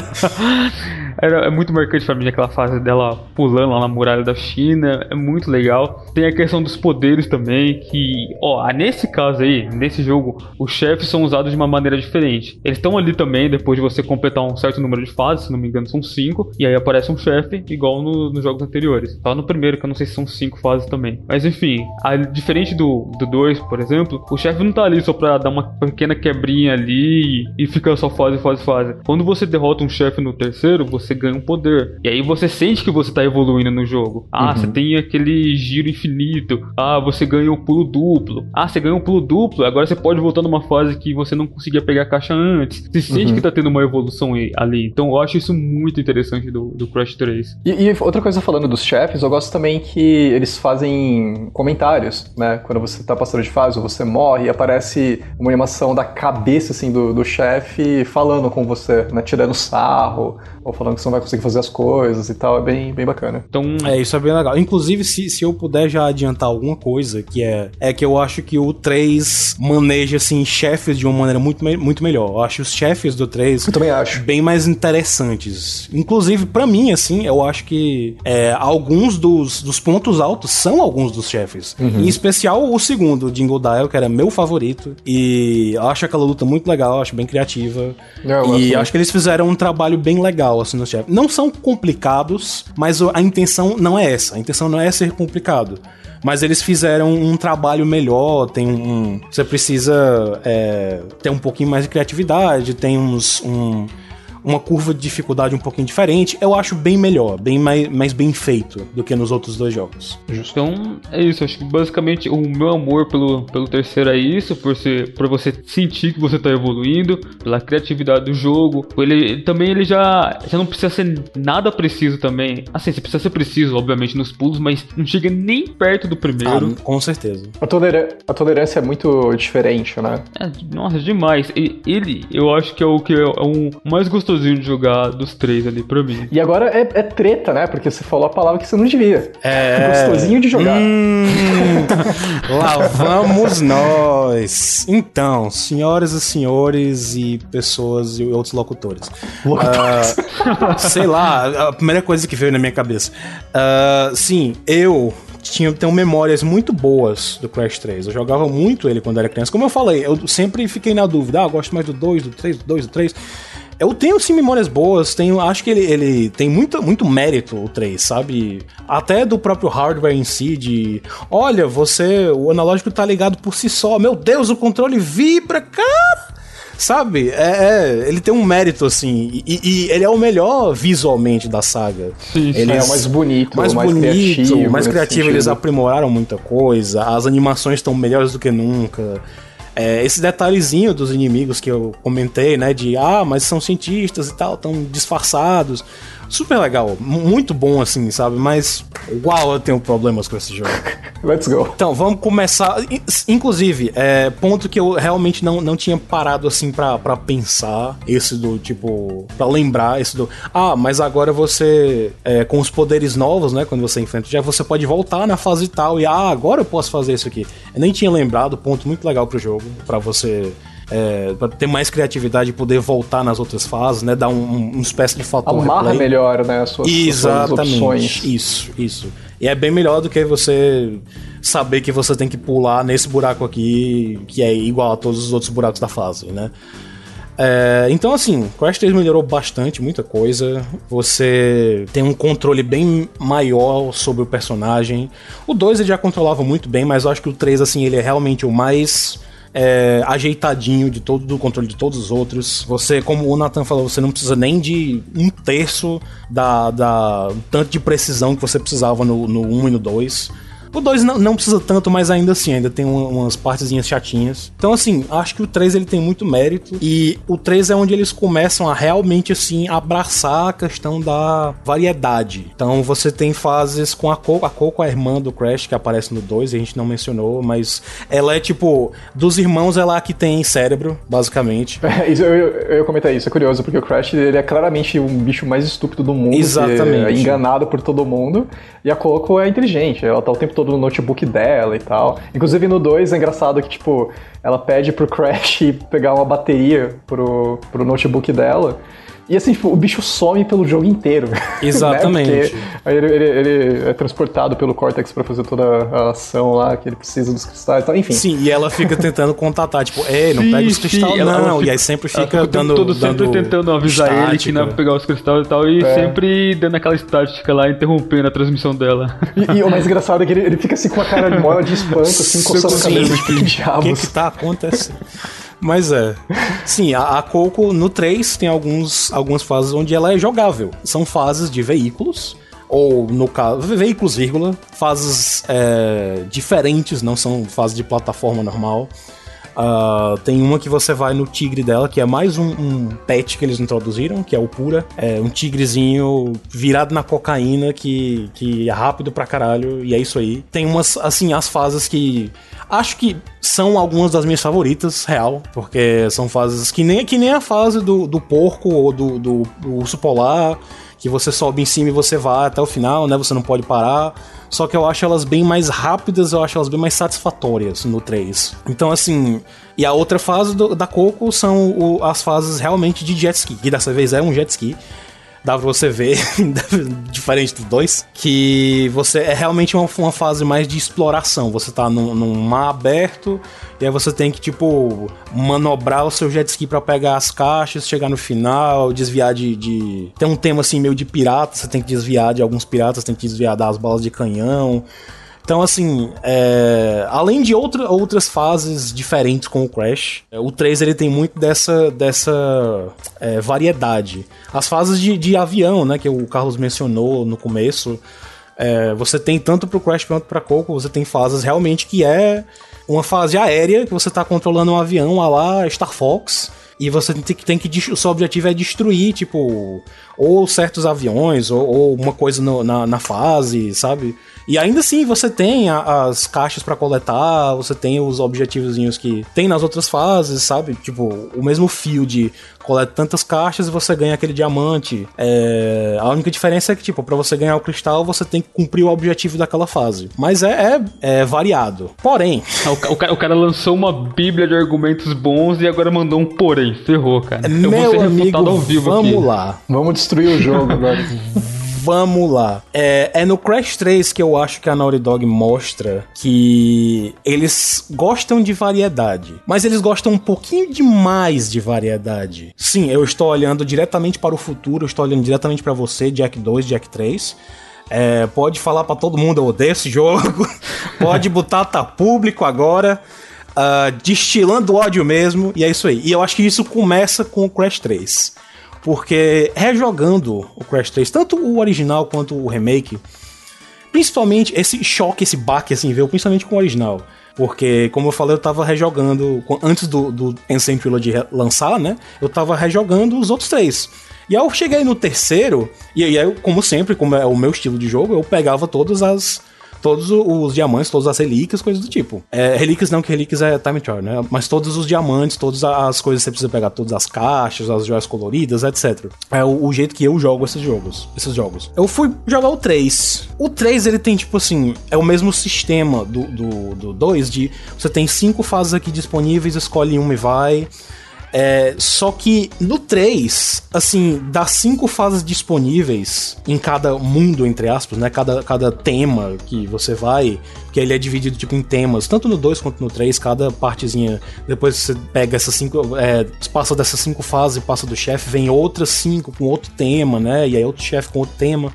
é, é muito marcante pra mim aquela fase dela pulando lá na muralha da China. É muito legal. Tem a questão dos poderes também, que, ó, nesse caso aí, nesse jogo, os chefes são usados de uma maneira diferente. Eles estão ali também depois de você completar um certo número de fases, se não me engano são cinco, e aí aparece um chefe igual no, nos jogos anteriores. Só no primeiro, que eu não sei se são cinco fases também. Mas enfim, a, diferente do 2, por exemplo, o chefe não tá ali só pra dar uma pequena quebrinha ali e, e fica só fase, fase, fase. Quando você derrota um chefe no terceiro, você ganha um poder. E aí você sente que você tá evoluindo no jogo. Ah, uhum. você tem aquele giro infinito. Ah, você ganha um pulo duplo. Ah, você ganha um pulo duplo. Agora você pode voltar numa fase que você não conseguia pegar a caixa antes. Você sente uhum. que tá tendo uma evolução ali. Então eu acho isso muito interessante do, do Crash 3. E, e outra coisa falando dos chefes, eu gosto também que eles fazem comentários, né? Quando você tá passando de fase ou você morre, aparece uma animação da cabeça assim do, do chefe falando com você, né? Tirando sarro, ou falando que você não vai conseguir fazer as coisas e tal. É bem, bem bacana. Então, é, isso é bem legal. Inclusive, se, se eu puder já adiantar alguma coisa, que é, é que eu acho que o 3 maneja, assim, chefes de uma maneira muito, muito melhor. Eu acho os chefes do 3 eu também acho. bem mais interessantes. Inclusive, para mim, assim, eu acho que é, alguns dos, dos pontos altos são alguns dos chefes. Uhum. Em especial o segundo, o Jingle Dial, que era meu favorito. E eu acho aquela luta muito legal, acho bem criativa. Eu e acho que eles fizeram um trabalho bem legal, assim, no chefe. Não são complicados, mas a intenção não é essa. A intenção não é ser complicado mas eles fizeram um trabalho melhor. Tem um, você precisa é, ter um pouquinho mais de criatividade, tem uns um, uma curva de dificuldade um pouquinho diferente, eu acho bem melhor, bem mais, mais bem feito do que nos outros dois jogos. Então, é isso. Acho que basicamente o meu amor pelo, pelo terceiro é isso, por, ser, por você sentir que você tá evoluindo, pela criatividade do jogo. Ele também ele já, já não precisa ser nada preciso também. Assim, você precisa ser preciso, obviamente, nos pulos, mas não chega nem perto do primeiro. Ah, com certeza. A, toler a tolerância é muito diferente, né? É, nossa, demais. E, ele, eu acho que é o que é o mais gostoso gostosinho de jogar dos três ali pra mim. E agora é, é treta, né? Porque você falou a palavra que você não devia. É. Gostosinho de jogar. Hum, lá vamos nós. Então, senhoras e senhores e pessoas e outros locutores. locutores. Uh, sei lá, a primeira coisa que veio na minha cabeça. Uh, sim, eu tinha, tenho memórias muito boas do Crash 3. Eu jogava muito ele quando era criança. Como eu falei, eu sempre fiquei na dúvida. Ah, gosto mais do 2, do 3, do 2, do 3. Eu tenho sim memórias boas, tenho, acho que ele, ele tem muito, muito mérito, o 3, sabe? Até do próprio hardware em si, de olha, você, o analógico tá ligado por si só, meu Deus, o controle vibra, cara! Sabe? É, é, ele tem um mérito, assim. E, e, ele é o melhor visualmente da saga. Sim, ele é o mais bonito, mais, mais bonito, criativo. Mais criativo, eles aprimoraram muita coisa. As animações estão melhores do que nunca. É, esse detalhezinho dos inimigos que eu comentei, né? De ah, mas são cientistas e tal, estão disfarçados. Super legal, muito bom assim, sabe? Mas uau, eu tenho problemas com esse jogo. Let's go. Então, vamos começar. Inclusive, é, ponto que eu realmente não, não tinha parado assim para pensar. Esse do tipo. para lembrar esse do. Ah, mas agora você. É, com os poderes novos, né? Quando você enfrenta, já você pode voltar na fase tal. E ah, agora eu posso fazer isso aqui. Eu nem tinha lembrado, ponto muito legal pro jogo. para você é, para ter mais criatividade e poder voltar nas outras fases, né? Dar um, um, uma espécie de fator Amarra replay. melhor, né? As suas, Exatamente. As suas opções. Isso, isso. E é bem melhor do que você saber que você tem que pular nesse buraco aqui, que é igual a todos os outros buracos da fase, né? É, então, assim, Crash 3 melhorou bastante, muita coisa. Você tem um controle bem maior sobre o personagem. O 2 ele já controlava muito bem, mas eu acho que o 3, assim, ele é realmente o mais é, ajeitadinho de todo do controle de todos os outros. Você, como o Nathan falou, você não precisa nem de um terço da, da tanto de precisão que você precisava no, no 1 e no 2. O 2 não, não, precisa tanto, mas ainda assim, ainda tem umas partezinhas chatinhas. Então, assim, acho que o 3 ele tem muito mérito. E o 3 é onde eles começam a realmente, assim, abraçar a questão da variedade. Então, você tem fases com a Coco. A Coco é a irmã do Crash, que aparece no 2, a gente não mencionou, mas ela é tipo. Dos irmãos, ela é a que tem cérebro, basicamente. É, isso, eu, eu ia comentar isso, é curioso, porque o Crash ele é claramente um bicho mais estúpido do mundo. Exatamente. É enganado por todo mundo. E a Coco é inteligente, ela tá o tempo todo todo no notebook dela e tal. Inclusive no 2 é engraçado que, tipo, ela pede pro Crash pegar uma bateria pro, pro notebook dela. E assim, tipo, o bicho some pelo jogo inteiro. Exatamente. né? ele, ele, ele, é transportado pelo Cortex para fazer toda a ação lá, que ele precisa dos cristais e tal, enfim. Sim, e ela fica tentando contatar, tipo, ei, não sim, pega os cristais, não. Fica, e aí sempre fica dando. Todo dando sempre tentando avisar estática. ele que não é pegar os cristais e tal, e é. sempre dando aquela estática lá, interrompendo a transmissão dela. E, e o mais engraçado é que ele, ele fica assim com a cara de maior de espanto, assim, coçando a cabeça, tipo, que diabos. O que, que tá acontecendo? Mas é. Sim, a, a Coco no 3 tem alguns, algumas fases onde ela é jogável. São fases de veículos ou no caso, veículos, vírgula, fases é, diferentes, não são fases de plataforma normal. Uh, tem uma que você vai no tigre dela, que é mais um, um, pet que eles introduziram, que é o Pura. É um tigrezinho virado na cocaína que, que é rápido pra caralho, e é isso aí. Tem umas, assim, as fases que. Acho que são algumas das minhas favoritas, real, porque são fases que nem, que nem a fase do, do porco ou do, do, do urso polar que você sobe em cima e você vai até o final, né? Você não pode parar. Só que eu acho elas bem mais rápidas, eu acho elas bem mais satisfatórias no 3. Então, assim. E a outra fase do, da Coco são o, as fases realmente de jet ski, que dessa vez é um jet ski dá pra você ver, diferente dos dois, que você é realmente uma, uma fase mais de exploração. Você tá num, num, mar aberto e aí você tem que, tipo, manobrar o seu jet ski pra pegar as caixas, chegar no final, desviar de, de. Tem um tema assim meio de pirata, você tem que desviar de alguns piratas, tem que desviar das balas de canhão. Então, assim, é... além de outra, outras fases diferentes com o Crash, é, o 3 ele tem muito dessa, dessa é, variedade. As fases de, de avião, né, que o Carlos mencionou no começo, é, você tem tanto pro Crash quanto pra Coco, você tem fases realmente que é uma fase aérea, que você tá controlando um avião a lá Star Fox, e você tem que, tem que o seu objetivo é destruir, tipo, ou certos aviões, ou, ou uma coisa no, na, na fase, sabe? E ainda assim, você tem a, as caixas para coletar, você tem os objetivozinhos que tem nas outras fases, sabe? Tipo, o mesmo fio de coleta tantas caixas e você ganha aquele diamante. É... A única diferença é que, tipo, para você ganhar o cristal, você tem que cumprir o objetivo daquela fase. Mas é, é, é variado. Porém. O, o, cara, o, cara, lançou uma bíblia de argumentos bons e agora mandou um porém. Ferrou, cara. Meu Eu vou ser amigo, ao vivo vamos aqui. lá. Vamos destruir o jogo agora. Vamos lá. É, é, no Crash 3 que eu acho que a Naughty Dog mostra que eles gostam de variedade, mas eles gostam um pouquinho demais de variedade. Sim, eu estou olhando diretamente para o futuro, estou olhando diretamente para você, Jack 2, Jack 3. É, pode falar para todo mundo, eu odeio esse jogo. pode botar, tá público agora. Uh, destilando ódio mesmo, e é isso aí. E eu acho que isso começa com o Crash 3. Porque rejogando o Crash 3, tanto o original quanto o remake, principalmente esse choque, esse baque, assim, veio principalmente com o original. Porque, como eu falei, eu tava rejogando. Antes do, do Ancient Trilogy lançar, né? Eu tava rejogando os outros três. E aí eu cheguei no terceiro, e aí, como sempre, como é o meu estilo de jogo, eu pegava todas as todos os diamantes, todas as relíquias, coisas do tipo. É, relíquias não, que relíquias é time trial, né? Mas todos os diamantes, todas as coisas que você precisa pegar, todas as caixas, as joias coloridas, etc. É o, o, jeito que eu jogo esses jogos. Esses jogos. Eu fui jogar o 3. O 3, ele tem, tipo assim, é o mesmo sistema do 2, do, do dois, de você tem cinco fases aqui disponíveis, escolhe uma e vai. É, só que no 3, assim, das cinco fases disponíveis em cada mundo, entre aspas, né? Cada, cada tema que você vai, que ele é dividido tipo em temas, tanto no 2 quanto no 3, cada partezinha. Depois você pega essas cinco. É, passa dessas cinco fases passa do chefe, vem outras cinco com outro tema, né? E aí outro chefe com outro tema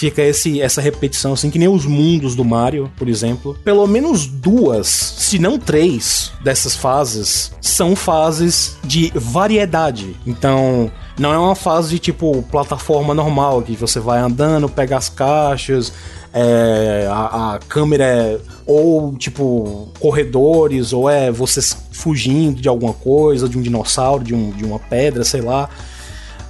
fica esse, essa repetição, assim, que nem os mundos do Mario, por exemplo. Pelo menos duas, se não três, dessas fases são fases de variedade. Então, não é uma fase de tipo plataforma normal, que você vai andando, pega as caixas, é, a, a, câmera é ou tipo corredores, ou é você fugindo de alguma coisa, de um dinossauro, de, um, de uma pedra, sei lá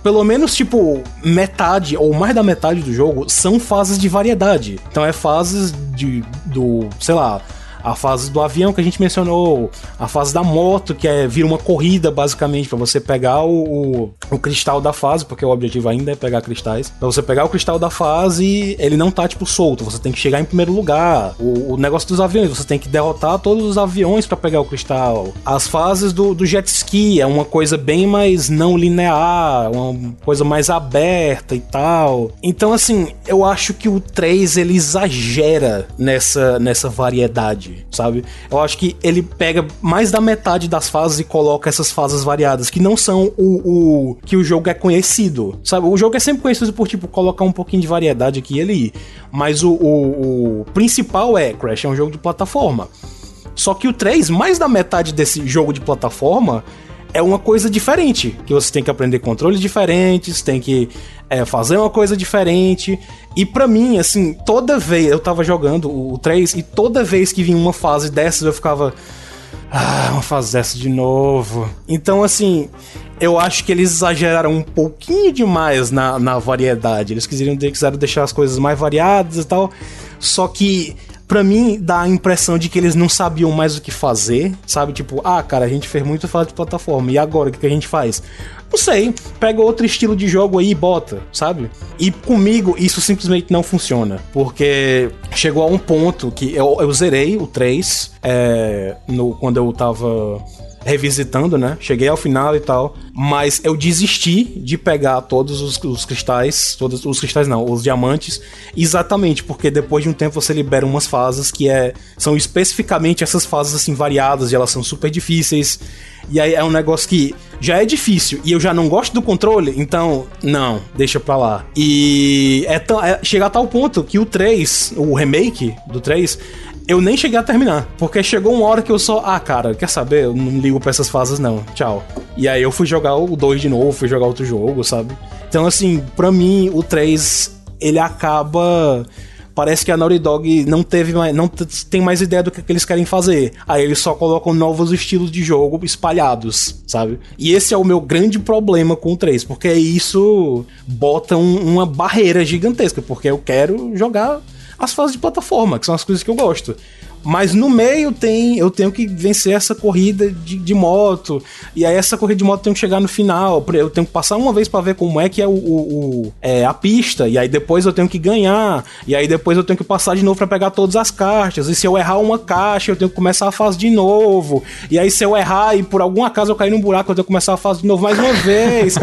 pelo menos, tipo, metade ou mais da metade do jogo são fases de variedade. Então é fases de. do. sei lá a fase do avião que a gente mencionou, a fase da moto, que é vira uma corrida basicamente para você pegar o, o, cristal da fase, porque o objetivo ainda é pegar cristais. Pra você pegar o cristal da fase, ele não tá tipo solto, você tem que chegar em primeiro lugar. O, o negócio dos aviões, você tem que derrotar todos os aviões para pegar o cristal. As fases do, do jet ski é uma coisa bem mais não linear, uma coisa mais aberta e tal. Então, assim, eu acho que o 3 ele exagera nessa, nessa variedade sabe? Eu acho que ele pega mais da metade das fases e coloca essas fases variadas, que não são o, o que o jogo é conhecido, sabe? O jogo é sempre conhecido por, tipo, colocar um pouquinho de variedade aqui e ali, mas o, o, o principal é Crash é um jogo de plataforma. Só que o 3, mais da metade desse jogo de plataforma é uma coisa diferente, que você tem que aprender controles diferentes, tem que é, fazer uma coisa diferente. E para mim, assim, toda vez eu tava jogando o 3 e toda vez que vinha uma fase dessas eu ficava. Ah, uma fase dessa de novo. Então, assim, eu acho que eles exageraram um pouquinho demais na, na variedade. Eles quiseram, quiseram deixar as coisas mais variadas e tal. Só que pra mim dá a impressão de que eles não sabiam mais o que fazer, sabe? Tipo, ah, cara, a gente fez muito fala de plataforma, e agora o que a gente faz? Não sei, pega outro estilo de jogo aí e bota, sabe? E comigo isso simplesmente não funciona, porque chegou a um ponto que eu, eu zerei o 3 é, no, quando eu tava revisitando, né? Cheguei ao final e tal, mas eu desisti de pegar todos os, os, cristais, todos os cristais não, os diamantes, exatamente porque depois de um tempo você libera umas fases que é são especificamente essas fases assim variadas e elas são super difíceis. E aí é um negócio que já é difícil e eu já não gosto do controle, então não, deixa pra lá. E é, é chegar a tal ponto que o 3, o remake do 3, eu nem cheguei a terminar. Porque chegou uma hora que eu só, ah, cara, quer saber? Eu não ligo pra essas fases, não. Tchau. E aí eu fui jogar o 2 de novo, fui jogar outro jogo, sabe? Então, assim, pra mim, o 3, ele acaba parece que a Naughty Dog não teve mais, não tem mais ideia do que, que, eles querem fazer. Aí eles só colocam novos estilos de jogo espalhados, sabe? E esse é o meu grande problema com o 3, porque isso bota um, uma barreira gigantesca, porque eu quero jogar as fases de plataforma, que são as coisas que eu gosto. Mas no meio tem, eu tenho que vencer essa corrida de, de moto. E aí essa corrida de moto tem que chegar no final. Eu tenho que passar uma vez para ver como é que é o, o, o, é, a pista. E aí depois eu tenho que ganhar. E aí depois eu tenho que passar de novo para pegar todas as caixas. E se eu errar uma caixa, eu tenho que começar a fase de novo. E aí se eu errar e por algum acaso eu cair num buraco, eu tenho que começar a fase de novo mais uma vez.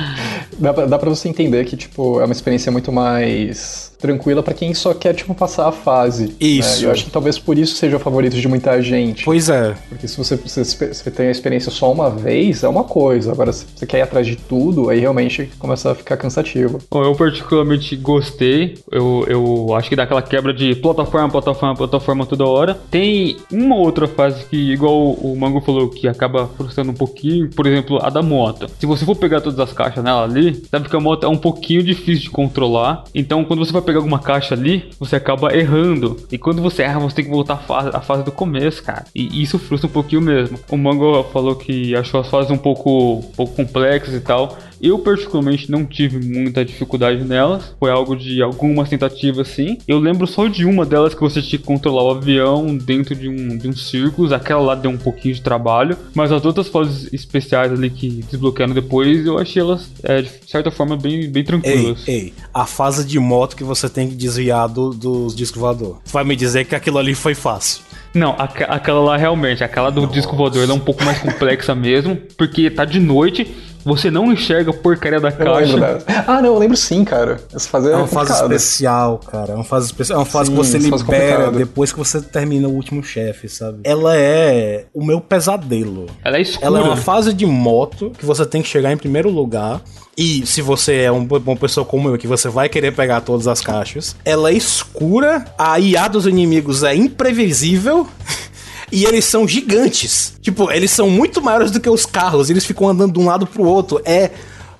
dá, pra, dá pra você entender que, tipo, é uma experiência muito mais tranquila para quem só quer, tipo, passar a fase. Né? Isso. Né? Eu acho que talvez por isso seja o favorito de muita gente. Pois é. Porque se você, você, você tem a experiência só uma vez, é uma coisa. Agora, se você quer ir atrás de tudo, aí realmente começa a ficar cansativo. Bom, eu particularmente gostei. Eu, eu acho que dá aquela quebra de plataforma, plataforma, plataforma toda hora. Tem uma outra fase que, igual o Mango falou, que acaba frustrando um pouquinho. Por exemplo, a da moto. Se você for pegar todas as caixas nela ali, sabe que a moto é um pouquinho difícil de controlar. Então, quando você vai pegar pegar alguma caixa ali, você acaba errando. E quando você erra, você tem que voltar à fase, fase do começo, cara. E isso frustra um pouquinho mesmo. O Mango falou que achou as fases um pouco, um pouco complexas e tal. Eu, particularmente, não tive muita dificuldade nelas. Foi algo de algumas tentativas, sim. Eu lembro só de uma delas que você tinha que controlar o avião dentro de um, de um círculos. Aquela lá deu um pouquinho de trabalho. Mas as outras fases especiais ali que desbloquearam depois, eu achei elas, é, de certa forma, bem, bem tranquilas. Ei, ei, a fase de moto que você tem que desviar do, dos discos voador. Vai me dizer que aquilo ali foi fácil. Não, aquela lá realmente, aquela do Nossa. disco voador, é um pouco mais complexa mesmo, porque tá de noite você não enxerga a porcaria da caixa. Ah, não, eu lembro sim, cara. Essa fase é, é uma fase especial, cara. É uma fase especial. É uma fase sim, que você libera depois que você termina o último chefe, sabe? Ela é o meu pesadelo. Ela é escura. Ela é uma fase de moto que você tem que chegar em primeiro lugar. E se você é uma uma pessoa como eu, que você vai querer pegar todas as caixas, ela é escura, a IA dos inimigos é imprevisível. e eles são gigantes. Tipo, eles são muito maiores do que os carros, eles ficam andando de um lado pro outro. É.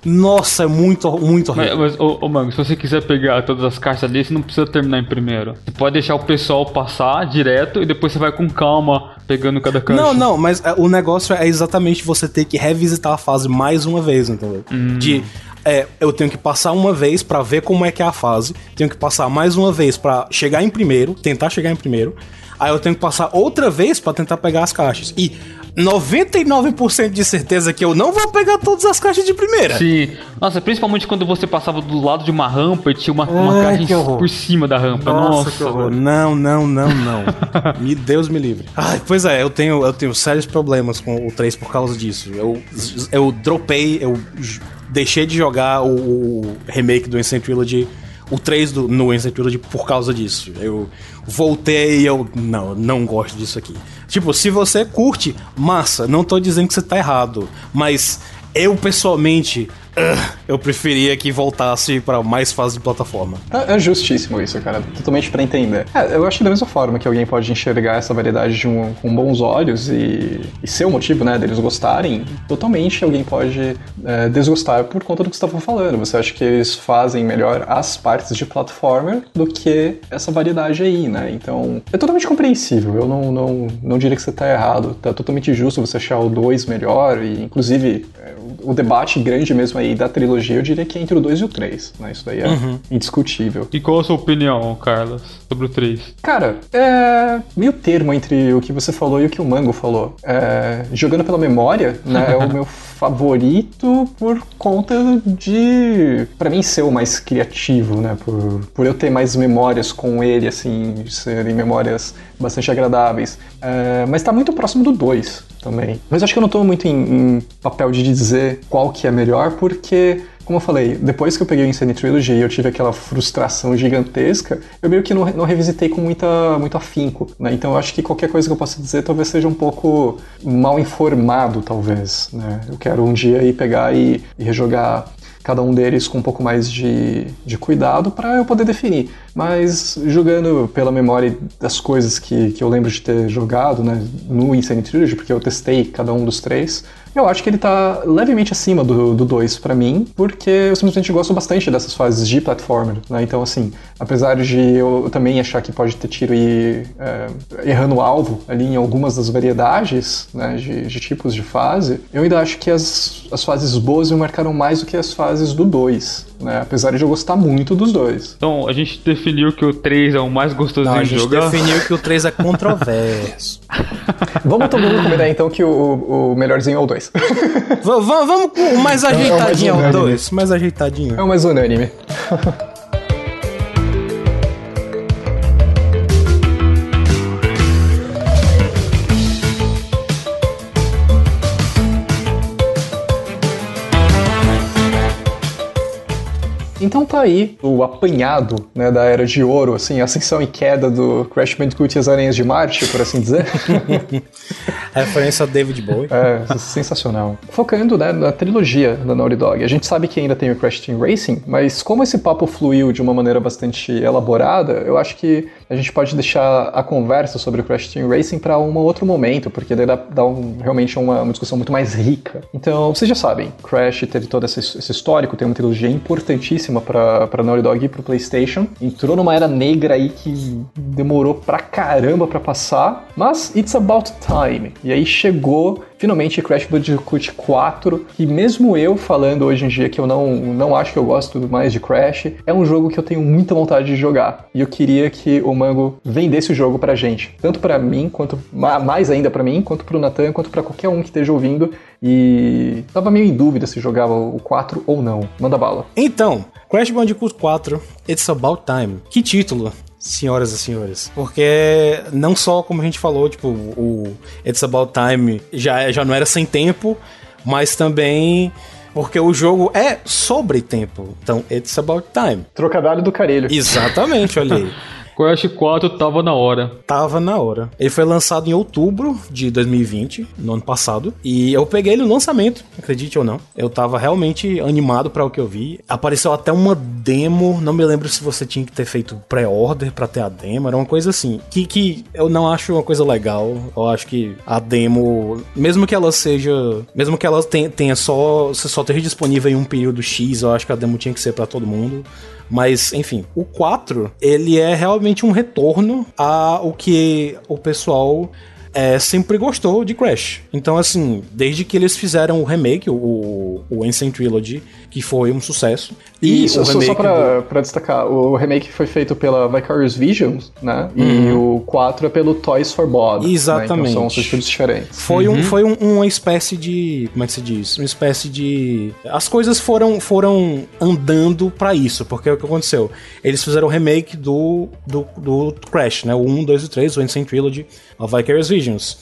Nossa, é muito, muito horrível. Mas, mas ô, ô Mango, se você quiser pegar todas as caixas ali, você não precisa terminar em primeiro. Você pode deixar o pessoal passar direto e depois você vai com calma pegando cada caixa. Não, não, mas é, o negócio é exatamente você ter que revisitar a fase mais uma vez, entendeu? Hum. De é, eu tenho que passar uma vez para ver como é que é a fase, tenho que passar mais uma vez para chegar em primeiro, tentar chegar em primeiro, Aí eu tenho que passar outra vez para tentar pegar as caixas. E 99% de certeza que eu não vou pegar todas as caixas de primeira. Sim. Nossa, principalmente quando você passava do lado de uma rampa e tinha uma, uma caixa por cima da rampa. Nossa, Nossa. que horror. Não, não, não, não. me Deus me livre. Ai, pois é, eu tenho, eu tenho sérios problemas com o 3 por causa disso. Eu, eu dropei, eu deixei de jogar o, o remake do Insane Trilogy o 3 do, no Insane Trilogy por causa disso. Eu voltei e eu. Não, não gosto disso aqui. Tipo, se você curte, massa, não tô dizendo que você tá errado, mas eu pessoalmente eu preferia que voltasse para mais fase de plataforma. É, é, justíssimo isso, cara. Totalmente para entender. É, eu acho que da mesma forma que alguém pode enxergar essa variedade de um, com bons olhos e, e ser o motivo, né, deles gostarem, totalmente alguém pode é, desgostar por conta do que você estava falando. Você acha que eles fazem melhor as partes de platformer do que essa variedade aí, né? Então, é totalmente compreensível. Eu não, não, não diria que você está errado. Tá totalmente justo você achar o 2 melhor e, inclusive, é, o debate grande mesmo aí da trilogia, eu diria que é entre o 2 e o 3, né? Isso daí é uhum. indiscutível. E qual a sua opinião, Carlos, sobre o 3? Cara, é meio termo entre o que você falou e o que o Mango falou. É... Jogando pela memória, né, é o meu favorito por conta de, para mim, ser o mais criativo, né? Por, por eu ter mais memórias com ele, assim, serem memórias bastante agradáveis. É, mas tá muito próximo do 2 também. Mas acho que eu não tô muito em, em papel de dizer qual que é melhor, porque como eu falei, depois que eu peguei o Insane Trilogy e eu tive aquela frustração gigantesca, eu meio que não, não revisitei com muita, muito afinco, né? Então eu acho que qualquer coisa que eu possa dizer talvez seja um pouco mal informado, talvez, né? Eu quero um dia ir pegar e, e rejogar cada um deles com um pouco mais de, de cuidado para eu poder definir. Mas jogando pela memória das coisas que, que eu lembro de ter jogado né, no Insane Trilogy, porque eu testei cada um dos três, eu acho que ele tá levemente acima do 2 para mim, porque eu simplesmente gosto bastante dessas fases de platformer, né? Então, assim, apesar de eu também achar que pode ter tiro e é, errando o alvo ali em algumas das variedades né, de, de, tipos de fase, eu ainda acho que as, as fases boas me marcaram mais do que as fases do 2 né? Apesar de eu gostar muito dos dois. Então, a gente definiu que o 3 é o mais gostosinho Não, de jogar. A gente definiu que o 3 é controverso. vamos todo mundo combinar então que o, o melhorzinho é o 2. vamos com o mais ajeitadinho é o 2. mais ajeitadinho. É o mais unânime. Então tá aí o apanhado né, da Era de Ouro, assim, ascensão e queda do Crash Bandicoot e as Aranhas de Marte, por assim dizer. Referência a David Bowie. É, sensacional. Focando né, na trilogia da Naughty Dog, a gente sabe que ainda tem o Crash Team Racing, mas como esse papo fluiu de uma maneira bastante elaborada, eu acho que a gente pode deixar a conversa sobre o Crash Team Racing para um outro momento, porque daí dá, dá um, realmente uma, uma, discussão muito mais rica. Então, vocês já sabem, Crash teve todo esse, esse histórico, tem uma trilogia importantíssima pra Naughty Dog e pro PlayStation. Entrou numa era negra aí que demorou pra caramba pra passar, mas it's about time. E aí chegou finalmente Crash Bandicoot 4, que mesmo eu falando hoje em dia que eu não, não acho que eu gosto mais de Crash, é um jogo que eu tenho muita vontade de jogar. E eu queria que o Mango vendesse o jogo pra gente, tanto para mim, quanto mais ainda para mim, quanto pro Nathan, quanto para qualquer um que esteja ouvindo. E tava meio em dúvida se jogava o 4 ou não. Manda bala. Então, Crash Bandicoot 4, It's About Time. Que título! Senhoras e senhores. Porque não só, como a gente falou, tipo, o It's About Time já, já não era sem tempo, mas também porque o jogo é sobre tempo. Então, It's About Time. Trocadilho do carelho. Exatamente, olha aí. Crash 4 tava na hora. Tava na hora. Ele foi lançado em outubro de 2020, no ano passado. E eu peguei ele no lançamento, acredite ou não. Eu tava realmente animado para o que eu vi. Apareceu até uma demo, não me lembro se você tinha que ter feito pré-order para ter a demo, era uma coisa assim. Que, que eu não acho uma coisa legal. Eu acho que a demo, mesmo que ela seja. Mesmo que ela tenha, tenha só. Só esteja disponível em um período X, eu acho que a demo tinha que ser para todo mundo. Mas, enfim, o 4, ele é realmente um retorno ao que o pessoal é, sempre gostou de Crash. Então, assim, desde que eles fizeram o remake, o, o Ancient Trilogy, que foi um sucesso. E Isso, só, só pra, do... pra, destacar, o remake foi feito pela Vicarious Visions, né? Uhum. E o 4 é pelo Toys for Bob. Exatamente. Né? Então são estilos diferentes. Foi, uhum. um, foi um, uma espécie de. Como é que se diz? Uma espécie de. As coisas foram, foram andando para isso, porque o que aconteceu? Eles fizeram o remake do, do, do Crash, né? O 1, 2 e 3, o Ancient Trilogy, a Vicarious Visions.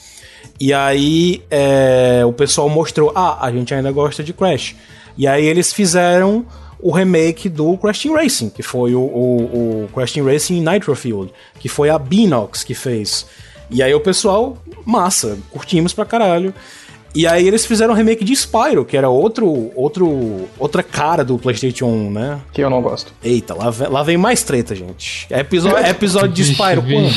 E aí é, o pessoal mostrou: ah, a gente ainda gosta de Crash. E aí eles fizeram o remake do Crash Team Racing, que foi o, o, o Crash Team Racing Nitro Field, que foi a Binox que fez. E aí o pessoal, massa, curtimos pra caralho. E aí eles fizeram um remake de Spyro, que era outro, outro, outra cara do PlayStation 1, né? Que eu não gosto. Eita, lá vem, lá vem mais treta, gente. É episódio, é episódio de Spyro quando?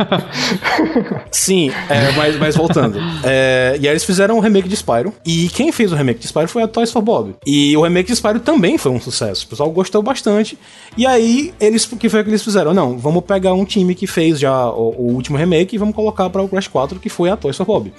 Sim, é, mas, mas voltando. É, e aí eles fizeram um remake de Spyro. E quem fez o remake de Spyro foi a Toys for Bob. E o remake de Spyro também foi um sucesso. O pessoal gostou bastante. E aí, eles, o que foi que eles fizeram? Não, vamos pegar um time que fez já o, o último remake e vamos colocar para o Crash 4, que foi a Toys for Bob.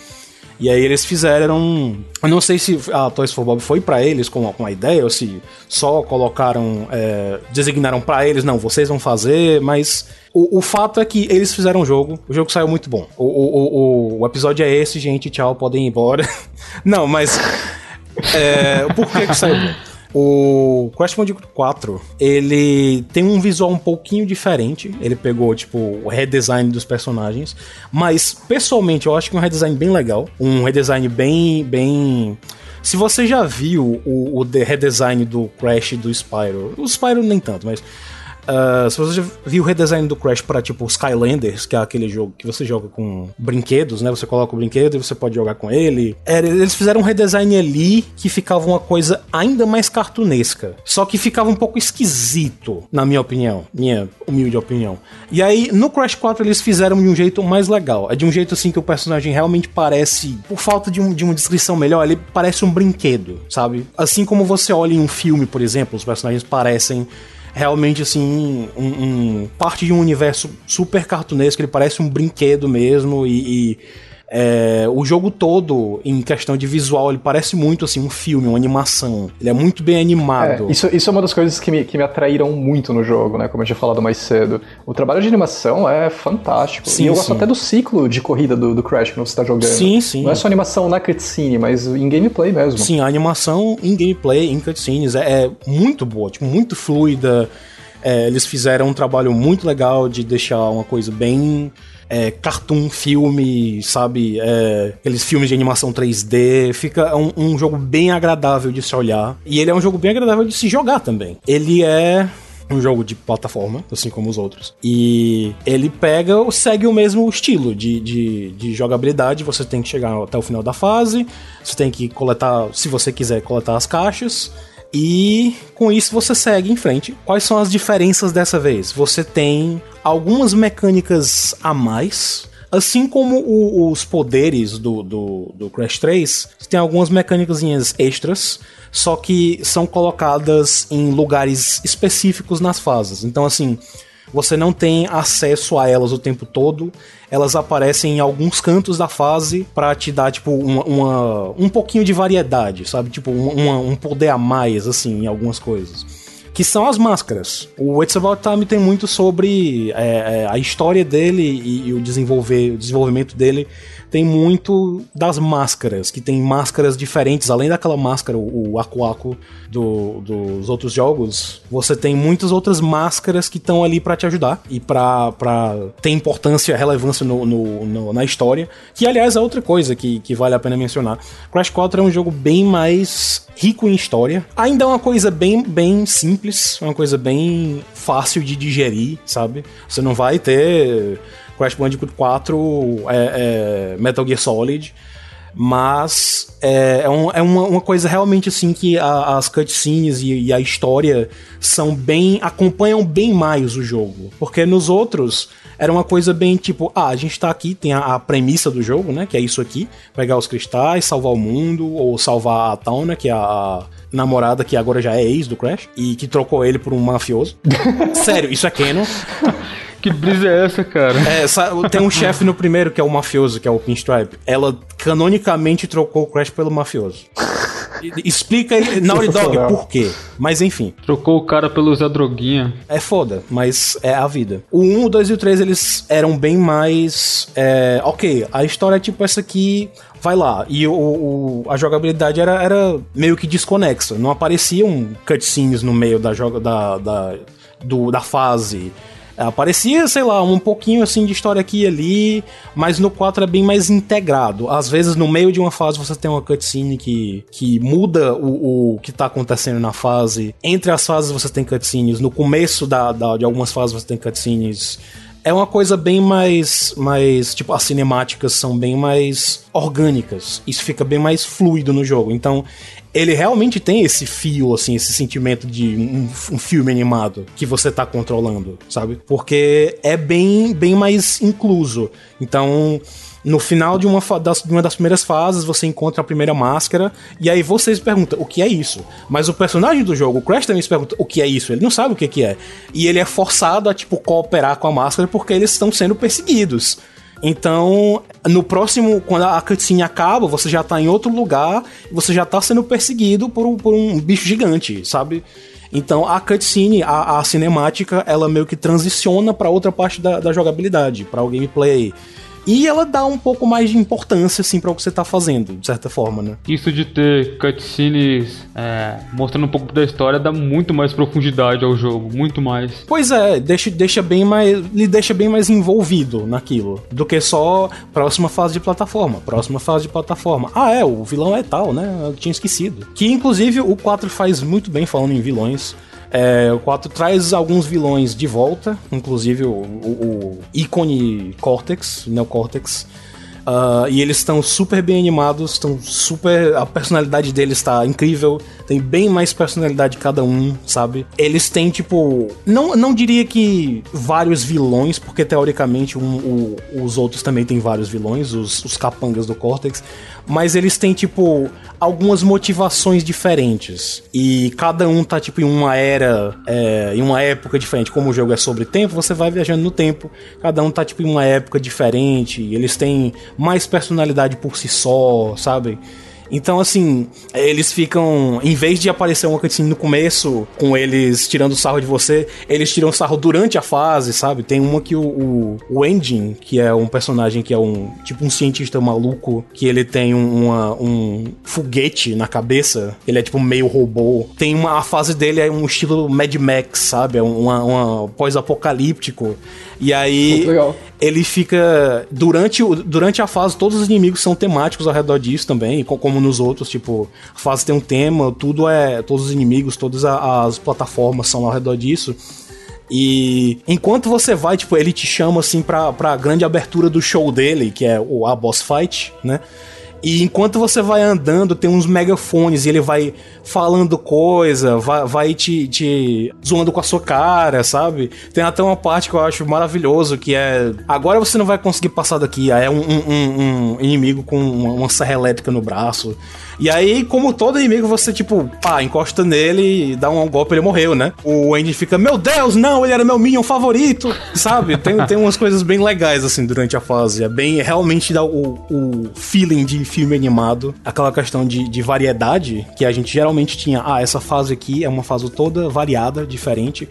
E aí eles fizeram. Eu não sei se a Toys for Bob foi para eles com, com a ideia, ou se só colocaram. É, designaram para eles, não, vocês vão fazer, mas. O, o, fato é que eles fizeram o jogo, o jogo saiu muito bom. O, o, o, o episódio é esse, gente, tchau, podem ir embora. não, mas. É, por que, que saiu bom? O Crash Bandicoot 4, ele tem um visual um pouquinho diferente. Ele pegou, tipo, o redesign dos personagens. Mas, pessoalmente, eu acho que é um redesign bem legal. Um redesign bem, bem... Se você já viu o, o redesign do Crash do Spyro, o Spyro nem tanto, mas Uh, se você viu o redesign do Crash para tipo Skylanders, que é aquele jogo que você joga com brinquedos, né? Você coloca o brinquedo e você pode jogar com ele. É, eles fizeram um redesign ali que ficava uma coisa ainda mais cartunesca. Só que ficava um pouco esquisito, na minha opinião. Minha humilde opinião. E aí, no Crash 4, eles fizeram de um jeito mais legal. É de um jeito assim que o personagem realmente parece, por falta de, um, de uma descrição melhor, ele parece um brinquedo, sabe? Assim como você olha em um filme, por exemplo, os personagens parecem realmente assim um, um, parte de um universo super cartunesco, ele parece um brinquedo mesmo e, e é, o jogo todo, em questão de visual, ele parece muito assim um filme, uma animação. Ele é muito bem animado. É, isso, isso é uma das coisas que me, que me atraíram muito no jogo, né? Como eu tinha falado mais cedo. O trabalho de animação é fantástico. Sim, e eu sim. gosto até do ciclo de corrida do, do Crash que você está jogando. Sim, sim. Não é só animação na cutscene, mas em gameplay mesmo. Sim, a animação em gameplay, em cutscenes, é, é muito boa, tipo, muito fluida. É, eles fizeram um trabalho muito legal de deixar uma coisa bem é, cartoon filme, sabe? É, aqueles filmes de animação 3D. Fica um, um jogo bem agradável de se olhar. E ele é um jogo bem agradável de se jogar também. Ele é um jogo de plataforma, assim como os outros. E ele pega, segue o mesmo estilo de, de, de, jogabilidade. Você tem que chegar até o final da fase, você tem que coletar, se você quiser, coletar as caixas. E com isso você segue em frente. Quais são as diferenças dessa vez? Você tem algumas mecânicas a mais Assim como o, os poderes do, do, do, Crash 3, tem algumas mecânicas extras, só que são colocadas em lugares específicos nas fases. Então, assim, você não tem acesso a elas o tempo todo. Elas aparecem em alguns cantos da fase para te dar, tipo, uma, uma, um pouquinho de variedade, sabe? Tipo, uma, um poder a mais, assim, em algumas coisas que são as máscaras. O It's About Time tem muito sobre é, é, a história dele e, e, o, desenvolver, o desenvolvimento dele tem muito das máscaras, que tem máscaras diferentes, além daquela máscara, o, o Aku Aku do, dos outros jogos, você tem muitas outras máscaras que estão ali para te ajudar e para ter importância, relevância no, no, no, na história, que aliás é outra coisa que, que vale a pena mencionar. Crash 4 é um jogo bem mais rico em história, ainda é uma coisa bem, bem simples, uma coisa bem fácil de digerir, sabe? Você não vai ter Crash Bandicoot 4 é, é Metal Gear Solid, mas é, é, um, é uma, uma, coisa realmente assim que a, as cutscenes e, e, a história são bem. acompanham bem mais o jogo. Porque nos outros era uma coisa bem tipo, ah, a gente tá aqui, tem a, a premissa do jogo, né? Que é isso aqui: pegar os cristais, salvar o mundo, ou salvar a Tauna, que é a namorada que agora já é ex do Crash, e que trocou ele por um mafioso. Sério, isso é canon. Que brisa é essa, cara? É, tem um chefe no primeiro que é o mafioso, que é o Pinstripe. Ela canonicamente trocou o Crash pelo mafioso. Explica aí, Naughty Dog, por quê? Mas enfim. Trocou o cara pelo Zé Droguinha. É foda, mas é a vida. O 1, o 2 e o 3, eles eram bem mais. É, ok, a história é tipo essa aqui, vai lá. E o, o, a jogabilidade era, era meio que desconexa. Não apareciam cutscenes no meio da, joga, da, da, do, da fase. Aparecia, sei lá, um pouquinho assim de história aqui e ali, mas no 4 é bem mais integrado. Às vezes, no meio de uma fase, você tem uma cutscene que, que muda o, o que tá acontecendo na fase. Entre as fases, você tem cutscenes. No começo da, da de algumas fases, você tem cutscenes é uma coisa bem mais, mais tipo as cinemáticas são bem mais orgânicas. Isso fica bem mais fluido no jogo. Então ele realmente tem esse fio, assim, esse sentimento de um, um, filme animado que você tá controlando, sabe? Porque é bem, bem mais incluso. Então, no final de uma, das, de uma das primeiras fases, você encontra a primeira máscara, e aí você se pergunta, o que é isso? Mas o personagem do jogo, o Crash também se pergunta, o que é isso? Ele não sabe o que, que é. E ele é forçado a, tipo, cooperar com a máscara porque eles estão sendo perseguidos. Então, no próximo, quando a cutscene acaba, você já tá em outro lugar, você já tá sendo perseguido por um, por um bicho gigante, sabe? Então a cutscene, a, a cinemática, ela meio que transiciona para outra parte da, da jogabilidade, para o gameplay. E ela dá um pouco mais de importância, assim, para o que você tá fazendo, de certa forma, né? Isso de ter cutscenes é, mostrando um pouco da história dá muito mais profundidade ao jogo, muito mais. Pois é, deixa, deixa bem mais. lhe deixa bem mais envolvido naquilo. Do que só próxima fase de plataforma. Próxima fase de plataforma. Ah, é, o vilão é tal, né? Eu tinha esquecido. Que inclusive o 4 faz muito bem falando em vilões. É, o 4 traz alguns vilões de volta, inclusive o, o, o ícone Cortex, Neocortex. Uh, e eles estão super bem animados, estão super. A personalidade deles está incrível, tem bem mais personalidade cada um, sabe? Eles têm, tipo. Não, não diria que vários vilões, porque teoricamente um, o, os outros também têm vários vilões, os, os capangas do Cortex, mas eles têm, tipo, algumas motivações diferentes. E cada um tá, tipo, em uma era, é, em uma época diferente. Como o jogo é sobre tempo, você vai viajando no tempo. Cada um tá, tipo, em uma época diferente. Eles têm mais personalidade por si só, sabe? Então, assim, eles ficam. Em vez de aparecer uma cutscene no começo, com eles tirando sarro de você, eles tiram sarro durante a fase, sabe? Tem uma que o, o, o Engine, que é um personagem que é um. Tipo um cientista maluco, que ele tem um, uma, um foguete na cabeça. Ele é tipo meio robô. Tem uma. A fase dele é um estilo Mad Max, sabe? É uma, uma pós-apocalíptico. E aí ele fica. Durante, durante a fase, todos os inimigos são temáticos ao redor disso também, como nos outros. Tipo, a fase tem um tema, tudo é. Todos os inimigos, todas as plataformas são ao redor disso. E enquanto você vai, tipo, ele te chama assim pra, pra grande abertura do show dele, que é o a boss fight, né? E enquanto você vai andando, tem uns megafones e ele vai falando coisa, vai, vai te, te zoando com a sua cara, sabe? Tem até uma parte que eu acho maravilhoso, que é... Agora você não vai conseguir passar daqui. Aí é um, um, um inimigo com uma serra elétrica no braço. E aí, como todo inimigo, você, tipo, pá, encosta nele e dá um golpe ele morreu, né? O Andy fica, meu Deus, não, ele era meu Minion favorito, sabe? Tem, tem umas coisas bem legais, assim, durante a fase. É bem, realmente dá o, o feeling de filme animado. Aquela questão de, de variedade, que a gente geralmente tinha, ah, essa fase aqui é uma fase toda variada, diferente.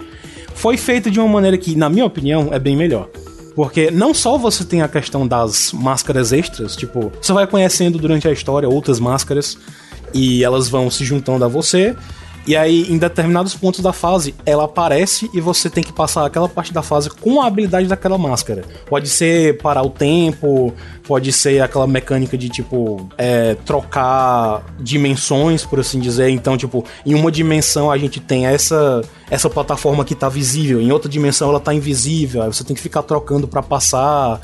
Foi feita de uma maneira que, na minha opinião, é bem melhor. Porque não só você tem a questão das máscaras extras, tipo, você vai conhecendo durante a história outras máscaras e elas vão se juntando a você. E aí, em determinados pontos da fase, ela aparece e você tem que passar aquela parte da fase com a habilidade daquela máscara. Pode ser parar o tempo, pode ser aquela mecânica de, tipo, é, trocar dimensões, por assim dizer. Então, tipo, em uma dimensão a gente tem essa essa plataforma que tá visível, em outra dimensão ela tá invisível, aí você tem que ficar trocando para passar.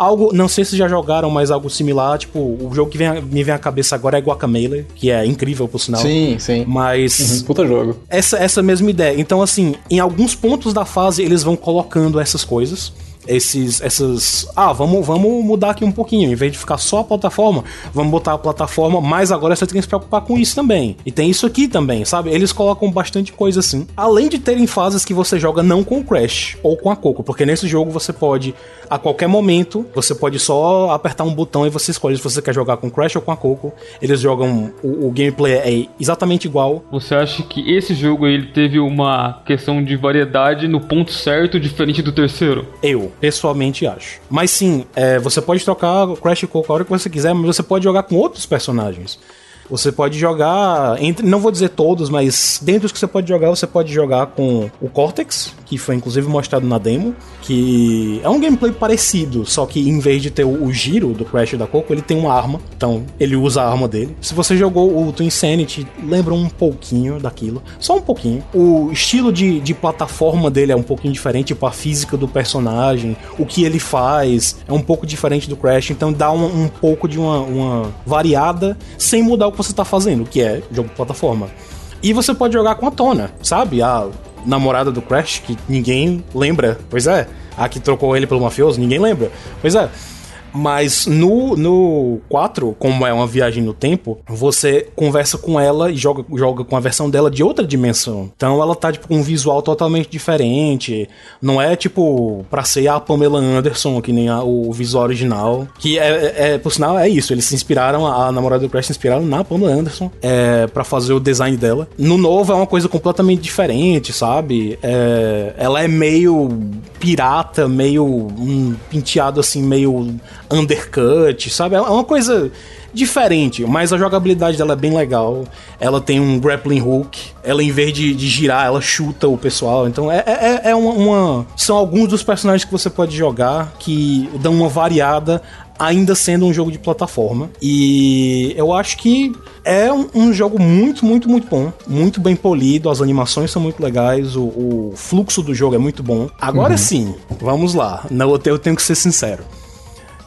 Algo, não sei se já jogaram, mas algo similar, tipo, o jogo que vem, me vem à cabeça agora é Guacamele, que é incrível por sinal. Sim, sim. Mas. Uhum, puta jogo. Essa, essa mesma ideia. Então, assim, em alguns pontos da fase eles vão colocando essas coisas esses essas ah vamos vamos mudar aqui um pouquinho. Em vez de ficar só a plataforma vamos botar a plataforma mas agora você tem que se preocupar com isso também. E tem isso aqui também sabe? Eles colocam bastante coisa assim. Além de terem fases que você joga não com o Crash ou com a Coco porque nesse jogo você pode a qualquer momento você pode só apertar um botão e você escolhe se você quer jogar com o Crash ou com a Coco. Eles jogam o, o gameplay é exatamente igual. Você acha que esse jogo ele teve uma questão de variedade no ponto certo diferente do terceiro? Eu pessoalmente acho. Mas sim, é, você pode trocar Crash Coco a hora que você quiser, mas você pode jogar com outros personagens. Você pode jogar, entre, não vou dizer todos, mas dentro dos que você pode jogar, você pode jogar com o Cortex, que foi inclusive mostrado na demo, que é um gameplay parecido, só que em vez de ter o, o giro do Crash da Coco, ele tem uma arma, então ele usa a arma dele. Se você jogou o Twin Insanity, lembra um pouquinho daquilo, só um pouquinho. O estilo de, de plataforma dele é um pouquinho diferente, tipo a física do personagem, o que ele faz é um pouco diferente do Crash, então dá um, um pouco de uma, uma variada sem mudar o você tá fazendo, que é jogo de plataforma. E você pode jogar com a Tona, sabe? A namorada do Crash, que ninguém lembra. Pois é. A que trocou ele pelo mafioso, ninguém lembra. Pois é. Mas no, no 4, como é uma viagem no tempo, você conversa com ela e joga, joga com a versão dela de outra dimensão. Então ela tá tipo, com um visual totalmente diferente. Não é tipo pra ser a Pamela Anderson, que nem a, o visual original. Que é, é, é, por sinal, é isso. Eles se inspiraram, a namorada do Crash se inspiraram na Pamela Anderson é, para fazer o design dela. No novo é uma coisa completamente diferente, sabe? É, ela é meio pirata, meio um penteado assim, meio undercut, sabe? É uma coisa diferente, mas a jogabilidade dela é bem legal. Ela tem um grappling hook, ela em vez de, de girar, ela chuta o pessoal. Então é, é, é uma, uma, São alguns dos personagens que você pode jogar que dão uma variada ainda sendo um jogo de plataforma. E eu acho que é um, um, jogo muito, muito, muito bom. Muito bem polido, as animações são muito legais, o, o fluxo do jogo é muito bom. Agora uhum. sim, vamos lá. Não, eu tenho que ser sincero.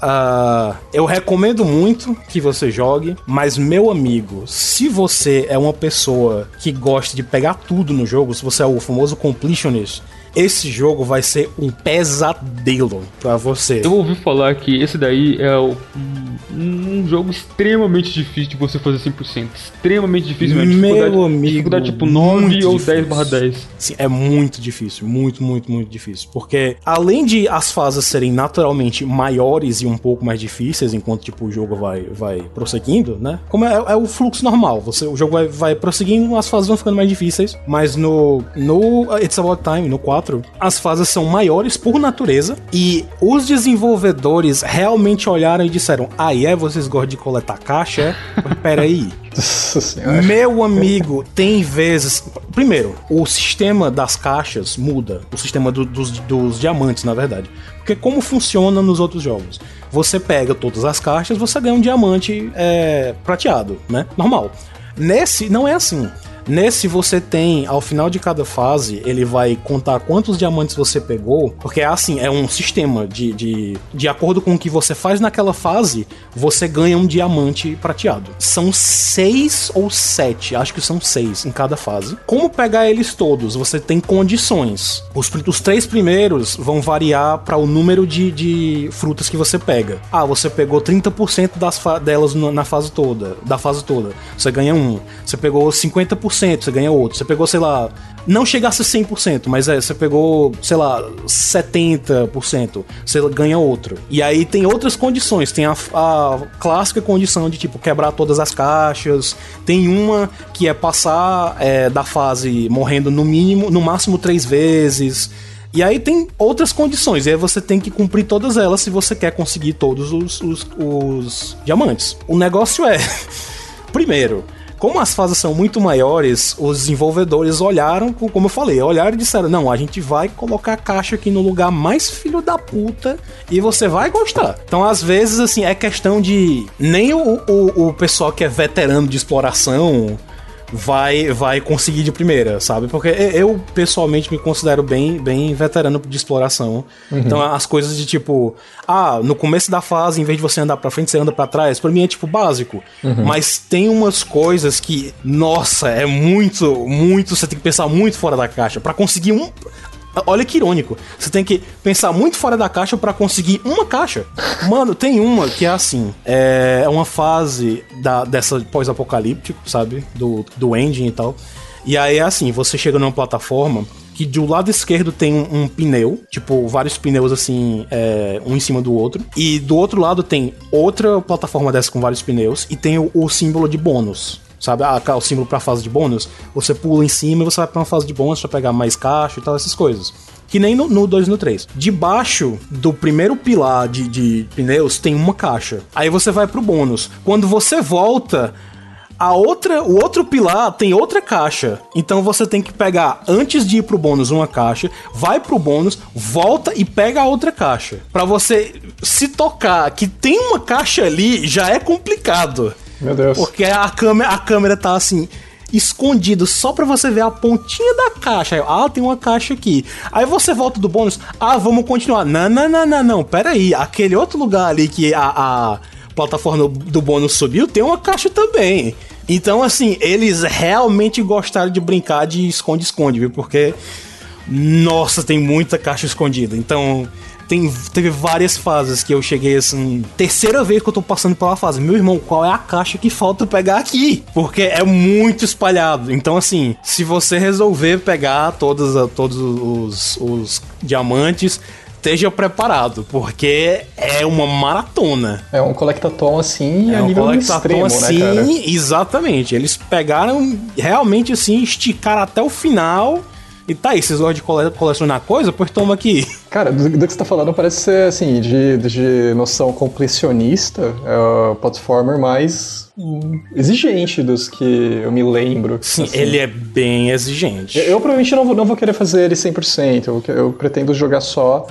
Uh, eu recomendo muito que você jogue, mas meu amigo, se você é uma pessoa que gosta de pegar tudo no jogo, se você é o famoso completionist, esse jogo vai ser um pesadelo para você. Eu ouvi falar que esse daí é um, um jogo extremamente difícil de você fazer 100%. Extremamente difícil. Meu amigo. Dificuldade tipo 9 ou 10 barra 10. Sim, é muito difícil. Muito, muito, muito difícil. Porque além de as fases serem naturalmente maiores e um pouco mais difíceis, enquanto tipo, o jogo vai, vai prosseguindo, né? Como é, é o fluxo normal. Você, o jogo vai, vai prosseguindo, as fases vão ficando mais difíceis. Mas no, no It's About Time, no 4, 4, as fases são maiores por natureza e os desenvolvedores realmente olharam e disseram: Ah, é? Vocês gostam de coletar caixa? Peraí. Meu amigo, tem vezes. Primeiro, o sistema das caixas muda. O sistema do, dos, dos diamantes, na verdade. Porque como funciona nos outros jogos? Você pega todas as caixas, você ganha um diamante é, prateado, né? Normal. Nesse, não é assim Nesse você tem, ao final de cada fase, ele vai contar quantos diamantes você pegou, porque assim, é um sistema de, de, de acordo com o que você faz naquela fase, você ganha um diamante prateado. São seis ou sete, acho que são seis em cada fase. Como pegar eles todos? Você tem condições. Os, os três primeiros vão variar para o número de, de frutas que você pega. Ah, você pegou 30% das delas na fase toda, da fase toda. Você ganha um. Você pegou 50% você ganha outro. Você pegou, sei lá, não chegasse a 100%, mas é, você pegou, sei lá, 70%, você ganha outro. E aí tem outras condições, tem a, a, clássica condição de tipo quebrar todas as caixas, tem uma que é passar é, da fase morrendo no mínimo, no máximo três vezes. E aí tem outras condições, e aí você tem que cumprir todas elas se você quer conseguir todos os, os, os diamantes. O negócio é, primeiro, como as fases são muito maiores, os desenvolvedores olharam, como eu falei, olharam e disseram: não, a gente vai colocar a caixa aqui no lugar mais filho da puta e você vai gostar. Então, às vezes, assim, é questão de. Nem o, o, o pessoal que é veterano de exploração vai vai conseguir de primeira, sabe? Porque eu pessoalmente me considero bem bem veterano de exploração. Uhum. Então as coisas de tipo, ah, no começo da fase, em vez de você andar para frente, você anda para trás, para mim é tipo básico. Uhum. Mas tem umas coisas que, nossa, é muito muito, você tem que pensar muito fora da caixa para conseguir um Olha que irônico. Você tem que pensar muito fora da caixa para conseguir uma caixa. Mano, tem uma que é assim. É uma fase da, dessa pós-apocalíptico, sabe? Do, do engine e tal. E aí é assim, você chega numa plataforma que do lado esquerdo tem um, um pneu, tipo, vários pneus assim, é, um em cima do outro. E do outro lado tem outra plataforma dessa com vários pneus e tem o, o símbolo de bônus sabe? Ah, o símbolo pra fase de bônus, você pula em cima e você vai pra uma fase de bônus pra pegar mais caixa e tal, essas coisas. Que nem no 2 e no 3. Debaixo do primeiro pilar de, de pneus tem uma caixa. Aí você vai pro bônus. Quando você volta, a outra, o outro pilar tem outra caixa. Então você tem que pegar antes de ir pro bônus uma caixa, vai pro bônus, volta e pega a outra caixa. Para você se tocar que tem uma caixa ali já é complicado. Meu Deus. Porque a câmera, a câmera tá assim escondido só para você ver a pontinha da caixa. Ah, tem uma caixa aqui. Aí você volta do bônus. Ah, vamos continuar. Não, não, não, não, não. Pera aí. Aquele outro lugar ali que a, a plataforma do bônus subiu tem uma caixa também. Então, assim, eles realmente gostaram de brincar de esconde-esconde, viu? Porque, nossa, tem muita caixa escondida. Então, tem, teve várias fases que eu cheguei assim. Terceira vez que eu tô passando pela fase. Meu irmão, qual é a caixa que falta pegar aqui? Porque é muito espalhado. Então, assim, se você resolver pegar todos, todos os, os diamantes, esteja preparado, porque é uma maratona. É um collectathon assim é a um nível extremo, assim, né? Exatamente. Eles pegaram realmente assim, esticaram até o final e tá aí, vocês gostam de cole colecionar coisa? Pois toma aqui. Cara, do, do, que você tá falando parece ser, assim, de, de noção completionista, é o platformer mais exigente dos que eu me lembro. Sim, assim. ele é bem exigente. Eu, eu provavelmente não vou, não vou querer fazer ele 100%, eu, eu pretendo jogar só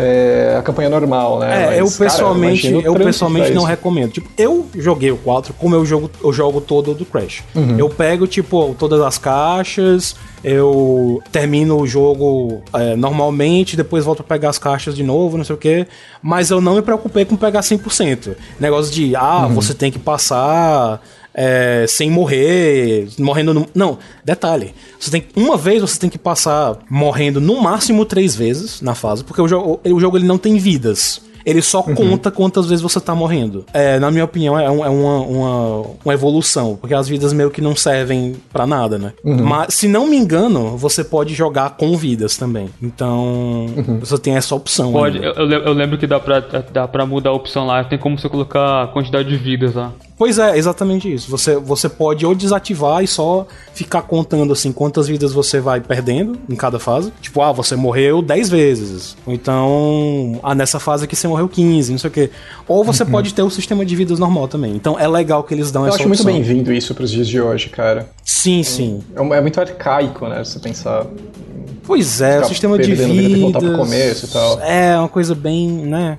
é, a campanha normal, né? É, Mas, eu pessoalmente, cara, eu, eu pessoalmente não recomendo. Tipo, eu joguei o 4 como eu jogo, eu jogo todo do Crash. Uhum. Eu pego, tipo, todas as caixas, eu termino o jogo é, normalmente, depois volto a pegar as caixas de novo, não sei o que. Mas eu não me preocupei com pegar 100%. Negócio de, ah, uhum. você tem que passar é, sem morrer, morrendo no... Não, detalhe. Você tem uma vez você tem que passar morrendo no máximo três vezes na fase, porque o o jogo ele não tem vidas. Ele só uhum. conta quantas vezes você tá morrendo. É, na minha opinião, é, um, é uma, uma, uma, evolução, porque as vidas meio que não servem para nada, né? Uhum. Mas, se não me engano, você pode jogar com vidas também. Então, uhum. você tem essa opção. Pode, eu, eu, lembro que dá pra, dá pra mudar a opção lá, tem como você colocar a quantidade de vidas lá. Pois é, exatamente isso. Você, você pode ou desativar e só ficar contando assim quantas vidas você vai perdendo em cada fase. Tipo, ah, você morreu 10 vezes. Ou então, ah, nessa fase aqui você morreu 15, não sei o quê. Ou você uhum. pode ter o sistema de vidas normal também. Então é legal que eles dão Eu essa acho opção. muito bem-vindo isso pros dias de hoje, cara. Sim, sim. É, é muito arcaico, né? Você pensar. Pois é, o sistema de vidas. Vida, ter que voltar pro começo e tal. É, uma coisa bem, né?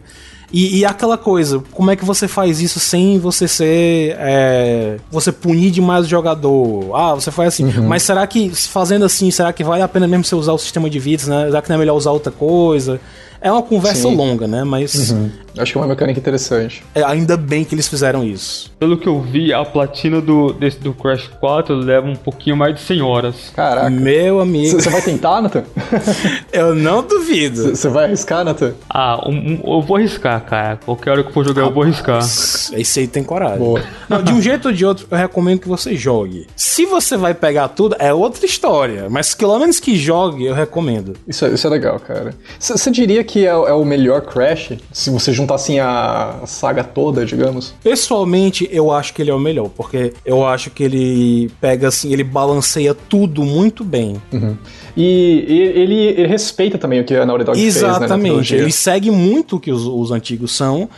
E, e aquela coisa, como é que você faz isso sem você ser. É, você punir demais o jogador? Ah, você faz assim. Uhum. Mas será que, fazendo assim, será que vale a pena mesmo você usar o sistema de vidas, né? Será que não é melhor usar outra coisa? É uma conversa Sim. longa, né? Mas. Uhum. Acho que é uma mecânica interessante. É, ainda bem que eles fizeram isso. Pelo que eu vi, a platina do, desse, do Crash 4 leva um pouquinho mais de 100 horas. Caraca. Meu amigo. Você vai tentar, Nathan? eu não duvido. Você vai arriscar, Nathan? Ah, um, um, eu vou arriscar, cara. Qualquer hora que eu for jogar, ah, eu vou arriscar. Esse aí tem coragem. Boa. Não, de um jeito ou de outro, eu recomendo que você jogue. Se você vai pegar tudo, é outra história. Mas pelo menos que jogue, eu recomendo. Isso é, isso é legal, cara. Você diria que é, é o melhor Crash? Se você juntar assim a saga toda, digamos? Pessoalmente, eu acho que ele é o melhor, porque eu acho que ele pega assim, ele balanceia tudo muito bem. Uhum. E, ele, ele, respeita também o que a Naughty Dog Exatamente, fez, né, ele segue muito o que os, os antigos são.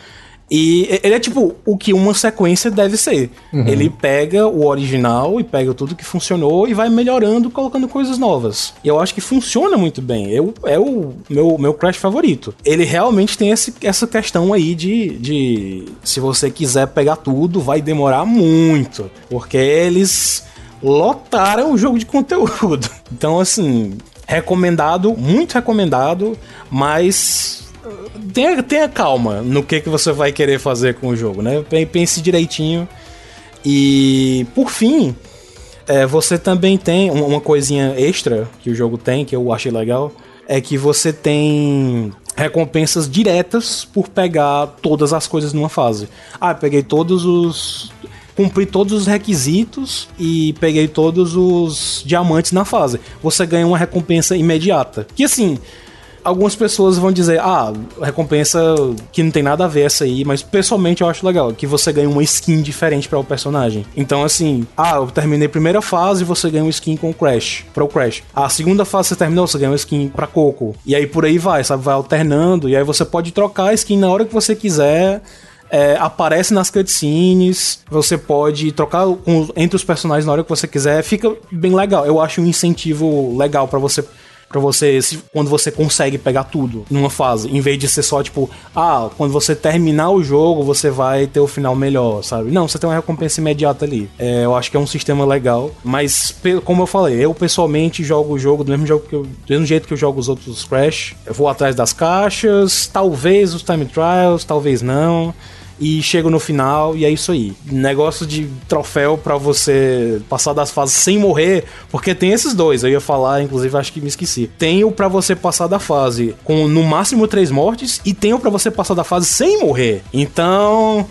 E ele é tipo o que uma sequência deve ser. Uhum. Ele pega o original e pega tudo que funcionou e vai melhorando, colocando coisas novas. E eu acho que funciona muito bem. Eu, é o meu, meu Crash favorito. Ele realmente tem esse, essa questão aí de, de. Se você quiser pegar tudo, vai demorar muito. Porque eles lotaram o jogo de conteúdo. Então, assim, recomendado, muito recomendado, mas tenha, tenha calma no que, que você vai querer fazer com o jogo, né? Pense direitinho. E, por fim, é, você também tem uma coisinha extra que o jogo tem, que eu achei legal, é que você tem recompensas diretas por pegar todas as coisas numa fase. Ah, peguei todos os cumpri todos os requisitos e peguei todos os diamantes na fase. Você ganha uma recompensa imediata. Que assim, algumas pessoas vão dizer, ah, recompensa que não tem nada a ver essa aí, mas pessoalmente eu acho legal, que você ganha uma skin diferente para o personagem. Então, assim, ah, eu terminei a primeira fase, você ganha uma skin com o Crash, para o Crash. A segunda fase você terminou, você ganha uma skin pra Coco. E aí por aí vai, sabe? Vai alternando, e aí você pode trocar a skin na hora que você quiser. É, aparece nas cutscenes, você pode trocar com, entre os personagens na hora que você quiser, fica bem legal. Eu acho um incentivo legal para você para você, quando você consegue pegar tudo numa fase, em vez de ser só tipo, ah, quando você terminar o jogo, você vai ter o final melhor, sabe? Não, você tem uma recompensa imediata ali. É, eu acho que é um sistema legal, mas como eu falei, eu pessoalmente jogo o jogo do mesmo, jogo que eu, do mesmo jeito que eu jogo os outros Crash. Eu vou atrás das caixas, talvez os time trials, talvez não e chego no final e é isso aí. Negócio de troféu para você passar das fases sem morrer, porque tem esses dois. Eu ia falar, inclusive acho que me esqueci. Tem o para você passar da fase com no máximo três mortes e tem o para você passar da fase sem morrer. Então,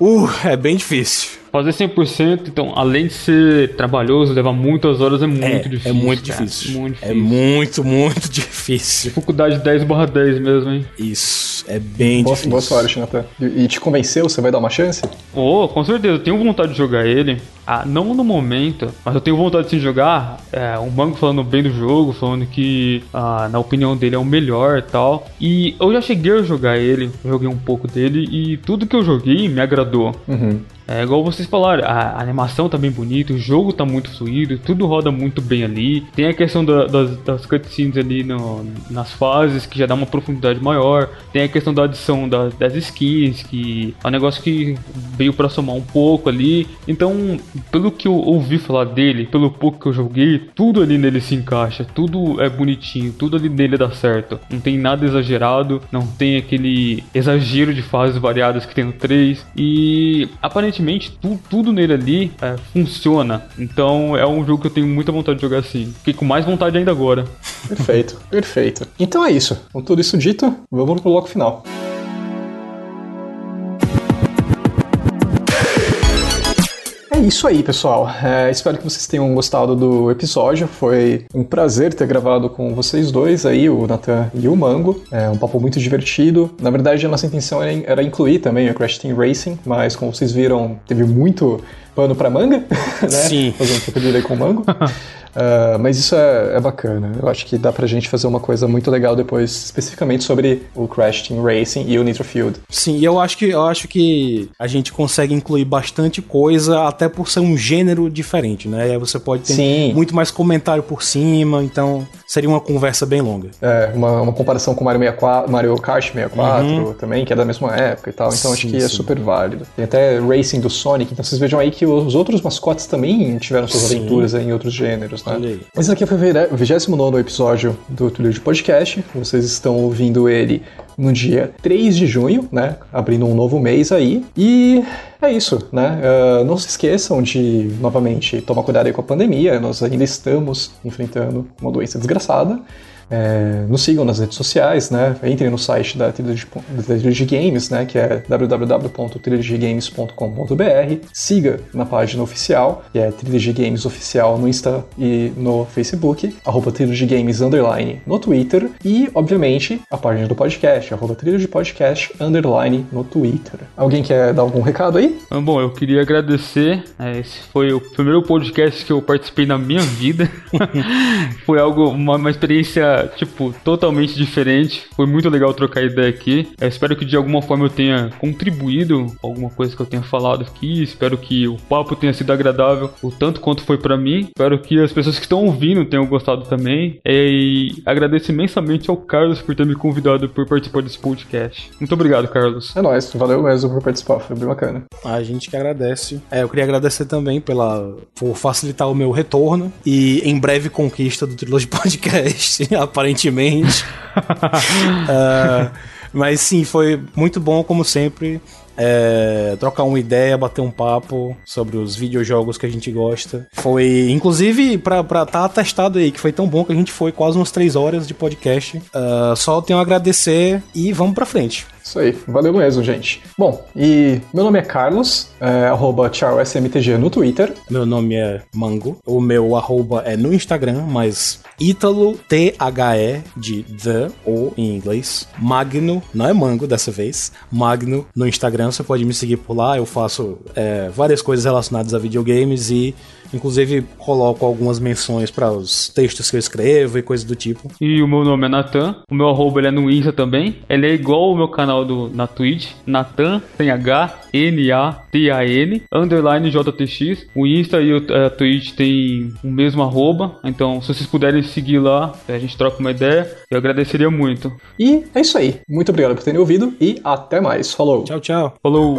uh, é bem difícil. Fazer 100%, então, além de ser trabalhoso, levar muitas horas é muito é, difícil. É muito difícil. muito difícil. É muito, muito difícil. Dificuldade 10 barra 10 mesmo, hein? Isso, é bem boa, difícil. Boa sorte, Nathan. E te convenceu? Você vai dar uma chance? Oh, com certeza. Eu tenho vontade de jogar ele. Ah, não no momento, mas eu tenho vontade de jogar. É, um banco falando bem do jogo, falando que, ah, na opinião dele, é o melhor e tal. E eu já cheguei a jogar ele, joguei um pouco dele, e tudo que eu joguei me agradou. Uhum. É igual vocês falaram, a animação tá bem bonita, o jogo tá muito fluido, tudo roda muito bem ali. Tem a questão da, das, das cutscenes ali no, nas fases, que já dá uma profundidade maior. Tem a questão da adição da, das skins, que é um negócio que veio para somar um pouco ali. Então, pelo que eu ouvi falar dele, pelo pouco que eu joguei, tudo ali nele se encaixa, tudo é bonitinho, tudo ali nele dá certo. Não tem nada exagerado, não tem aquele exagero de fases variadas que tem no 3. E aparentemente tu, tudo nele ali é, funciona. Então é um jogo que eu tenho muita vontade de jogar assim. Fiquei com mais vontade ainda agora. Perfeito, perfeito. Então é isso. Com tudo isso dito, vamos pro bloco final. Isso aí, pessoal. É, espero que vocês tenham gostado do episódio. Foi um prazer ter gravado com vocês dois aí, o Nathan e o Mango. É um papo muito divertido. Na verdade, a nossa intenção era incluir também o Crash Team Racing, mas como vocês viram, teve muito pano para manga, né? Sim. Fazer um pouco de com o Mango. Uh, mas isso é, é, bacana. Eu acho que dá pra gente fazer uma coisa muito legal depois, especificamente sobre o Crash Team Racing e o Nitro Field. Sim, e eu acho que eu acho que a gente consegue incluir bastante coisa, até por ser um gênero diferente, né? Aí você pode ter Sim. muito mais comentário por cima, então seria uma conversa bem longa. É, uma, uma comparação com Mario, 64, Mario Kart 64 uhum. também, que é da mesma época e tal, então sim, acho que é sim. é super válido. Tem até Racing do Sonic, então vocês vejam aí que os outros mascotes também tiveram suas sim. aventuras em outros gêneros, né? Mas esse aqui foi o 29 episódio do Trilho de Podcast, vocês estão ouvindo ele no dia 3 de junho, né? Abrindo um novo mês aí. E é isso, né? Uh, não se esqueçam de, novamente, tomar cuidado aí com a pandemia. Nós ainda estamos enfrentando uma doença desgraçada. É, nos sigam nas redes sociais, né? Entrem no site da de Games, né? Que é www.trilhadegames.com.br. Siga na página oficial, que é Trilha de Games Oficial no Insta e no Facebook, arroba Trilha de Games Underline no Twitter e, obviamente, a página do podcast, arroba Trilha de Podcast Underline no Twitter. Alguém quer dar algum recado aí? Ah, bom, eu queria agradecer. É, esse foi o primeiro podcast que eu participei na minha vida. foi algo, uma, uma experiência tipo, totalmente diferente. Foi muito legal trocar ideia aqui. Eu espero que de alguma forma eu tenha contribuído com alguma coisa que eu tenha falado aqui. Espero que o papo tenha sido agradável, o tanto quanto foi para mim. Espero que as pessoas que estão ouvindo tenham gostado também. E agradeço imensamente ao Carlos por ter me convidado por participar desse podcast. Muito obrigado, Carlos. É nóis, valeu mesmo por participar, foi bem bacana. A gente que agradece. É, eu queria agradecer também pela por facilitar o meu retorno e em breve conquista do Trilogy Podcast. Aparentemente. uh, mas sim, foi muito bom, como sempre. É, trocar uma ideia, bater um papo sobre os videojogos que a gente gosta. Foi, inclusive, pra estar tá atestado aí, que foi tão bom que a gente foi quase umas três horas de podcast. Uh, só tenho a agradecer e vamos pra frente. Isso aí, valeu mesmo, gente. Bom, e meu nome é Carlos, é, arroba SMTG no Twitter. Meu nome é Mango, o meu arroba é no Instagram, mas Ítalo, T-H-E, de The, ou em inglês. Magno, não é Mango dessa vez, Magno no Instagram, você pode me seguir por lá, eu faço é, várias coisas relacionadas a videogames e Inclusive, coloco algumas menções para os textos que eu escrevo e coisas do tipo. E o meu nome é Natan. O meu arroba ele é no Insta também. Ele é igual o meu canal do, na Twitch. Natan, tem H, N-A-T-A-N, underline JTX. O Insta e a Twitch tem o mesmo arroba. Então, se vocês puderem seguir lá, a gente troca uma ideia. Eu agradeceria muito. E é isso aí. Muito obrigado por terem ouvido e até mais. Falou. Tchau, tchau. Falou.